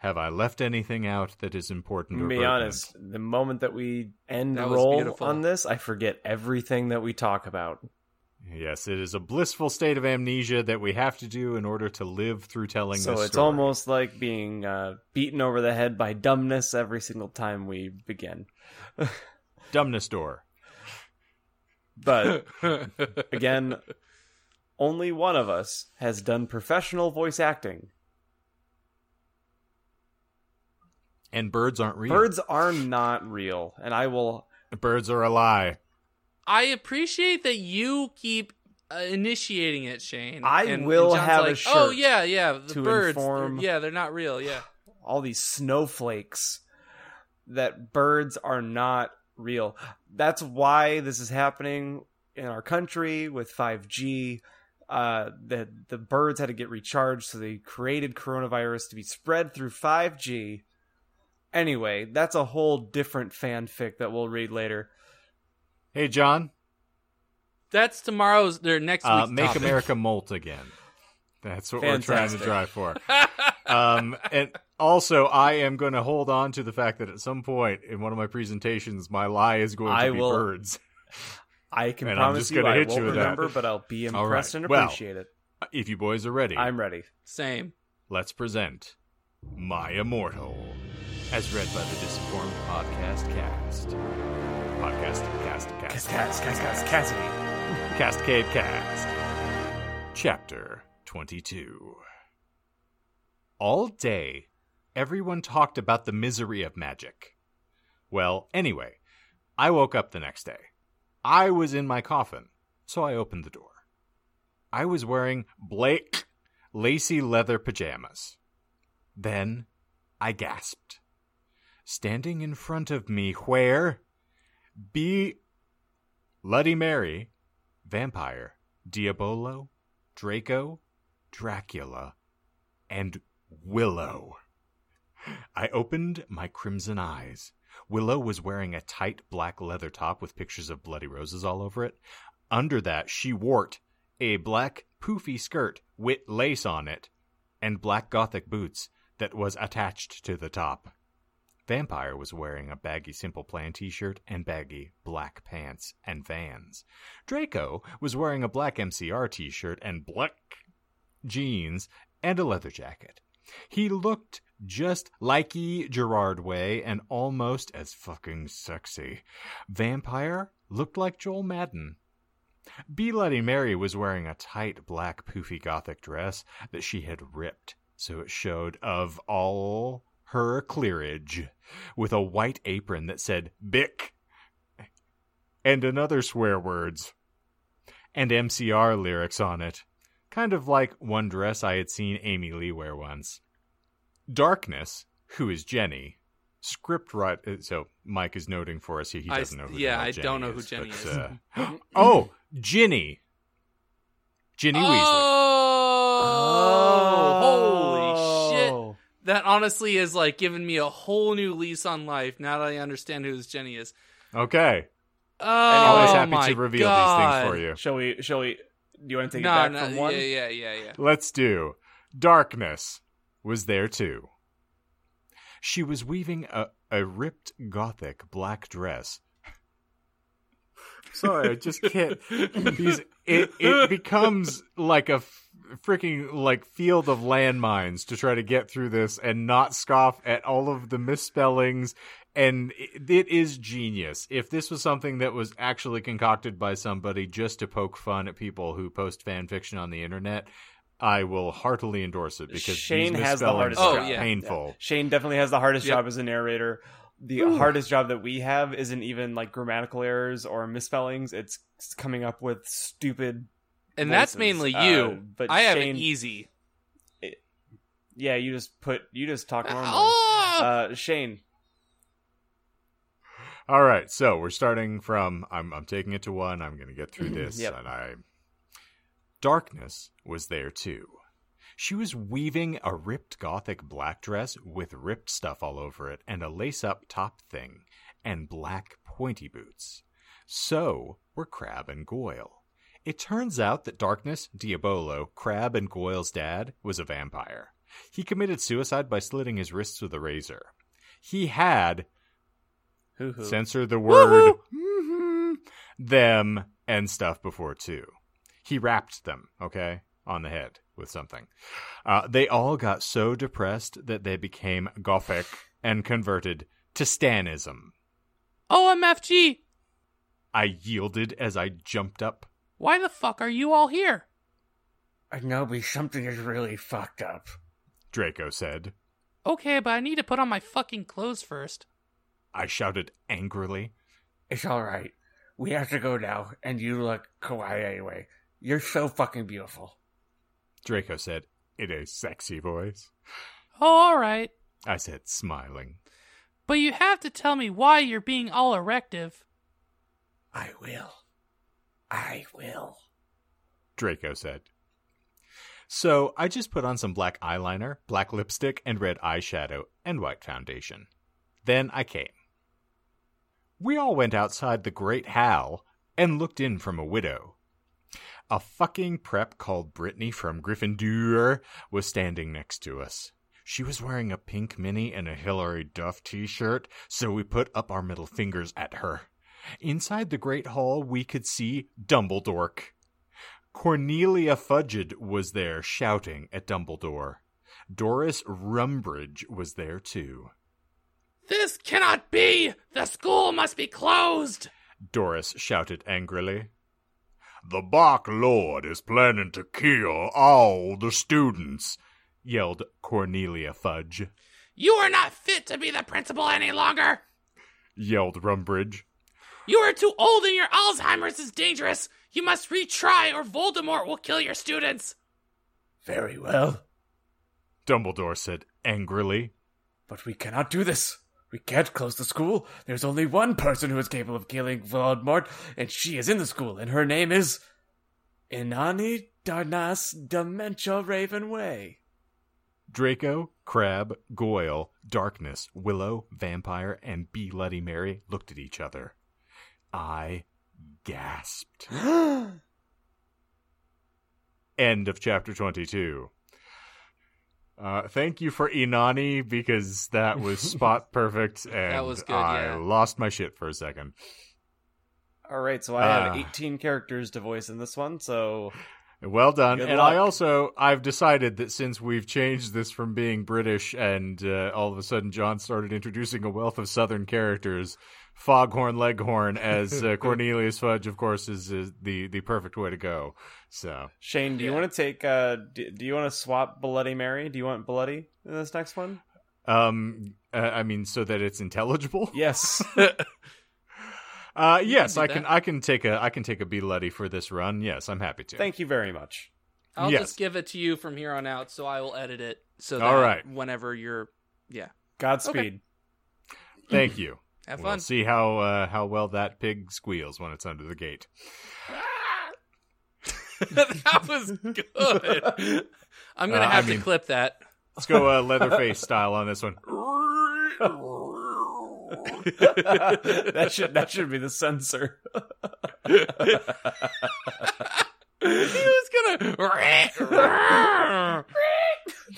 Have I left anything out that is important? To or be pertinent? honest, the moment that we end That roll on this, I forget everything that we talk about. Yes, it is a blissful state of amnesia that we have to do in order to live through telling So this it's story. almost like being uh, beaten over the head by dumbness every single time we begin. dumbness door. But again, only one of us has done professional voice acting. And birds aren't real. Birds are not real, and I will. birds are a lie. I appreciate that you keep uh, initiating it, Shane. I And- will and John's have a shirt Oh yeah, yeah. The to birds. inform- they're- Yeah, they're not real. Yeah. all these snowflakes that birds are not real. That's why this is happening in our country with 5G. Uh, that the birds had to get recharged, so they created coronavirus to be spread through 5G. Anyway, that's a whole different fanfic that we'll read later. Hey, John, That's tomorrow's. Their next uh, make topic. America molt again. That's what we're trying to drive for. um, and also, I am going to hold on to the fact that at some point in one of my presentations, my lie is going to I be will- birds. I can And I'm promise just you gonna I hit won't you with that. remember, but I'll be impressed right. and Well, appreciate it. If you boys are ready, I'm ready. Same. let's present My Immortal, as read by the Disinformed Podcast Cast. Podcast Cast Cast. Cass, Cass, Cass, Cassidy. Cascade Cast. Chapter 22. All day, everyone talked about the misery of magic. Well, anyway, I woke up the next day. I was in my coffin, so I opened the door. I was wearing Blake lacy leather pajamas. Then I gasped. Standing in front of me, where? Be Bloody Mary, Vampire, Diabolo, Draco, Dracula, and Willow. I opened my crimson eyes. Willow was wearing a tight black leather top with pictures of bloody roses all over it. Under that, she wore a black poofy skirt with lace on it and black gothic boots that was attached to the top. Vampire was wearing a baggy Simple Plan t shirt and baggy black pants and vans. Draco was wearing a black MCR t shirt and black jeans, and a leather jacket. He looked just likey Gerard Way and almost as fucking sexy. Vampire looked like Joel Madden. Be Bloody Mary was wearing a tight black poofy gothic dress that she had ripped so it showed of all her clearage, with a white apron that said Bick and another swear words and MCR lyrics on it, kind of like one dress I had seen Amy Lee wear once. Darkness, who is Jenny, script right. So Mike is noting for us. He, he doesn't know who. yeah, I Jenny don't know is, who Jenny but, is. uh, oh, Ginny. Ginny Weasley. Oh, holy That honestly is like giving me a whole new lease on life now that I understand who this Jenny is. Okay, Oh, always happy my to reveal God. these things for you. Shall we? Shall we? Do you want to take No, it back no, from one? yeah, yeah, yeah, yeah. Let's do. Darkness was there too. She was weaving a, a ripped gothic black dress. Sorry, I just can't. These it it becomes like a f- freaking like field of landmines to try to get through this and not scoff at all of the misspellings. And it, it is genius. If this was something that was actually concocted by somebody just to poke fun at people who post fan fiction on the internet, I will heartily endorse it because Shane has the hardest job. Oh, yeah. painful. Shane definitely has the hardest Yep. job as a narrator. The hardest job that we have isn't even like grammatical errors or misspellings. It's coming up with stupid. And that's voices. mainly Uh, you. but I have Shane- it easy. Yeah, you just put you just talk normally. Oh! Uh, Shane, All right, so we're starting from I'm I'm taking it to one. I'm going to get through this Yep. and I Darkness was there too. She was weaving a ripped gothic black dress with ripped stuff all over it and a lace-up top thing and black pointy boots. So were Crab and Goyle. It turns out that Darkness, Diabolo, Crab and Goyle's dad was a vampire. He committed suicide by slitting his wrists with a razor. He had hoo hoo. censor the word mhm, them and stuff before too. He rapped them, okay, on the head with something. Uh, they all got so depressed that they became gothic and converted to Stanism. OMFG! I yielded as I jumped up. Why the fuck are you all here? I know, but something is really fucked up. Draco said. Okay, but I need to put on my fucking clothes first. I shouted angrily. It's all right. We have to go now, and you look kawaii anyway. You're so fucking beautiful. Draco said in a sexy voice. Oh, alright. I said, smiling. But you have to tell me why you're being all erective. I will. I will. Draco said. So I just put on some black eyeliner, black lipstick, and red eyeshadow, and white foundation. Then I came. We all went outside the Great Hal and looked in from a window. A fucking prep called Brittany from Gryffindor was standing next to us. She was wearing a pink mini and a Hilary Duff t shirt, so we put up our middle fingers at her. Inside the Great Hall, we could see Dumbledore. Cornelia Fudged was there shouting at Dumbledore. Doris Rumbridge was there too. This cannot be! The school must be closed! Doris shouted angrily. The Bach Lord is planning to kill all the students, yelled Cornelia Fudge. You are not fit to be the principal any longer! Yelled Rumbridge. You are too old and your Alzheimer's is dangerous! You must retry or Voldemort will kill your students! Very well. Dumbledore said angrily. But we cannot do this. We can't close the school. There's only one person who is capable of killing Voldemort, and she is in the school, and her name is Inani Darnas Dementia Ravenway. Draco, Crab, Goyle, Darkness, Willow, Vampire, and Be Bloody Mary looked at each other. I gasped. End of chapter 22. Uh, thank you for Inani because that was spot perfect and was good, I yeah. lost my shit for a second. All right, so I have Ah. 18 characters to voice in this one, so Well done. And. I also I've decided that since we've changed this from being British and uh, all of a sudden John started introducing a wealth of Southern characters, Foghorn Leghorn as uh, Cornelius Fudge, of course, is, is the the perfect way to go. So Shane, do you want to take? Uh, do, do you want to swap Bloody Mary? Do you want Bloody in this next one? Um, uh, I mean, so that it's intelligible. Yes. Uh, yes, do I can. that. I can take a. I can take a B Letty for this run. Yes, I'm happy to. Thank you very much. I'll Yes. just give it to you from here on out, so I will edit it so that All right. whenever you're, yeah, Godspeed. Thank you. Have We'll see how uh, how well that pig squeals when it's under the gate. that was good. I'm gonna Uh, I have mean- to clip that. Let's go uh, Leatherface style on this one. that should that should be the censor. he was gonna.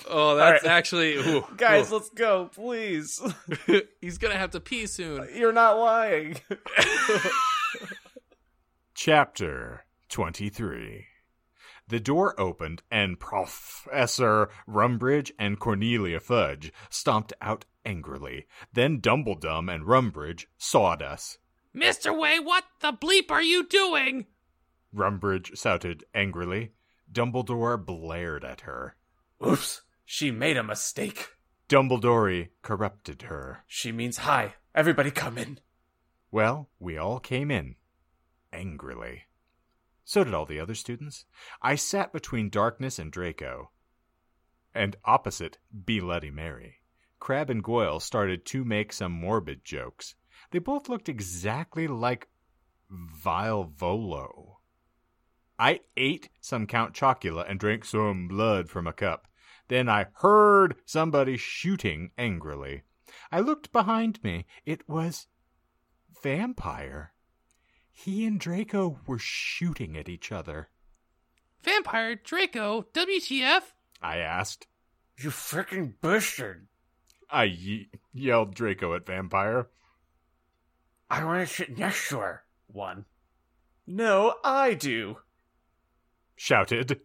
Oh, that's right. actually. ooh, Guys, ooh. let's go, please. he's gonna have to pee soon. You're not lying. Chapter 23 The door opened, and Professor Rumbridge and Cornelia Fudge stomped out angrily. Then Dumbledum and Rumbridge sawed us. Mr. Way, what the bleep are you doing? Rumbridge shouted angrily. Dumbledore blared at her. Oops. She made a mistake. Dumbledore corrupted her. She means hi. Everybody come in. Well, we all came in. Angrily. So did all the other students. I sat between Darkness and Draco. And opposite Be Bloody Mary. Crab and Goyle started to make some morbid jokes. They both looked exactly like Vile Volo. I ate some Count Chocula and drank some blood from a cup. Then I heard somebody shooting angrily. I looked behind me. It was Vampire. He and Draco were shooting at each other. Vampire Draco, WTF? I asked. You freaking bastard. I ye- yelled Draco at Vampire. I want to sit next to her. One. No, I do. Shouted.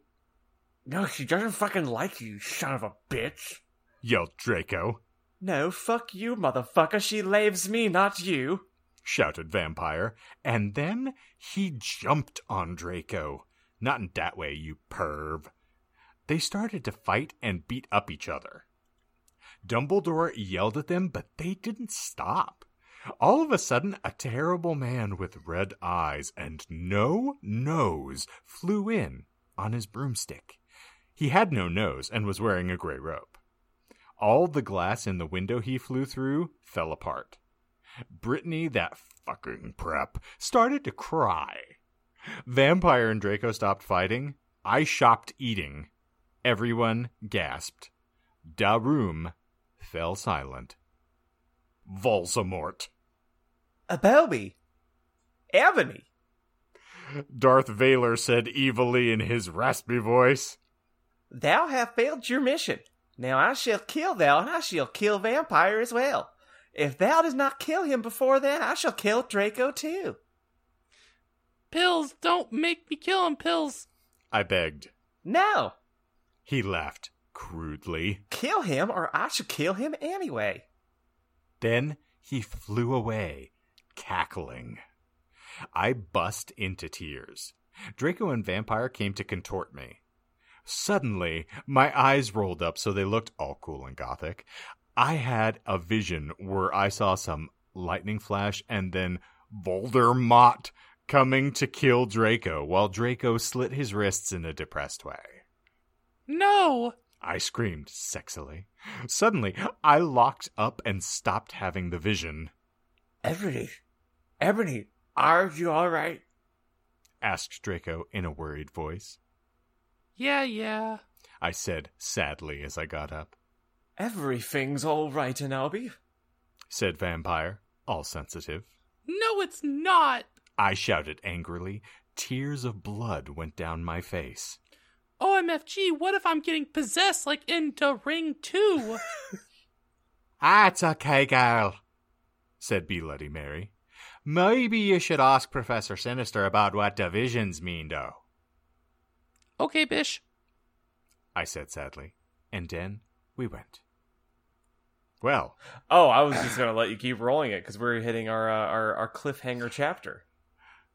No, she doesn't fucking like you, you son of a bitch. Yelled Draco. No, fuck you, motherfucker. She laves me, not you. Shouted Vampire. And then he jumped on Draco. Not in that way, you perv. They started to fight and beat up each other. Dumbledore yelled at them, but they didn't stop. All of a sudden, a terrible man with red eyes and no nose flew in on his broomstick. He had no nose and was wearing a gray robe. All the glass in the window he flew through fell apart. Brittany, that fucking prep, started to cry. Vampire and Draco stopped fighting. I shopped eating. Everyone gasped. Da room fell silent. Voldemort. Abelby. Ebony. Darth Vader said evilly in his raspy voice. Thou have failed your mission. Now I shall kill thou, and I shall kill Vampire as well. If thou does not kill him before then, I shall kill Draco too. Pills, don't make me kill him, Pills. I begged. No, He laughed crudely. kill him, or I shall kill him anyway. Then he flew away, cackling. I bust into tears. Draco and Vampire came to contort me. Suddenly, my eyes rolled up so they looked all cool and gothic. I had a vision where I saw some lightning flash and then Voldemort coming to kill Draco while Draco slit his wrists in a depressed way. No. I screamed sexily. Suddenly, I locked up and stopped having the vision. Ebony, Ebony, are you all right? asked Draco in a worried voice. Yeah, yeah. I said sadly as I got up. Everything's all right, Anobi. Said Vampire, all sensitive. No, it's not. I shouted angrily. Tears of blood went down my face. OMFG, what if I'm getting possessed like in the ring too? That's okay, girl, said Bloody Mary. Maybe you should ask Professor Sinister about what divisions mean, though. Okay, Bish. I said sadly. And then we went. Well, Oh, I was just gonna let you keep rolling it because we're hitting our, uh, our our cliffhanger chapter.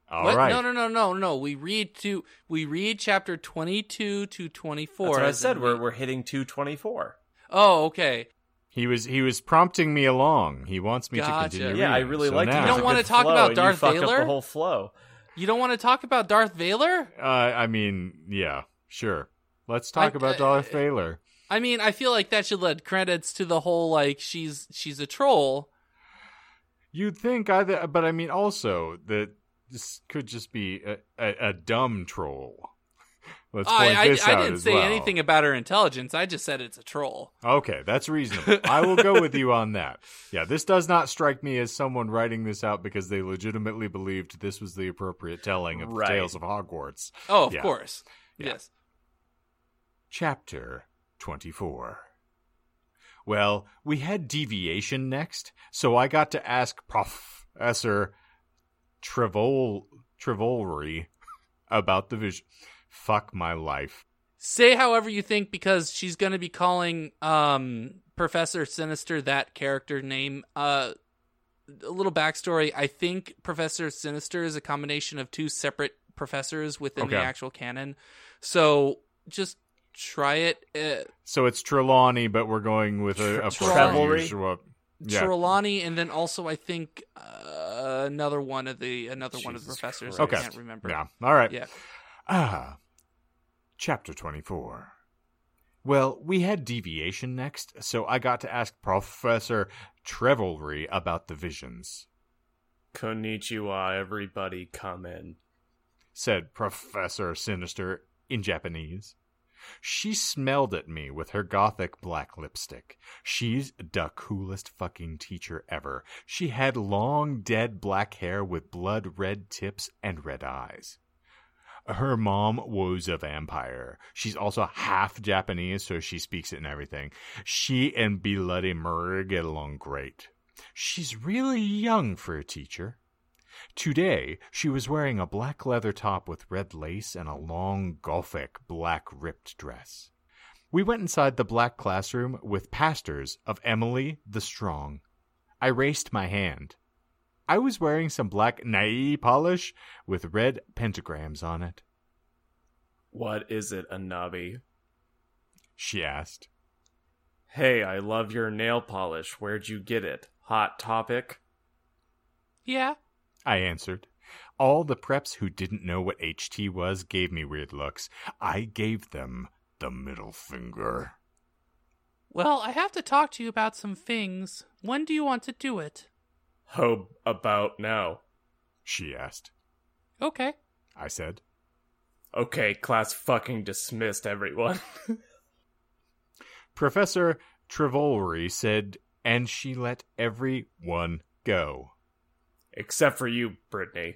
all right. What? No, no, no, no, no. We read to we read chapter twenty two to twenty four. That's what I said. We're we're hitting two twenty four. Oh, okay. He was he was prompting me along. He wants me Gotcha. to continue. Yeah, I really So like. now- You don't wanna want talk about Darth Vader? The whole flow. You don't want to talk about Darth Vader? Uh, I mean, yeah, sure. Let's talk I- about uh, Darth Vader. I mean, I feel like that should lend credits to the whole like she's she's a troll. You'd think either, but I mean also that this could just be a, a, a dumb troll. Let's oh, point I I, this I out didn't as say well. anything about her intelligence. I just said it's a troll. Okay, that's reasonable. I will go with you on that. Yeah, this does not strike me as someone writing this out because they legitimately believed this was the appropriate telling of Right. the Tales of Hogwarts. Oh, of Yeah. course. Yeah. Yes. Chapter 24. Well, we had deviation next, so I got to ask Professor Trevol Trevolry about the vision. Fuck my life. Say however you think because she's going to be calling um Professor Sinister that character name. Uh a little backstory. I think Professor Sinister is a combination of two separate professors within the actual canon. So just try it. Uh, So it's Trelawney, but we're going with a, a Tre- Trevelry? Trevelry. Yeah. Trelawney, and then also I think uh, another one of the another one of the professors. Christ. I Okay. can't remember. Yeah. All right. Yeah. Ah. Chapter 24. Well, we had deviation next, so I got to ask Professor Trevelry about the visions. Konnichiwa, everybody, come in. said Professor Sinister in Japanese. She smelled at me with her gothic black lipstick. She's the coolest fucking teacher ever. She had long, dead black hair with blood red tips and red eyes. Her mom was a vampire. She's also half Japanese, so she speaks it and everything. She and Bloody Murray get along great. She's really young for a teacher. Today, she was wearing a black leather top with red lace and a long Gothic black ripped dress. We went inside the black classroom with pastors of Emily the Strong. I raised my hand. I was wearing some black nail polish with red pentagrams on it. What is it, Anabi? She asked. Hey, I love your nail polish. Where'd you get it? Hot topic? Yeah. I answered. All the preps who didn't know what HT was gave me weird looks. I gave them the middle finger. Well, I have to talk to you about some things. When do you want to do it? How about now? She asked. Okay. I said. Okay, class fucking dismissed, everyone. Professor Trevolry said, and she let everyone go. Except for you, Brittany.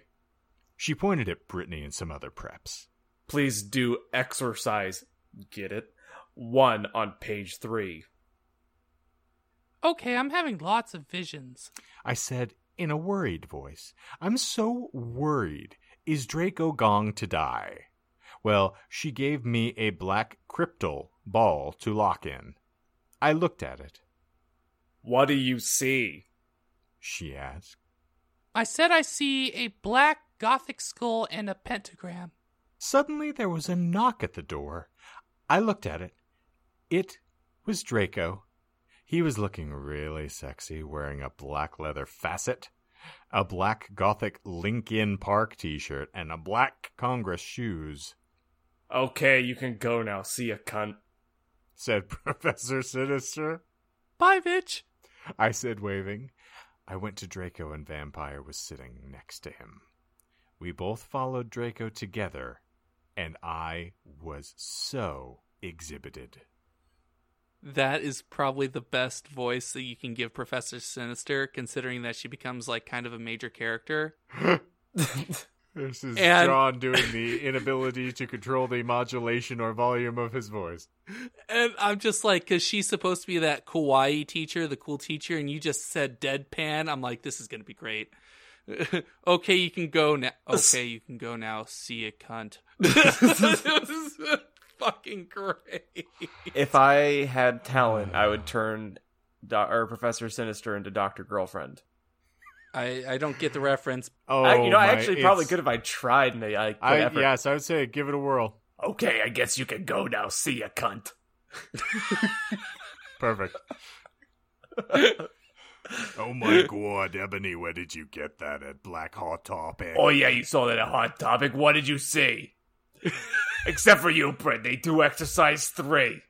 She pointed at Brittany and some other preps. Please do exercise. Get it? One on page three. Okay, I'm having lots of visions. I said in a worried voice, I'm so worried. Is Draco Gong to die? Well, she gave me a black cryptal ball to lock in. I looked at it. What do you see? She asked. I said I see a black gothic skull and a pentagram. Suddenly there was a knock at the door. I looked at it. It was Draco. He was looking really sexy, wearing a black leather facet, a black gothic Linkin Park t shirt, and a black Congress shoes, Okay, you can go now. See ya, cunt. said Professor Sinister. Bye, bitch. I said, waving. I went to Draco, and Vampire was sitting next to him. We both followed Draco together, and I was so exhibited. That is probably the best voice that you can give Professor Sinister, considering that she becomes like kind of a major character. This is And- John doing the inability to control the modulation or volume of his voice. And I'm just like, because she's supposed to be that kawaii teacher, the cool teacher, and you just said deadpan. I'm like, this is going to be great. okay, you can go now. Okay, you can go now. See you, cunt. This is fucking great. If I had talent, I would turn Do- or Professor Sinister into Doctor Girlfriend. I, I don't get the reference. Oh, I, you know, I my- actually probably it's- could if I tried and I put I, effort. yes, I would say give it a whirl. Okay, I guess you can go now. See ya, cunt. Perfect. oh my god, Ebony, where did you get that at Black Hot Topic? Oh yeah, you saw that at Hot Topic. What did you see? Except for you, Brittany. Do exercise three.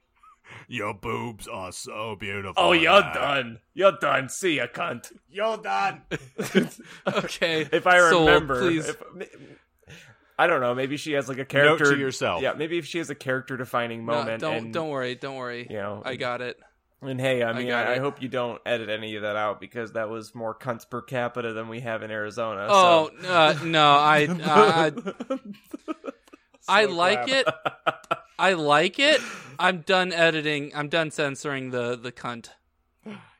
Your boobs are so beautiful. Oh, you're man. done. You're done. See ya, cunt. You're done. Okay. If I so remember, please. if- I don't know. Maybe she has like a character to yourself. Yeah, maybe if she has a character defining No, moment. don't and, don't worry, don't worry. You know, I got it. And hey, I I mean, got I, I hope you don't edit any of that out because that was more cunts per capita than we have in Arizona. Oh so. uh, no, I I, I like glad. it. I like it. I'm done editing. I'm done censoring the the cunt.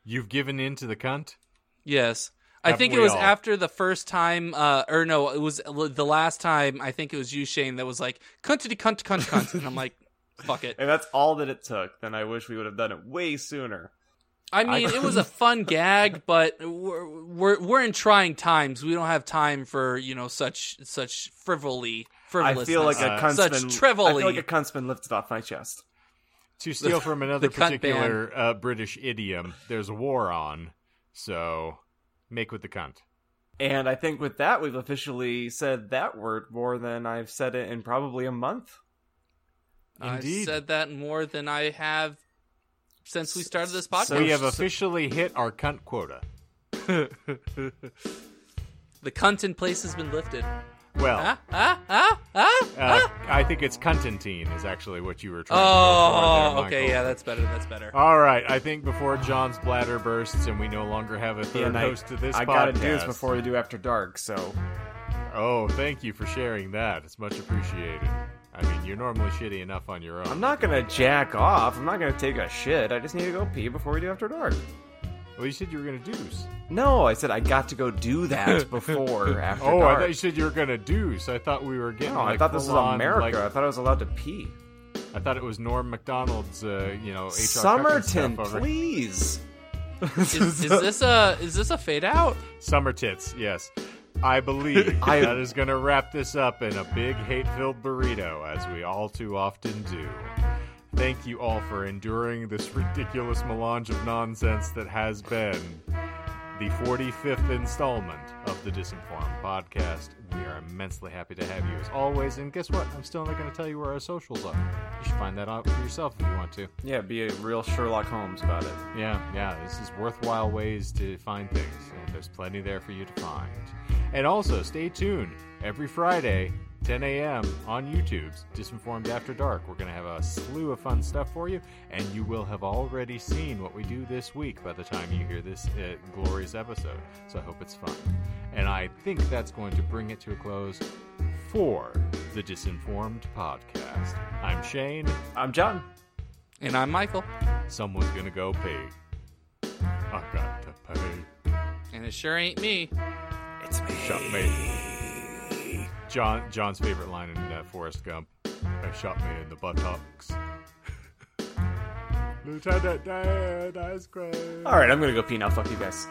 You've given in to the cunt? Yes. I Haven't think it was all? after the first time, uh, or no, it was the last time. I think it was you, Shane, that was like cuntity cunt cunt cunt, and I'm like, fuck it. If that's all that it took, then I wish we would have done it way sooner. I mean, it was a fun gag, but we're, we're we're in trying times. We don't have time for you know such such frivolity. I feel like a Uh, cuntsman. such I trivially. feel like a cuntsman lifted off my chest. To steal from another particular uh, British idiom, there's a war on, so make with the cunt. And I think with that, we've officially said that word more than I've said it in probably a month. I Indeed. said that more than I have since we started this podcast. So- we have officially hit our cunt quota. the cunt in place has been lifted. Well, Ah, ah, ah, ah, uh. I think it's cuntantine is actually what you were trying to go for Oh, there, okay, yeah, that's better. That's better. All right, I think before John's bladder bursts and we no longer have a third And I, host to this I podcast. gotta do this before we do After Dark, so. Oh, thank you for sharing that. It's much appreciated. I mean, you're normally shitty enough on your own. I'm not gonna jack off. I'm not gonna take a shit. I just need to go pee before we do After Dark. Well, you said you were gonna deuce. No, I said I got to go do that before After Oh, I thought you said you were gonna deuce. I thought we were getting. no, I thought this was full-on, America. like- I thought I was allowed to pee. I thought it was Norm Macdonald's. Uh, you know, HR Somerton, stuff over. please. Is, is this a is this a fade out? Summer tits. Yes, I believe I- that is gonna wrap this up in a big hate-filled burrito, as we all too often do. Thank you all for enduring this ridiculous melange of nonsense that has been the 45th installment of the Disinformed podcast. We are immensely happy to have you as always. And guess what? I'm still not going to tell you where our socials are. You should find that out for yourself if you want to. Yeah, be a real Sherlock Holmes about it. Yeah, yeah, this is worthwhile ways to find things, and there's plenty there for you to find. And also, stay tuned every Friday, 10 a.m. on YouTube's Disinformed After Dark. We're going to have a slew of fun stuff for you, and you will have already seen what we do this week by the time you hear this uh, glorious episode. So I hope it's fun. And I think that's going to bring it to a close for the Disinformed podcast. I'm Shane. I'm John. And I'm Michael, Someone's going to go pee. I got to pay. and it sure ain't me. It's me. Shot me. John John's favorite line in uh, Forrest Gump. They shot me in the buttocks. Lieutenant Dan, ice cream. All right, I'm gonna go pee now. Fuck you guys.